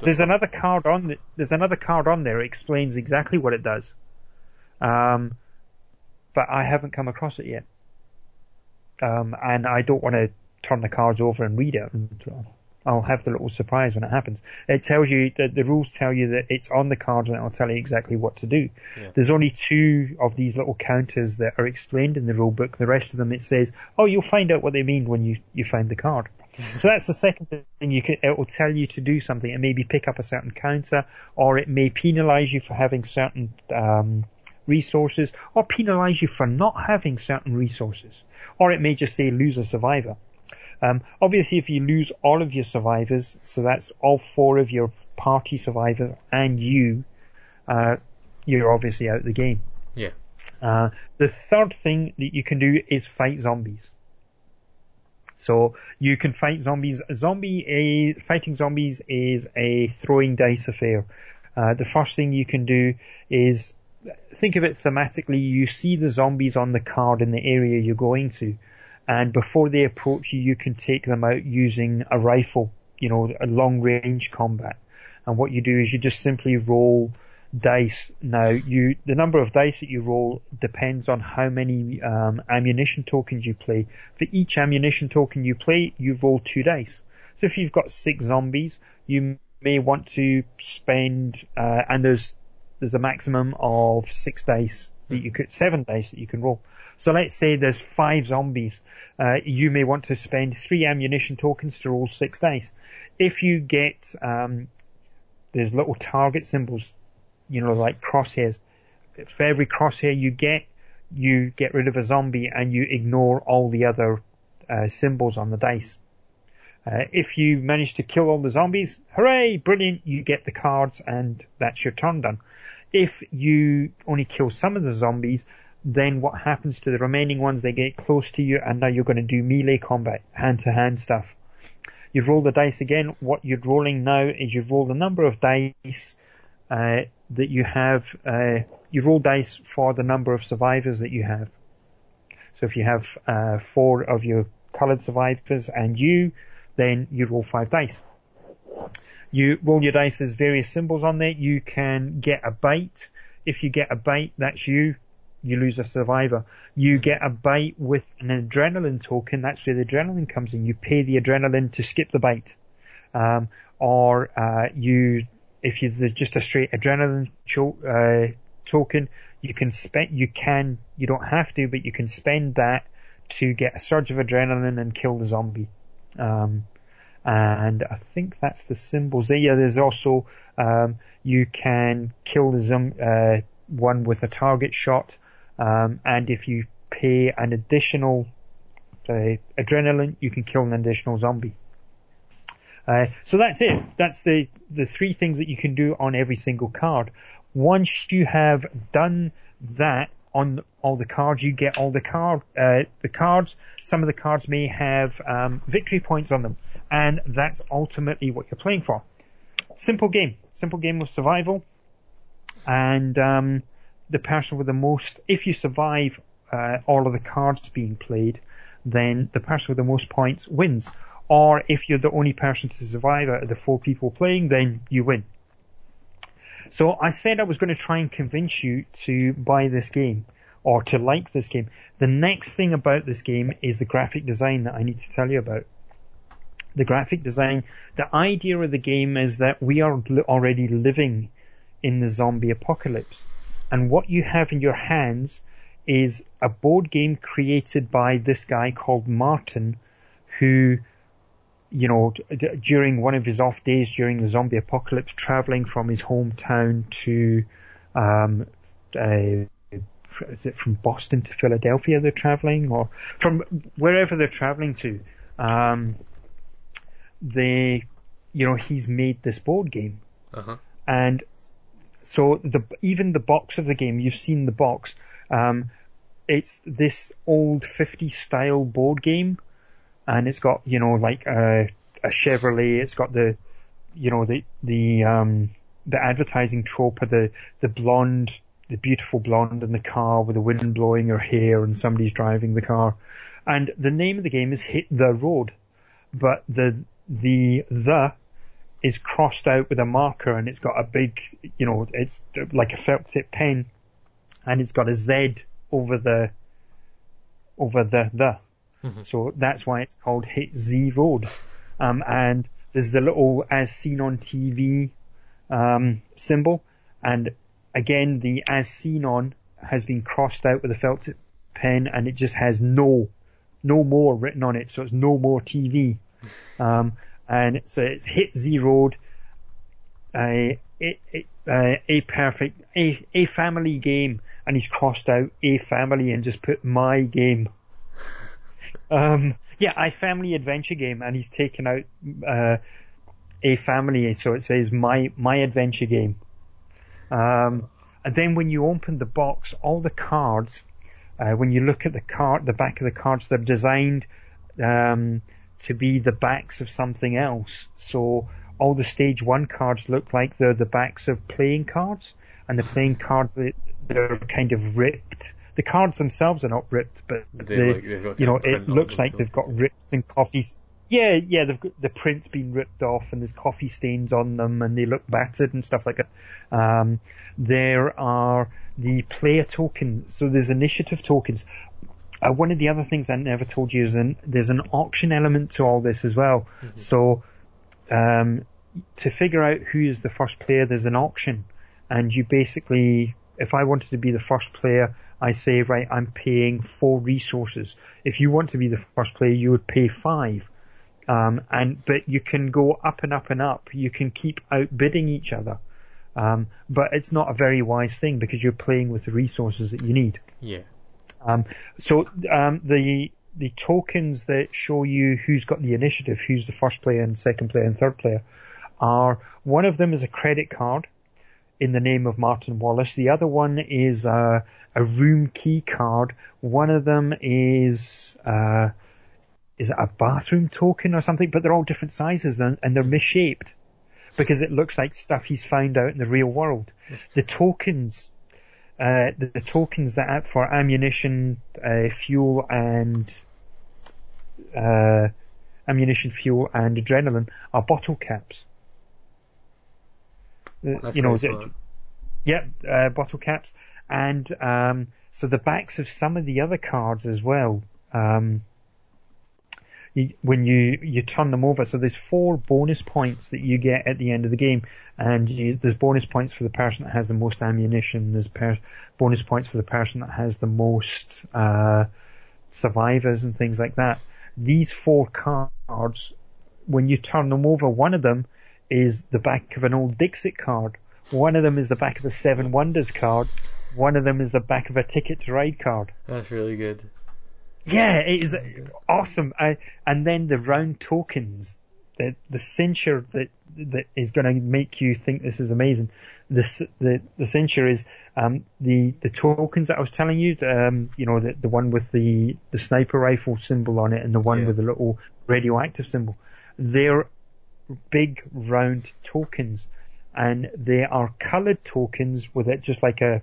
there's another card on the, there's another card on there that explains exactly what it does. Um, but I haven't come across it yet. Um, and I don't want to turn the cards over and read it. I'll have the little surprise when it happens. It tells you that the rules tell you that it's on the cards and it'll tell you exactly what to do. Yeah. There's only two of these little counters that are explained in the rule book. The rest of them it says, oh, you'll find out what they mean when you, you find the card. So that's the second thing you can, it will tell you to do something. It maybe pick up a certain counter or it may penalize you for having certain, um, resources or penalize you for not having certain resources. Or it may just say lose a survivor. Um, obviously, if you lose all of your survivors, so that's all four of your party survivors and you, uh, you're obviously out of the game. Yeah. Uh, the third thing that you can do is fight zombies. So you can fight zombies. Zombie a fighting zombies is a throwing dice affair. Uh, the first thing you can do is think of it thematically. You see the zombies on the card in the area you're going to, and before they approach you, you can take them out using a rifle. You know, a long range combat. And what you do is you just simply roll dice. Now, you the number of dice that you roll depends on how many um, ammunition tokens you play. For each ammunition token you play, you roll two dice. So if you've got six zombies, you may want to spend, uh, and there's there's a maximum of six dice that you could, seven dice that you can roll. So let's say there's five zombies. Uh, you may want to spend three ammunition tokens to roll six dice. If you get, um, there's little target symbols you know, like crosshairs. For every crosshair you get, you get rid of a zombie and you ignore all the other uh, symbols on the dice. Uh, if you manage to kill all the zombies, hooray, brilliant, you get the cards and that's your turn done. If you only kill some of the zombies, then what happens to the remaining ones? They get close to you and now you're going to do melee combat, hand to hand stuff. You roll the dice again. What you're rolling now is you roll the number of dice uh, that you have, uh, you roll dice for the number of survivors that you have. So if you have uh, four of your coloured survivors and you, then you roll five dice. You roll your dice, there's various symbols on there. You can get a bite. If you get a bite, that's you. You lose a survivor. You get a bite with an adrenaline token. That's where the adrenaline comes in. You pay the adrenaline to skip the bite. Um, or uh, you if you, there's just a straight adrenaline cho- uh, token, you can spend, you can, you don't have to, but you can spend that to get a surge of adrenaline and kill the zombie. Um, and I think that's the symbols. Yeah, there's also, um, you can kill the zom- uh, one with a target shot, um, and if you pay an additional uh, adrenaline, you can kill an additional zombie. Uh, so that's it. That's the, the three things that you can do on every single card. Once you have done that on all the cards, you get all the card, uh, the cards. Some of the cards may have, um, victory points on them. And that's ultimately what you're playing for. Simple game. Simple game of survival. And, um, the person with the most, if you survive, uh, all of the cards being played, then the person with the most points wins or if you're the only person to survive out of the four people playing, then you win. So I said I was going to try and convince you to buy this game or to like this game. The next thing about this game is the graphic design that I need to tell you about. The graphic design, the idea of the game is that we are already living in the zombie apocalypse. And what you have in your hands is a board game created by this guy called Martin, who you know, d- during one of his off days during the zombie apocalypse, traveling from his hometown to, um, uh, is it from Boston to Philadelphia they're traveling, or from wherever they're traveling to? Um, they, you know, he's made this board game, uh-huh. and so the even the box of the game, you've seen the box. Um, it's this old 50s style board game and it's got you know like a, a Chevrolet. It's got the you know the the um the advertising trope of the the blonde, the beautiful blonde in the car with the wind blowing her hair and somebody's driving the car. And the name of the game is Hit the Road, but the the the is crossed out with a marker and it's got a big, you know, it's like a felt tip pen and it's got a Z over the, over the, the. Mm-hmm. So that's why it's called Hit Z Road. Um, and there's the little as seen on TV um, symbol, and again the as seen on has been crossed out with a felt tip pen, and it just has no, no more written on it, so it's no more TV. Um, and so it's Hit Z Road, a, a, a, a perfect, a, a family game, and he's crossed out a family and just put my game. Um, yeah, a family adventure game, and he's taken out uh, a family, so it says my my adventure game. Um, and then when you open the box, all the cards, uh, when you look at the card, the back of the cards, they're designed um, to be the backs of something else. So all the stage one cards look like they're the backs of playing cards, and the playing cards they, they're kind of ripped. The cards themselves are not ripped, but They they've got you know it looks like they've got rips and coffees. Yeah, yeah, they've got, the print's been ripped off and there's coffee stains on them and they look battered and stuff like that. Um, there are the player tokens, so there's initiative tokens. Uh, one of the other things I never told you is an, there's an auction element to all this as well. So, um, to figure out who is the first player, there's an auction, and you basically, if I wanted to be the first player, I say, right, I'm paying four resources. If you want to be the first player, you would pay five. Um, and but you can go up and up and up. You can keep outbidding each other, um, but it's not a very wise thing because you're playing with the resources that you need. Yeah. Um, so um, the the tokens that show you who's got the initiative, who's the first player and second player and third player, are one of them is a credit card in the name of Martin Wallace. The other one is a, a room key card. One of them is uh, is it a bathroom token or something? But they're all different sizes and and they're misshaped because it looks like stuff he's found out in the real world. The tokens uh, the, the tokens that for ammunition, uh, fuel, and uh, ammunition, fuel, and adrenaline are bottle caps. Uh, That's you know, very the- smart. Yep, uh, bottle caps, and um, so the backs of some of the other cards as well. Um, when you you turn them over, so there's four bonus points that you get at the end of the game, and you, there's bonus points for the person that has the most ammunition. There's per, bonus points for the person that has the most uh, survivors and things like that. These four cards, when you turn them over, one of them is the back of an old Dixit card. One of them is the back of a Seven Wonders card. One of them is the back of a Ticket to Ride card. That's really good. Yeah, it is awesome. I, and then the round tokens, the the censure that that is going to make you think this is amazing. This the the censure is um, the the tokens that I was telling you. Um, you know the the one with the the sniper rifle symbol on it and the one Yeah. with the little radioactive symbol. They're big round tokens, and they are coloured tokens with it just like a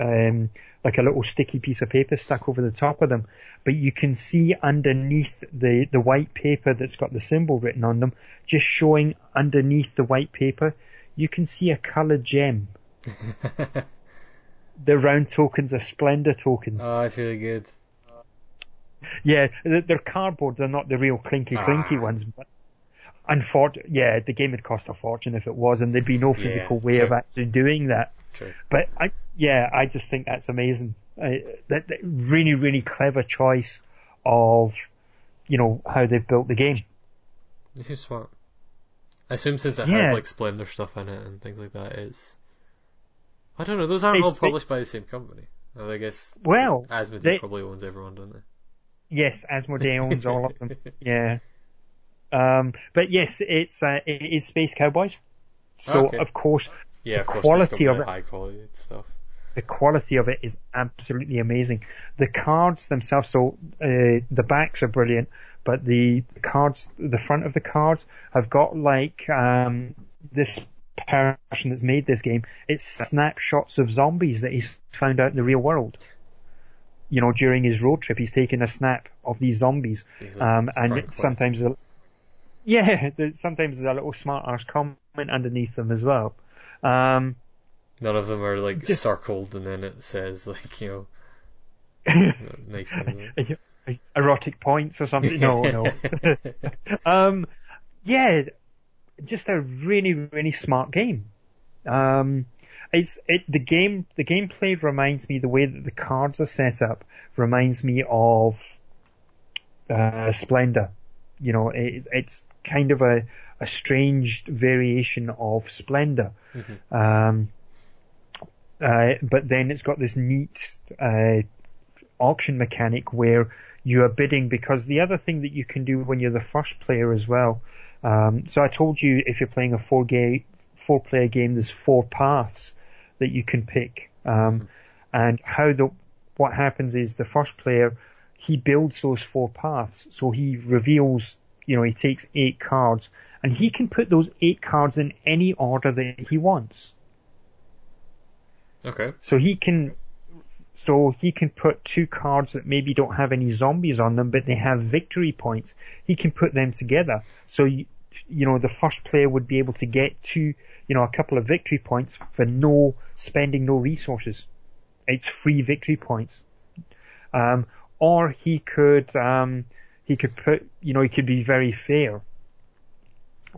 um, like a little sticky piece of paper stuck over the top of them. But you can see underneath the, the white paper that's got the symbol written on them, just showing underneath the white paper, you can see a coloured gem. The round tokens are Splendor tokens. Oh, that's really good. yeah, they're cardboard, they're not the real clinky clinky Ah. ones, but unfortunately, yeah, the game would cost a fortune if it was, and there'd be no physical way of actually doing that. True. But I, yeah, I just think that's amazing. I, that, that really, really clever choice of, you know, how they've built the game. This is smart. I assume since it Yeah. has like Splendor stuff in it and things like that, it's. I don't know. Those aren't all It's- published by the same company. Well, I guess Well, Asmodee they- probably owns everyone, don't they? yes, Asmodee owns all of them. Yeah. Um, but yes, it's uh, it is Space Cowboys. So Okay. of course, Yeah, The of quality of it- high quality stuff. the quality of it is absolutely amazing. The cards themselves, so uh, the backs are brilliant, but the cards, the front of the cards have got like um, this person that's made this game. It's snapshots of zombies that he's found out in the real world. You know, during his road trip, he's taken a snap of these zombies, um, and sometimes, a- yeah, there's- sometimes there's a little smart arse comment underneath them as well. Um, None of them are like Just- circled and then it says like you know nice erotic points or something. No, no. um, yeah, just a really, really smart game. Um, it's it the game the gameplay reminds me the way that the cards are set up reminds me of uh, Splendor. You know, it, it's kind of a a strange variation of Splendor. Um, uh, but then it's got this neat uh, auction mechanic where you are bidding because the other thing that you can do when you're the first player as well. Um, so I told you if you're playing a four game four player game, there's four paths that you can pick. Um, and how the, what happens is the first player, he builds those four paths. So he reveals, you know, he takes eight cards and he can put those eight cards in any order that he wants. Okay. So he can, so he can put two cards that maybe don't have any zombies on them, but they have victory points. He can put them together. So you, you know, the first player would be able to get two, you know, a couple of victory points for no spending no resources. It's free victory points. Um, or he could, um, he could put, you know, he could be very fair.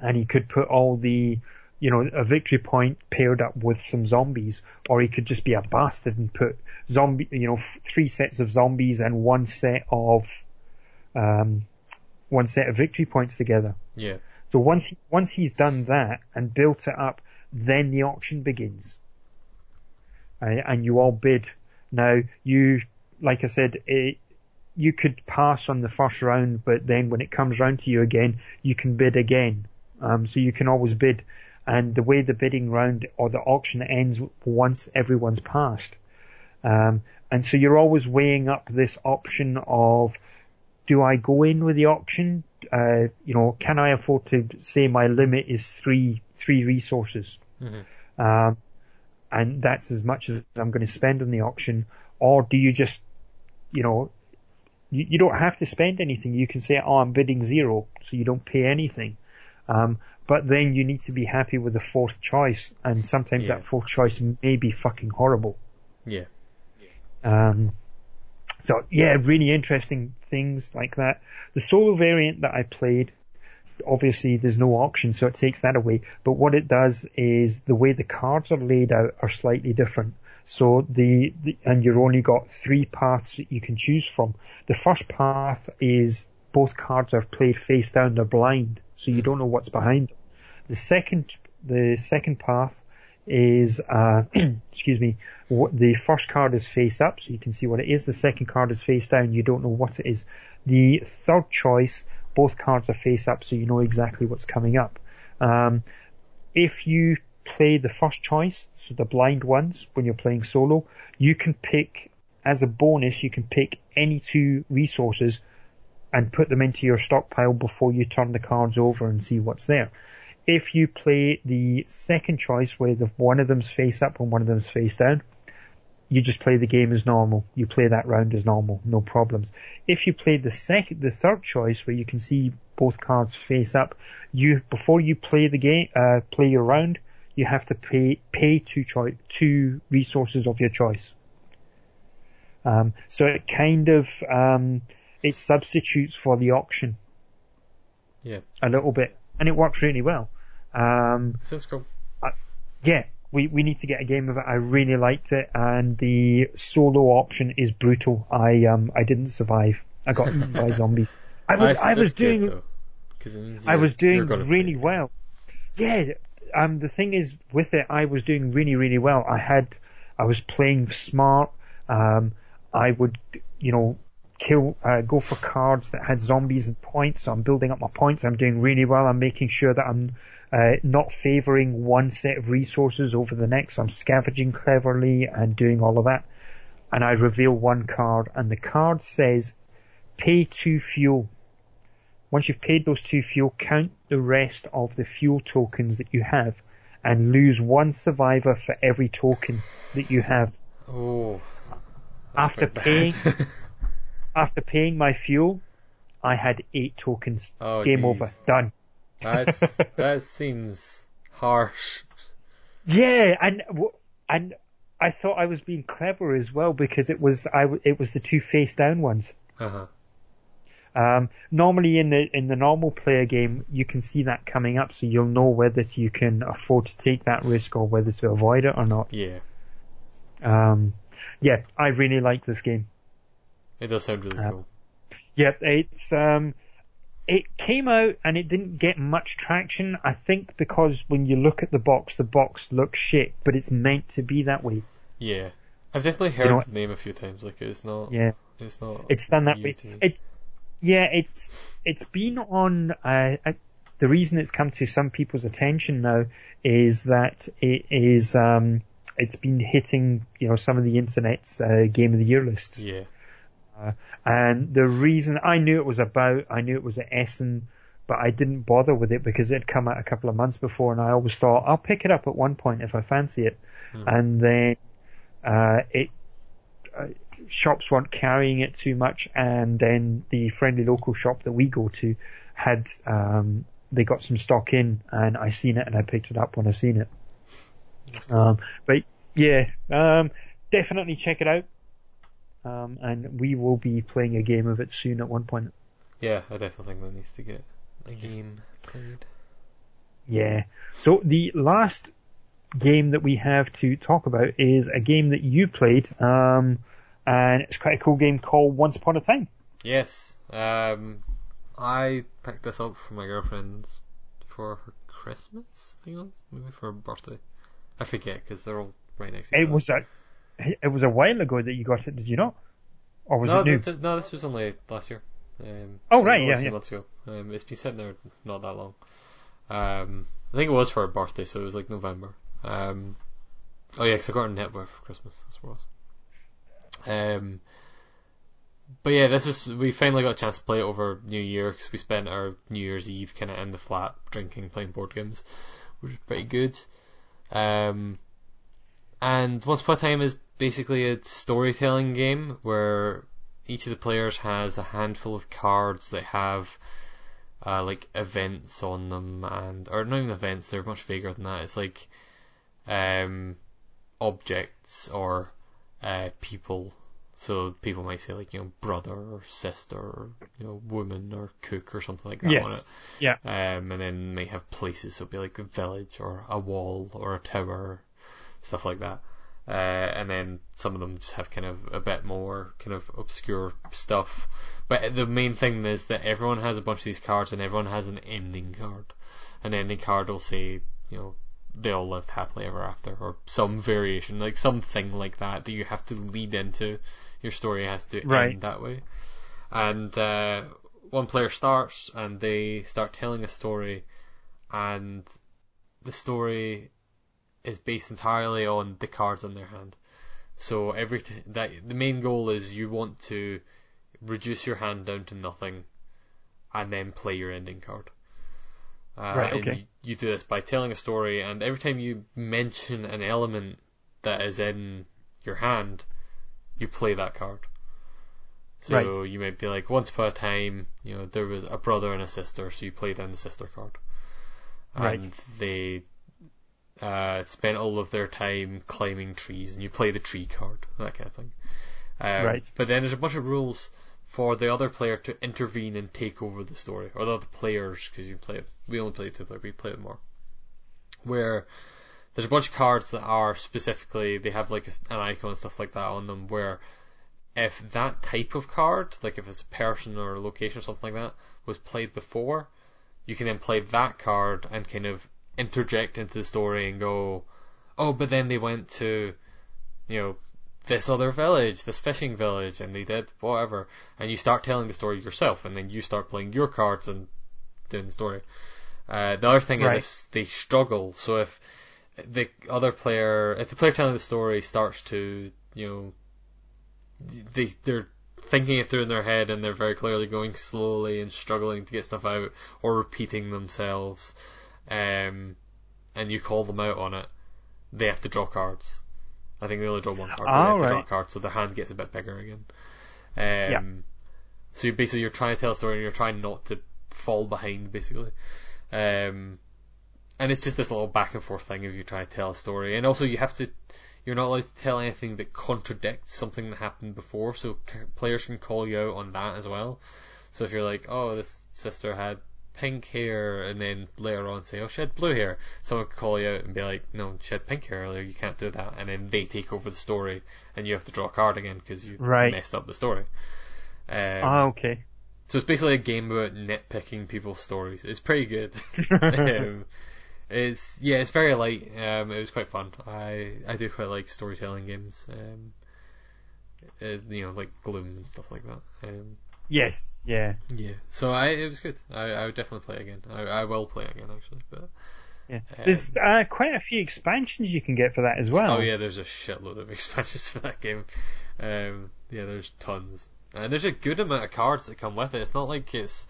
And he could put all the, you know, a victory point paired up with some zombies, or he could just be a bastard and put zombie, you know, three sets of zombies and one set of, um, one set of victory points together. Yeah. So once he, once he's done that and built it up, then the auction begins. Uh, and you all bid. Now you, like I said, it, you could pass on the first round, but then when it comes round to you again, you can bid again. Um, so you can always bid. And the way the bidding round or the auction ends once everyone's passed. Um, and so you're always weighing up this option of, do I go in with the auction? Uh, you know, can I afford to say my limit is three, three resources? Mm-hmm. Um, and that's as much as I'm going to spend on the auction, or do you just, you know, you, you don't have to spend anything. You can say, oh, I'm bidding zero, so you don't pay anything. Um, but then you need to be happy with the fourth choice, and sometimes Yeah. that fourth choice may be fucking horrible. Yeah. Um, so yeah, really interesting things like that. The solo variant that I played, obviously there's no auction, so it takes that away. But what it does is the way the cards are laid out are slightly different. So the, the and you've only got three paths that you can choose from. The first path is both cards are played face down, they're blind, so you don't know what's behind them. The second the second path is uh, excuse me. What, the first card is face up, so you can see what it is. The second card is face down, you don't know what it is. The third choice, both cards are face up, so you know exactly what's coming up. Um, if you play the first choice, so the blind ones, when you're playing solo, you can pick as a bonus. You can pick any two resources and put them into your stockpile before you turn the cards over and see what's there. If you play the second choice where the, one of them's face up and one of them's face down, you just play the game as normal. You play that round as normal, no problems. If you play the second, the third choice where you can see both cards face up, you before you play the game, uh, play your round, you have to pay pay two choice two resources of your choice. Um, so it kind of um, it substitutes for the auction Yeah. a little bit, and it works really well. Um, Sounds cool. yeah, we, we need to get a game of it. I really liked it, and the solo option is brutal. I um I didn't survive. I got eaten by zombies. I was I, was doing means I was doing really play. well. Yeah, um, the thing is with it, I was doing really, really well. I had, I was playing smart. Um, I would, you know, kill, uh, go for cards that had zombies and points. So I'm building up my points. I'm doing really well. I'm making sure that I'm uh, not favoring one set of resources over the next. I'm scavenging cleverly and doing all of that. And I reveal one card, and the card says, "Pay two fuel." Once you've paid those two fuel, count the rest of the fuel tokens that you have and lose one survivor for every token that you have. Oh. After paying. after paying my fuel, I had eight tokens. oh, Game jeez. over. Done. That's that seems harsh. Yeah, and and I thought I was being clever as well because it was I it was the two face down ones. Uh huh. Um, normally in the in the normal player game, you can see that coming up, so you'll know whether you can afford to take that risk or whether to avoid it or not. Yeah. Um, yeah, I really like this game. It does sound really Uh, cool. Yeah, it's um, it came out and it didn't get much traction. I think because when you look at the box, the box looks shit, but it's meant to be that way. Yeah. I've definitely heard know- the name a few times. Like it's not. Yeah, It's not. it's done that way. It, yeah, it's it's been on. Uh, I, the reason it's come to some people's attention now is that it is um, it's been hitting you know some of the internet's uh, game of the year lists. Yeah. Uh, and the reason I knew it was about, I knew it was at Essen, but I didn't bother with it because it had come out a couple of months before, and I always thought I'll pick it up at one point if I fancy it, Hmm. and then uh, it uh, shops weren't carrying it too much, and then the friendly local shop that we go to had um, they got some stock in, and I seen it and I picked it up when I seen it. Um, but yeah, um, definitely check it out. Um, and we will be playing a game of it soon at one point. Yeah, I definitely think that needs to get a game played. Yeah. So the last game that we have to talk about is a game that you played, um, and it's quite a cool game called Once Upon a Time. Yes. Um, I picked this up for my girlfriend for her Christmas. I think it was maybe for her birthday. I forget because they're all right next to each other. It other. was a it was a while ago that you got it, did you not? Or was no, it new? th- no, this was only last year. Um, Oh, so right, yeah, a yeah. months ago. Um, it's been sitting there not that long. Um, I think it was for her birthday, so it was like November. Um, oh yeah, 'cause I got her network for Christmas. That's what it was. Um, but yeah, this is we finally got a chance to play it over New Year because we spent our New Year's Eve kind of in the flat drinking, playing board games, which was pretty good. Um, and Once Upon a Time is basically a storytelling game where each of the players has a handful of cards that have uh, like events on them and or not even events they're much vaguer than that it's like um, objects or uh, people so people might say like you know brother or sister or you know woman or cook or something like that on it yes. Yeah. um, and then may have places, so it'd be like a village or a wall or a tower, stuff like that. Uh, and then some of them just have kind of a bit more kind of obscure stuff. But the main thing is that everyone has a bunch of these cards and everyone has an ending card. An ending card will say, you know, they all lived happily ever after, or some variation, like something like that that you have to lead into. Your story has to Right. end that way. And uh, one player starts and they start telling a story, and the story is based entirely on the cards in their hand. So every t- that the main goal is you want to reduce your hand down to nothing, and then play your ending card. Uh, Right, and okay. You, you do this by telling a story, and every time you mention an element that is in your hand, you play that card. So Right. you might be like, once upon a time, you know, there was a brother and a sister, so you play down the sister card. Right. And they uh, spent all of their time climbing trees, and you play the tree card, that kind of thing. Um, Right. But then there's a bunch of rules for the other player to intervene and take over the story, or the other players, because you play it. We only play two player, we play it more. Where there's a bunch of cards that are specifically they have like a, an icon and stuff like that on them. Where if that type of card, like if it's a person or a location or something like that, was played before, you can then play that card and kind of interject into the story and go, oh, but then they went to, you know, this other village, this fishing village, and they did whatever, and you start telling the story yourself, and then you start playing your cards and doing the story. Uh, the other thing Right. is if they struggle, so if the other player, if the player telling the story starts to, you know, they they're thinking it through in their head and they're very clearly going slowly and struggling to get stuff out or repeating themselves, um, and you call them out on it, they have to draw cards. I think they only draw one card, they have to draw a card, so their hand gets a bit bigger again. Um, So you basically you're trying to tell a story and you're trying not to fall behind, basically. Um, and it's just this little back and forth thing if you try to tell a story, and also you have to. You're not allowed to tell anything that contradicts something that happened before, so c- players can call you out on that as well. So if you're like, oh, this sister had pink hair, and then later on say, oh, she had blue hair, someone could call you out and be like, no, she had pink hair earlier, you can't do that, and then they take over the story, and you have to draw a card again because you Right. messed up the story. Um, ah, okay. so it's basically a game about nitpicking people's stories. It's pretty good. um, it's yeah, it's very light. Um, it was quite fun. I I do quite like storytelling games. Um, uh, you know, like Gloom and stuff like that. Um, Yes, yeah. Yeah. So I it was good. I, I would definitely play again. I, I will play again actually. But Yeah. Um, There's uh, quite a few expansions you can get for that as well. oh yeah, there's a shitload of expansions for that game. Um, yeah, there's tons, and there's a good amount of cards that come with it. It's not like it's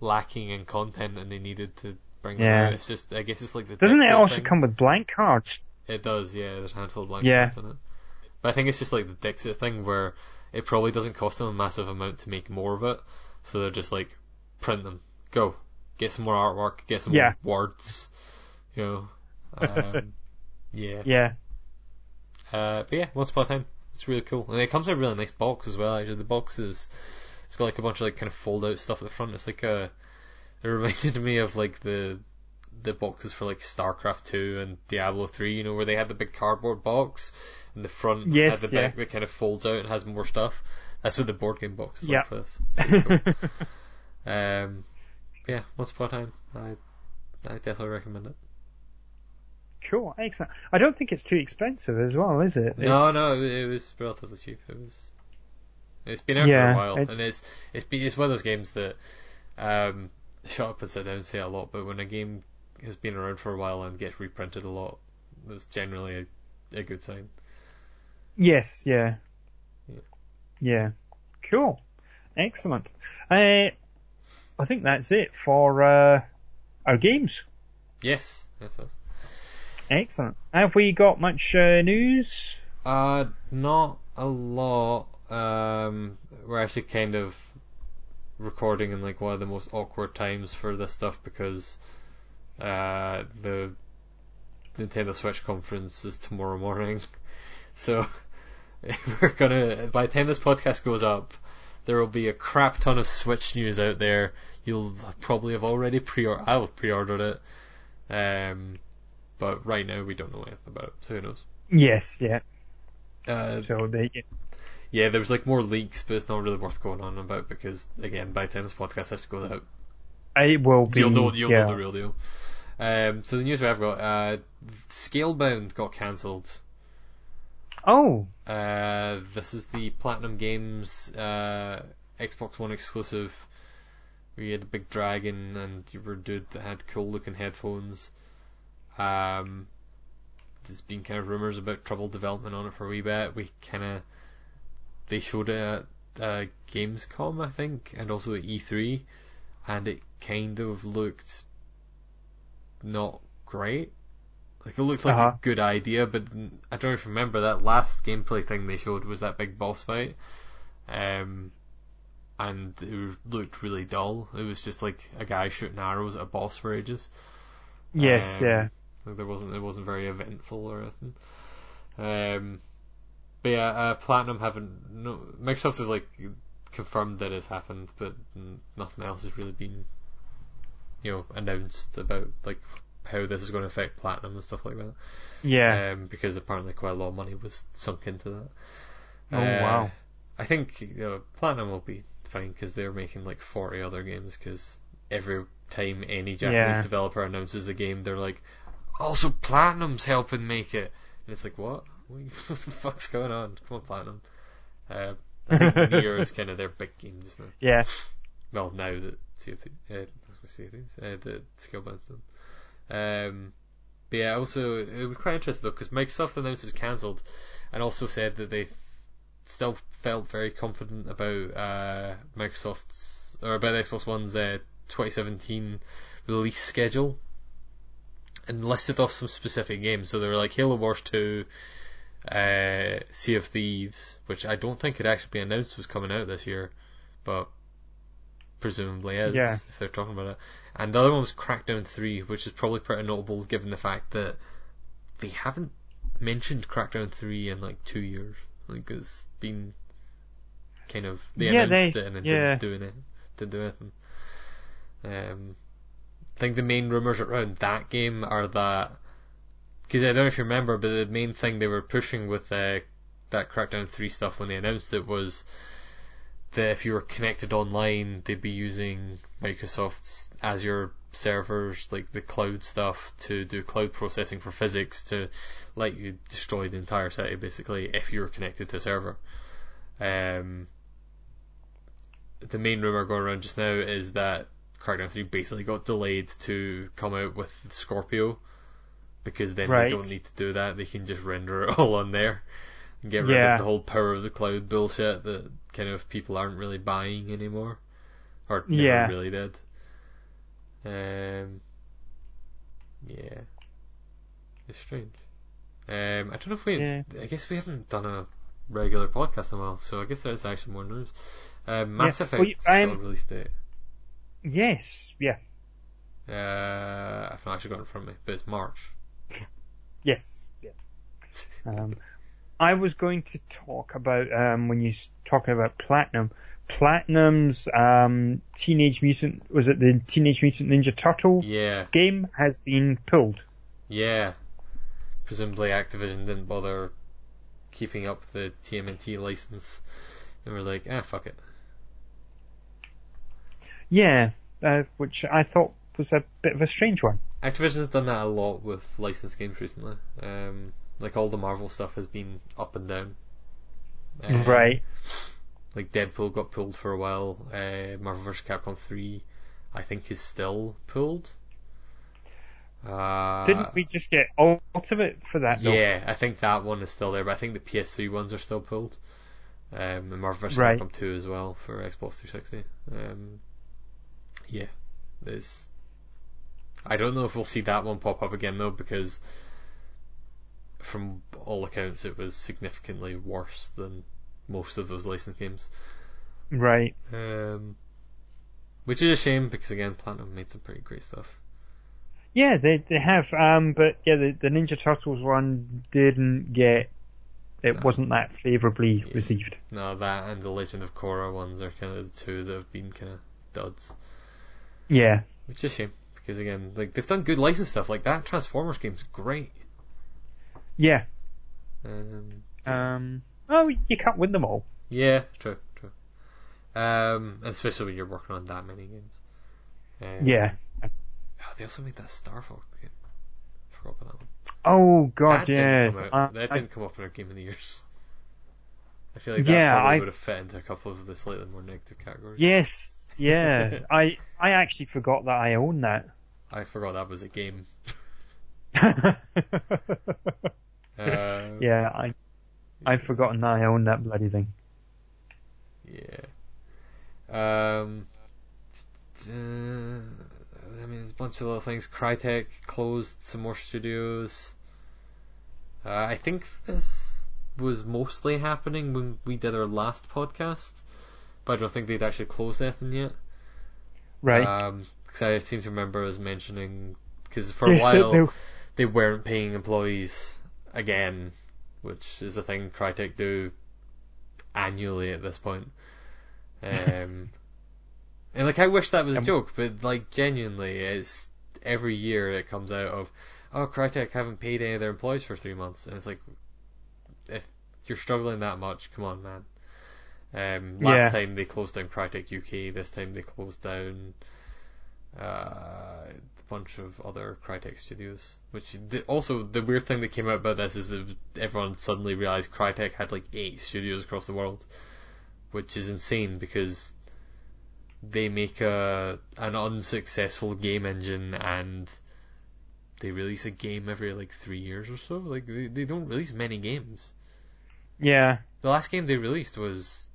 lacking in content and they needed to bring Yeah. out. It's just I guess it's like the Doesn't it also thing. come with blank cards? It does, yeah. There's a handful of blank Yeah. cards in it. But I think it's just like the Dixit thing where it probably doesn't cost them a massive amount to make more of it, so they're just like print them, go, get some more artwork, get some Yeah. more words, you know. Um, yeah. Yeah. Uh, but yeah, Once Upon a Time, it's really cool, and it comes in a really nice box as well. Actually, the box is it's got like a bunch of like kind of fold out stuff at the front. It's like a it reminded me of like the the boxes for like StarCraft two and Diablo three, you know, where they had the big cardboard box and the front Yes, the yeah. back that kind of folds out and has more stuff. That's what the board game box is Yeah. like for this. Cool. um, yeah, Once Upon a Time, I I definitely recommend it. cool, excellent. I don't think it's too expensive as well, is it? No, It's- no, it, it was relatively cheap. It was. It's been out Yeah, for a while, it's- and it's it's be, it's one of those games that um, shut up and sit down and say a lot. But when a game has been around for a while and gets reprinted a lot, that's generally a, a good sign. Yes, yeah. Yeah. Yeah. Cool. Excellent. Uh, I think that's it for uh, our games. Yes, yes, yes. Excellent. Have we got much uh, news? Uh, not a lot. Um, we're actually kind of recording in like one of the most awkward times for this stuff because uh, the Nintendo Switch conference is tomorrow morning. So we're gonna by the time this podcast goes up, there will be a crap ton of Switch news out there. You'll probably have already pre I'll have pre-ordered it. Um, but right now we don't know anything about it, so who knows? Yes, yeah. Uh, So they, yeah, there was like more leaks, but it's not really worth going on about because again, by the time this podcast has to go out, it will be. you'll know you'll yeah. know the real deal. Um, so the news we have got, uh, Scalebound got cancelled. Oh, Uh, this is the Platinum Games uh, Xbox One exclusive. We had a big dragon and you were a dude that had cool looking headphones. Um, there's been kind of rumors about troubled development on it for a wee bit. We kind of they showed it at uh, Gamescom, I think, and also at E3, and it kind of looked not great. Like it looks like Uh-huh. a good idea, but I don't if remember that last gameplay thing they showed was that big boss fight, um, and it was, looked really dull. It was just like a guy shooting arrows at a boss for ages. yes, Um, yeah. like there wasn't it wasn't very eventful or anything. Um, but yeah, uh, Platinum haven't. No, Microsoft has like confirmed that it's happened, but nothing else has really been, you know, announced about like how this is going to affect Platinum and stuff like that. Yeah. Um, because apparently quite a lot of money was sunk into that. oh, Uh, wow. I think you know, Platinum will be fine because they're making like 40 other games. Because every time any Japanese Yeah. developer announces a game, they're like, "Also, Platinum's helping make it," and it's like, "What? What the fuck's going on? Come on, Platinum." Uh, I think NieR is kind of their big game just now. Yeah. Well, now that Sea of Thieves, uh, I was going to say things, uh, that Scalebound's done. Um, but yeah, also it was quite interesting though because Microsoft announced it was cancelled, and also said that they still felt very confident about uh, Microsoft's or about the Xbox One's uh, 2017 release schedule, and listed off some specific games. So they were like Halo Wars 2, uh, Sea of Thieves, which I don't think had actually been announced was coming out this year, but presumably is Yeah. if they're talking about it. And the other one was Crackdown 3, which is probably pretty notable given the fact that they haven't mentioned Crackdown 3 in like two years. Like it's been kind of they Yeah, announced they- it and then yeah. didn't do it, didn't do anything. Um, I think the main rumors around that game are that because I don't know if you remember, but the main thing they were pushing with uh, that Crackdown 3 stuff when they announced it was that if you were connected online, they'd be using Microsoft's Azure servers, like the cloud stuff, to do cloud processing for physics to let you destroy the entire city basically if you were connected to a server. Um, the main rumor going around just now is that Crackdown 3 basically got delayed to come out with Scorpio because then Right. they don't need to do that. They can just render it all on there get rid Yeah. of the whole power of the cloud bullshit that kind of people aren't really buying anymore, or never Yeah. really did. Um, yeah, it's strange. Um, I don't know if we. Yeah. I guess we haven't done a regular podcast in a while, so I guess there is actually more news. Um, Mass Yeah. Effect Well, you- got a um, release date. Yes, yeah, Uh, I've not actually got it in front of me, but it's March. yes, yeah. Um, I was going to talk about um, when you s- talking about Platinum. Platinum's um, Teenage Mutant was it the Teenage Mutant Ninja Turtle Yeah, game has been pulled. yeah. Presumably Activision didn't bother keeping up the TMNT license, and were like, ah, fuck it. Yeah, uh, which I thought was a bit of a strange one. Activision's done that a lot with licensed games recently. Um, like all the Marvel stuff has been up and down. Um, right. Like Deadpool got pulled for a while. Uh, Marvel vs. Capcom 3, I think, is still pulled. Uh, Didn't we just get Ultimate for that? though? Yeah, I think that one is still there, but I think the PS3 ones are still pulled. Um, and Marvel vs. Right. Capcom 2 as well for Xbox 360. Um, yeah, there's. I don't know if we'll see that one pop up again though, because from all accounts it was significantly worse than most of those licensed games. Right. Um, which is a shame because again, Platinum made some pretty great stuff. Yeah, they they have. Um, but yeah, the, the Ninja Turtles one didn't get. It No. wasn't that favourably Yeah. received. No, that and the Legend of Korra ones are kind of the two that have been kind of duds. Yeah. Which is a shame because again, like they've done good licensed stuff. Like that Transformers game's great. Yeah. Um, Um. Oh, you can't win them all. yeah, true, true. Um, especially when you're working on that many games. Um, Yeah. oh, they also made that Star Fox game. Forgot about that one. Oh God, that yeah. Didn't I- that I- didn't come up in our game of the years. I feel like that Yeah, probably I- would have fit into a couple of the slightly more negative categories. yes. Yeah. I I actually forgot that I own that. I forgot that was a game. yeah, Uh, I I've forgotten that I own that bloody thing. Yeah. Um. I mean, there's a bunch of little things. Crytek closed some more studios. Uh, I think this was mostly happening when we did our last podcast, but I don't think they'd actually closed anything yet. Right. Um 'cause I seem to remember us mentioning because for Yes, a while they weren't paying employees again, which is a thing Crytek do annually at this point. Um, and like I wish that was a Um, joke, but like genuinely, it's every year it comes out of, oh Crytek haven't paid any of their employees for three months, and it's like, if you're struggling that much, come on, man. Um, last Yeah. time they closed down Crytek UK. This time they closed down uh, bunch of other Crytek studios. Which the, also the weird thing that came out about this is that everyone suddenly realized Crytek had like eight studios across the world, which is insane because they make a an unsuccessful game engine and they release a game every like three years or so. Like they, they don't release many games. Yeah. The last game they released was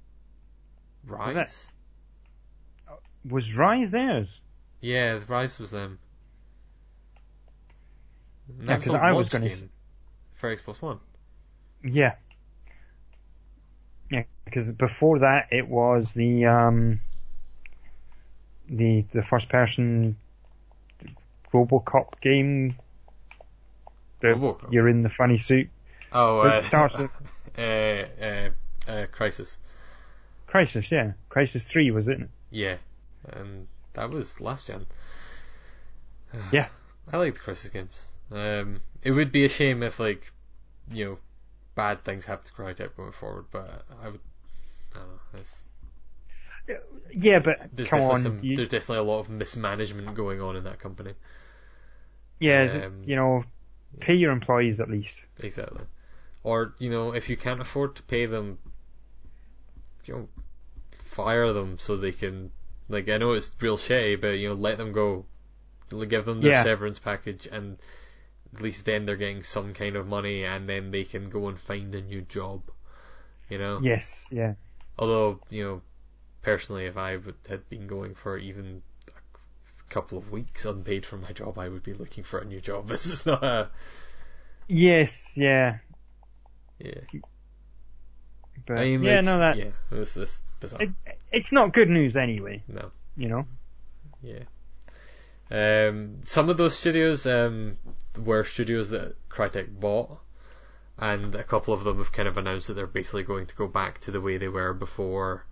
Rise. Was oh, Rise theirs? Yeah, Rise was them. And Yeah, that 'cause a I was gonna game for Xbox One. Yeah. Yeah, because before that it was the um the the first person RoboCop game. The, RoboCop? You're in the funny suit. Oh, It uh, starts with- uh, uh, uh, Crysis. Crysis, yeah. Crysis Three was it? Yeah, um, that was last gen. Yeah. I like the Crysis games. Um, it would be a shame if like, you know, bad things happen to Crytek going forward, but I would. I don't know. It's, Yeah, but there's come definitely on, some, you- there's definitely a lot of mismanagement going on in that company. yeah, um, you know, pay your employees at least. Exactly. Or, you know, if you can't afford to pay them, you know, fire them so they can like I know it's real shitty, but you know let them go, give them their Yeah. severance package, and at least then they're getting some kind of money, and then they can go and find a new job. You know. Yes, yeah. Although you know, personally, if I would, had been going for even a couple of weeks unpaid for my job, I would be looking for a new job. This is not a Yes, yeah. yeah. But I mean, yeah, like, no, that's yeah, this bizarre. it, it's not good news anyway. No. You know. Yeah. Um, some of those studios um, were studios that Crytek bought, and a couple of them have kind of announced that they're basically going to go back to the way they were before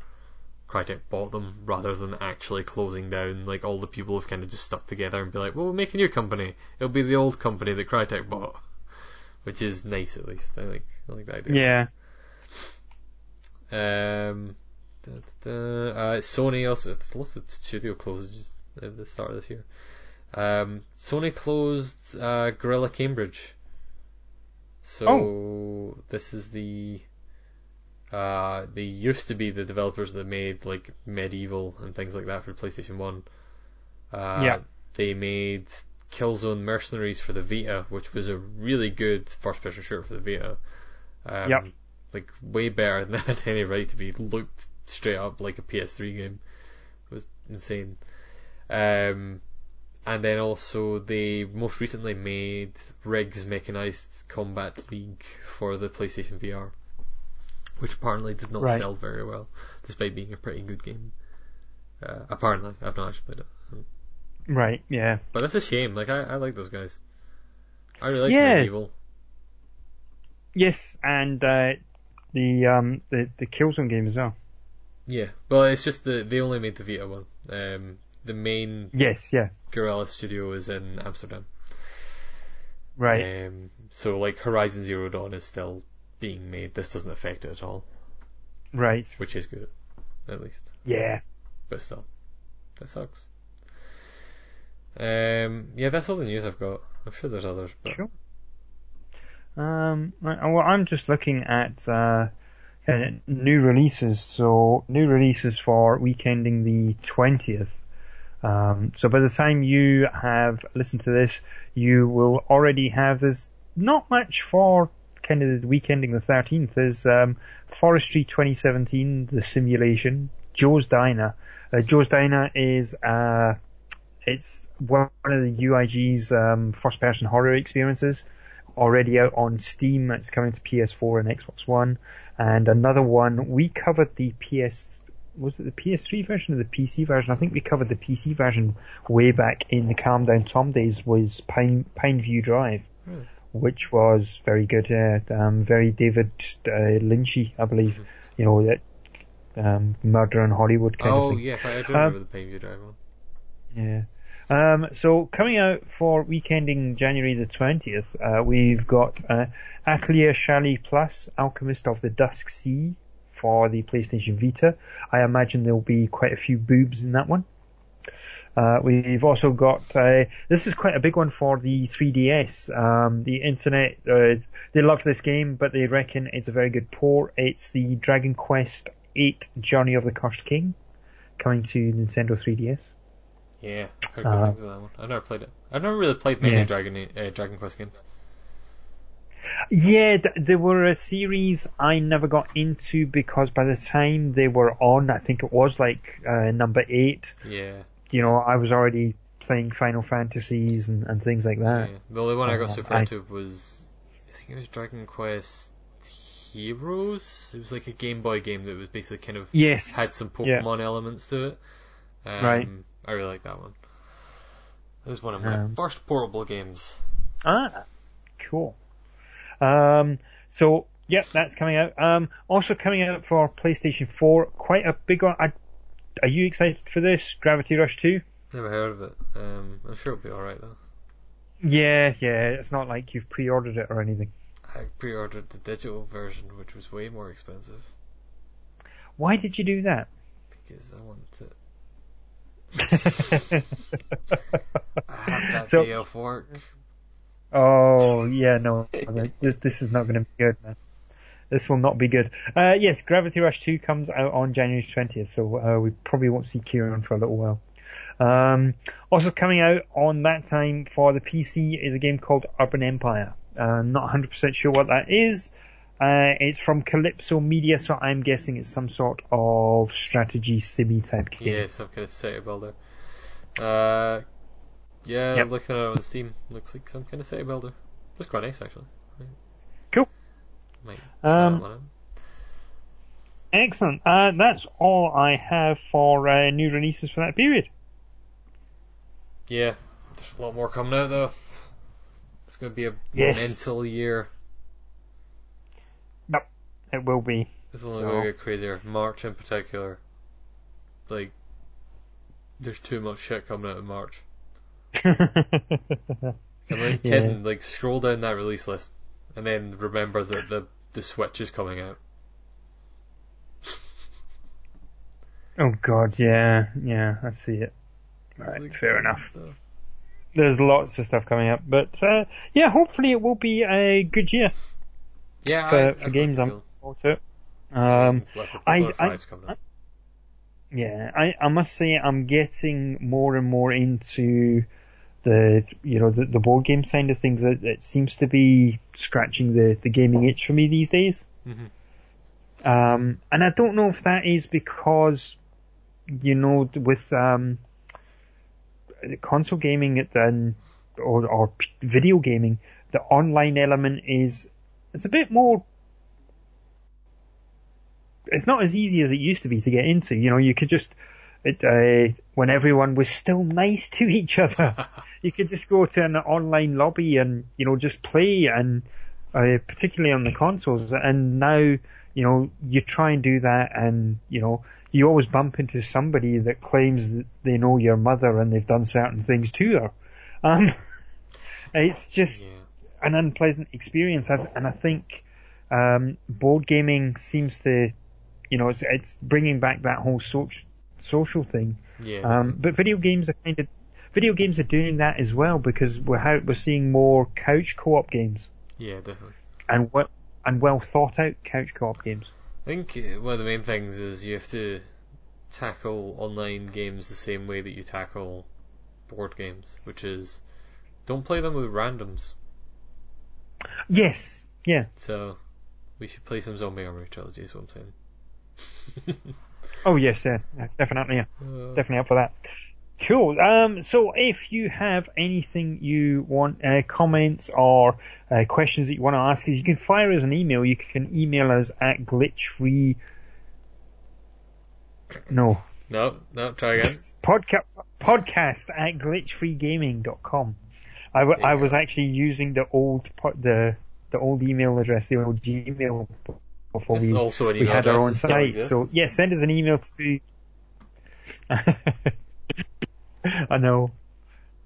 Crytek bought them, rather than actually closing down. Like all the people have kind of just stuck together and be like, "Well, we'll make a new company. It'll be the old company that Crytek bought," which is nice at least. I like I like that idea. Yeah. Um, da, da, da. Uh, Sony also it's lots of studio closes at the start of this year. Um, Sony closed uh, Guerrilla Cambridge. So this is the uh, they used to be the developers that made like MediEvil and things like that for PlayStation One. Uh, Yeah. They made Killzone Mercenaries for the Vita, which was a really good first-person shooter for the Vita. Um, Yep. Like way better than it had any right to be. Looked straight up like a PS3 game. It was insane. Um, and then also they most recently made RIGS Mechanized Combat League for the PlayStation VR, which apparently did not Right. sell very well, despite being a pretty good game. Uh, apparently, I've not actually played it, Right. Yeah. but that's a shame. Like I, I like those guys. I really like Yeah. MediEvil. Yes, and uh, the um the the Killzone game as well. Yeah, well, it's just that they only made the Vita one. Um, the main Yes. Yeah. Guerrilla studio is in Amsterdam. Right. Um, so like Horizon Zero Dawn is still being made. This doesn't affect it at all, Right. which is good, at least. Yeah. But still, that sucks. Um, yeah, that's all the news I've got. I'm sure there's others, but Sure. Um, well, I'm just looking at uh, uh, new releases. So new releases for weekending the 20th. Um, so by the time you have listened to this, you will already have. There's not much for kind of the weekending the 13th. There's um, Forestry 2017, the simulation. Joe's Diner. Uh, Joe's Diner is uh, it's one of the UIG's um, first-person horror experiences. Already out on Steam. It's coming to PS4 and Xbox One. And another one we covered the PS. Was it the PS3 version or the PC version? I think we covered the PC version way back in the Calm Down Tom days. Was Pine Pineview Drive, Really? which was very good. Yeah, um, very David uh, Lynchy, I believe. You know that um, murder in Hollywood kind of thing. oh yeah, I do Um, remember the Pineview Drive one. Yeah. Um, so coming out for weekending January the 20th, uh, we've got uh, Atelier Shallie Plus, Alchemist of the Dusk Sea for the PlayStation Vita. I imagine there'll be quite a few boobs in that one. Uh, we've also got, uh, this is quite a big one for the 3DS. Um, the internet, uh, they love this game, but they reckon it's a very good port. It's the Dragon Quest 8 Journey of the Cursed King coming to Nintendo 3DS. Yeah, Uh, things about that one. I've never played it. I've never really played many Yeah. Dragon uh, Dragon Quest games. Yeah, th- there were a series I never got into because by the time they were on, I think it was like uh, number eight. Yeah, You know, I was already playing Final Fantasies and, and things like that. yeah. The only one I got Uh, super I- into was I think it was Dragon Quest Heroes. It was like a Game Boy game that was basically kind of Yes. had some Yeah. Pokemon elements to it. Um, Right. I really like that one. It was one of my Um, first portable games. Ah, cool. Um, so yeah, that's coming out. Um, also coming out for PlayStation 4, quite a big one. I, are you excited for this? Gravity Rush 2? Never heard of it. Um, I'm sure it'll be alright though. Yeah, yeah. It's not like you've pre-ordered it or anything. I pre-ordered the digital version, which was way more expensive Why did you do that? because I want it. I have that So- day off work. Oh yeah, no, this this is not going to be good, man. this will not be good. Uh, yes, Gravity Rush 2 comes out on January 20th, so uh, we probably won't see Kieran for a little while. Um, also coming out on that time for the PC is a game called Urban Empire. Uh, not 100% sure what that is. Uh, it's from Kalypso Media, so I'm guessing it's some sort of strategy simi type game. Yeah, some kind of city builder. Uh, yeah, Yep. looking at it on Steam, looks like some kind of city builder. Looks quite nice actually. Cool. Might Um, one out. Excellent. Uh, that's all I have for uh, new releases for that period. Yeah, there's a lot more coming out though. It's going to be a Yes. mental year. Nope, it will be. It's only So- going to get crazier. March in particular. Like, there's too much shit coming out in March. I'm like Yeah. Like, scroll down that release list, and then remember that the the Switch is coming out. Oh god, yeah, yeah, I see it. Right, like, fair enough. stuff. There's lots of stuff coming up, but uh, yeah, hopefully it will be a good year Yeah, for, I, for I've games. I'm forward to it. Um, Left 4 I- I- 5's coming out. yeah, I, I must say I'm getting more and more into the you know the, the board game side of things. It, it seems to be scratching the, the gaming itch for me these days. Mhm. Um, and I don't know if that is because you know with um, console gaming and or, or video gaming, the online element is it's a bit more. It's not as easy as it used to be to get into. You know, you could just it, uh, when everyone was still nice to each other, you could just go to an online lobby and you know just play and uh, particularly on the consoles. And now you know you try and do that, and you know you always bump into somebody that claims that they know your mother and they've done certain things to her. Um, it's just Yeah. an unpleasant experience, and I think um, board gaming seems to, you know, it's, it's bringing back that whole social social thing. Yeah. Um, but video games are kind of video games are doing that as well because we're how, we're seeing more couch co-op games yeah, definitely. and well and well thought out couch co-op games. I think uh, one of the main things is you have to tackle online games the same way that you tackle board games, which is don't play them with randoms. Yes, yeah. So we should play some Zombie Army Trilogy, is what I'm saying. Oh yes, yeah, yeah, definitely, yeah. Uh, definitely up for that. Cool. Um, so if you have anything you want, uh, comments or uh, questions that you want to ask us, you can fire us an email. You can email us at glitchfree. No, no, no, try again. podcast podcast at glitchfreegaming.com. I, w- There I was actually using the old po- the the old email address, the old Gmail before we also an we had our own site. exists. So yeah, send us an email to. I know.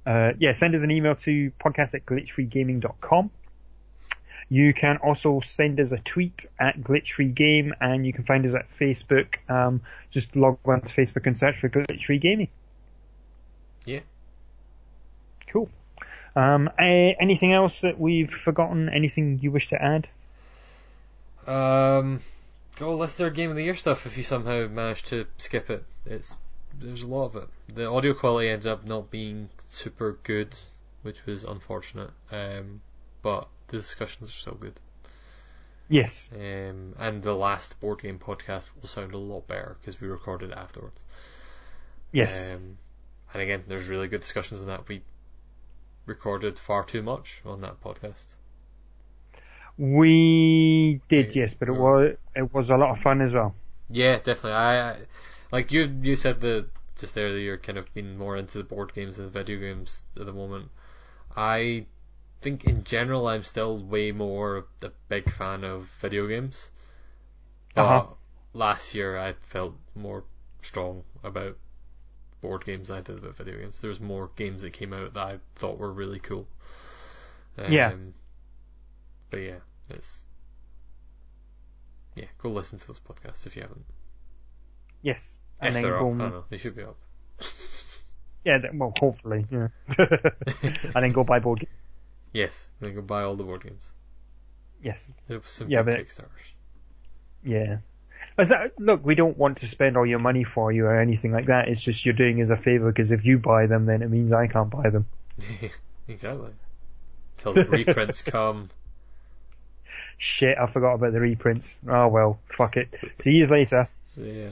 Uh, yeah, send us an email to podcast at glitchfreegaming.com. You can also send us a tweet at glitchfreegame, and you can find us at Facebook. Um, just log on to Facebook and search for glitchfree gaming. Yeah. Cool. Um, eh, anything else that we've forgotten? Anything you wish to add? Um, go list their game of the year stuff if you somehow manage to skip it. It's there's a lot of it. The audio quality ended up not being super good, which was unfortunate. Um, but the discussions are still good. Yes. Um, and the last board game podcast will sound a lot better because we recorded it afterwards. Yes. Um, and again, there's really good discussions in that. We recorded far too much on that podcast. We did, yes, but it was it was a lot of fun as well. Yeah, definitely. I, I like you. You said that just there that you're kind of been more into the board games than the video games at the moment. I think in general I'm still way more a big fan of video games. But Uh-huh. last year I felt more strong about board games than I did about video games. There was more games that came out that I thought were really cool. Um, Yeah. But yeah, it's yeah, go listen to those podcasts if you haven't. Yes, and if they're up, they should be up. yeah, well, hopefully, yeah. and then go buy board games. Yes, and then go buy all the board games. Yes. yeah, but Kickstarters. Yeah. That, look, we don't want to spend all your money for you or anything like that. It's just you're doing us a favor because if you buy them, then it means I can't buy them. exactly. Till the reprints come, shit, I forgot about the reprints. Oh well, fuck it. See years later. See ya.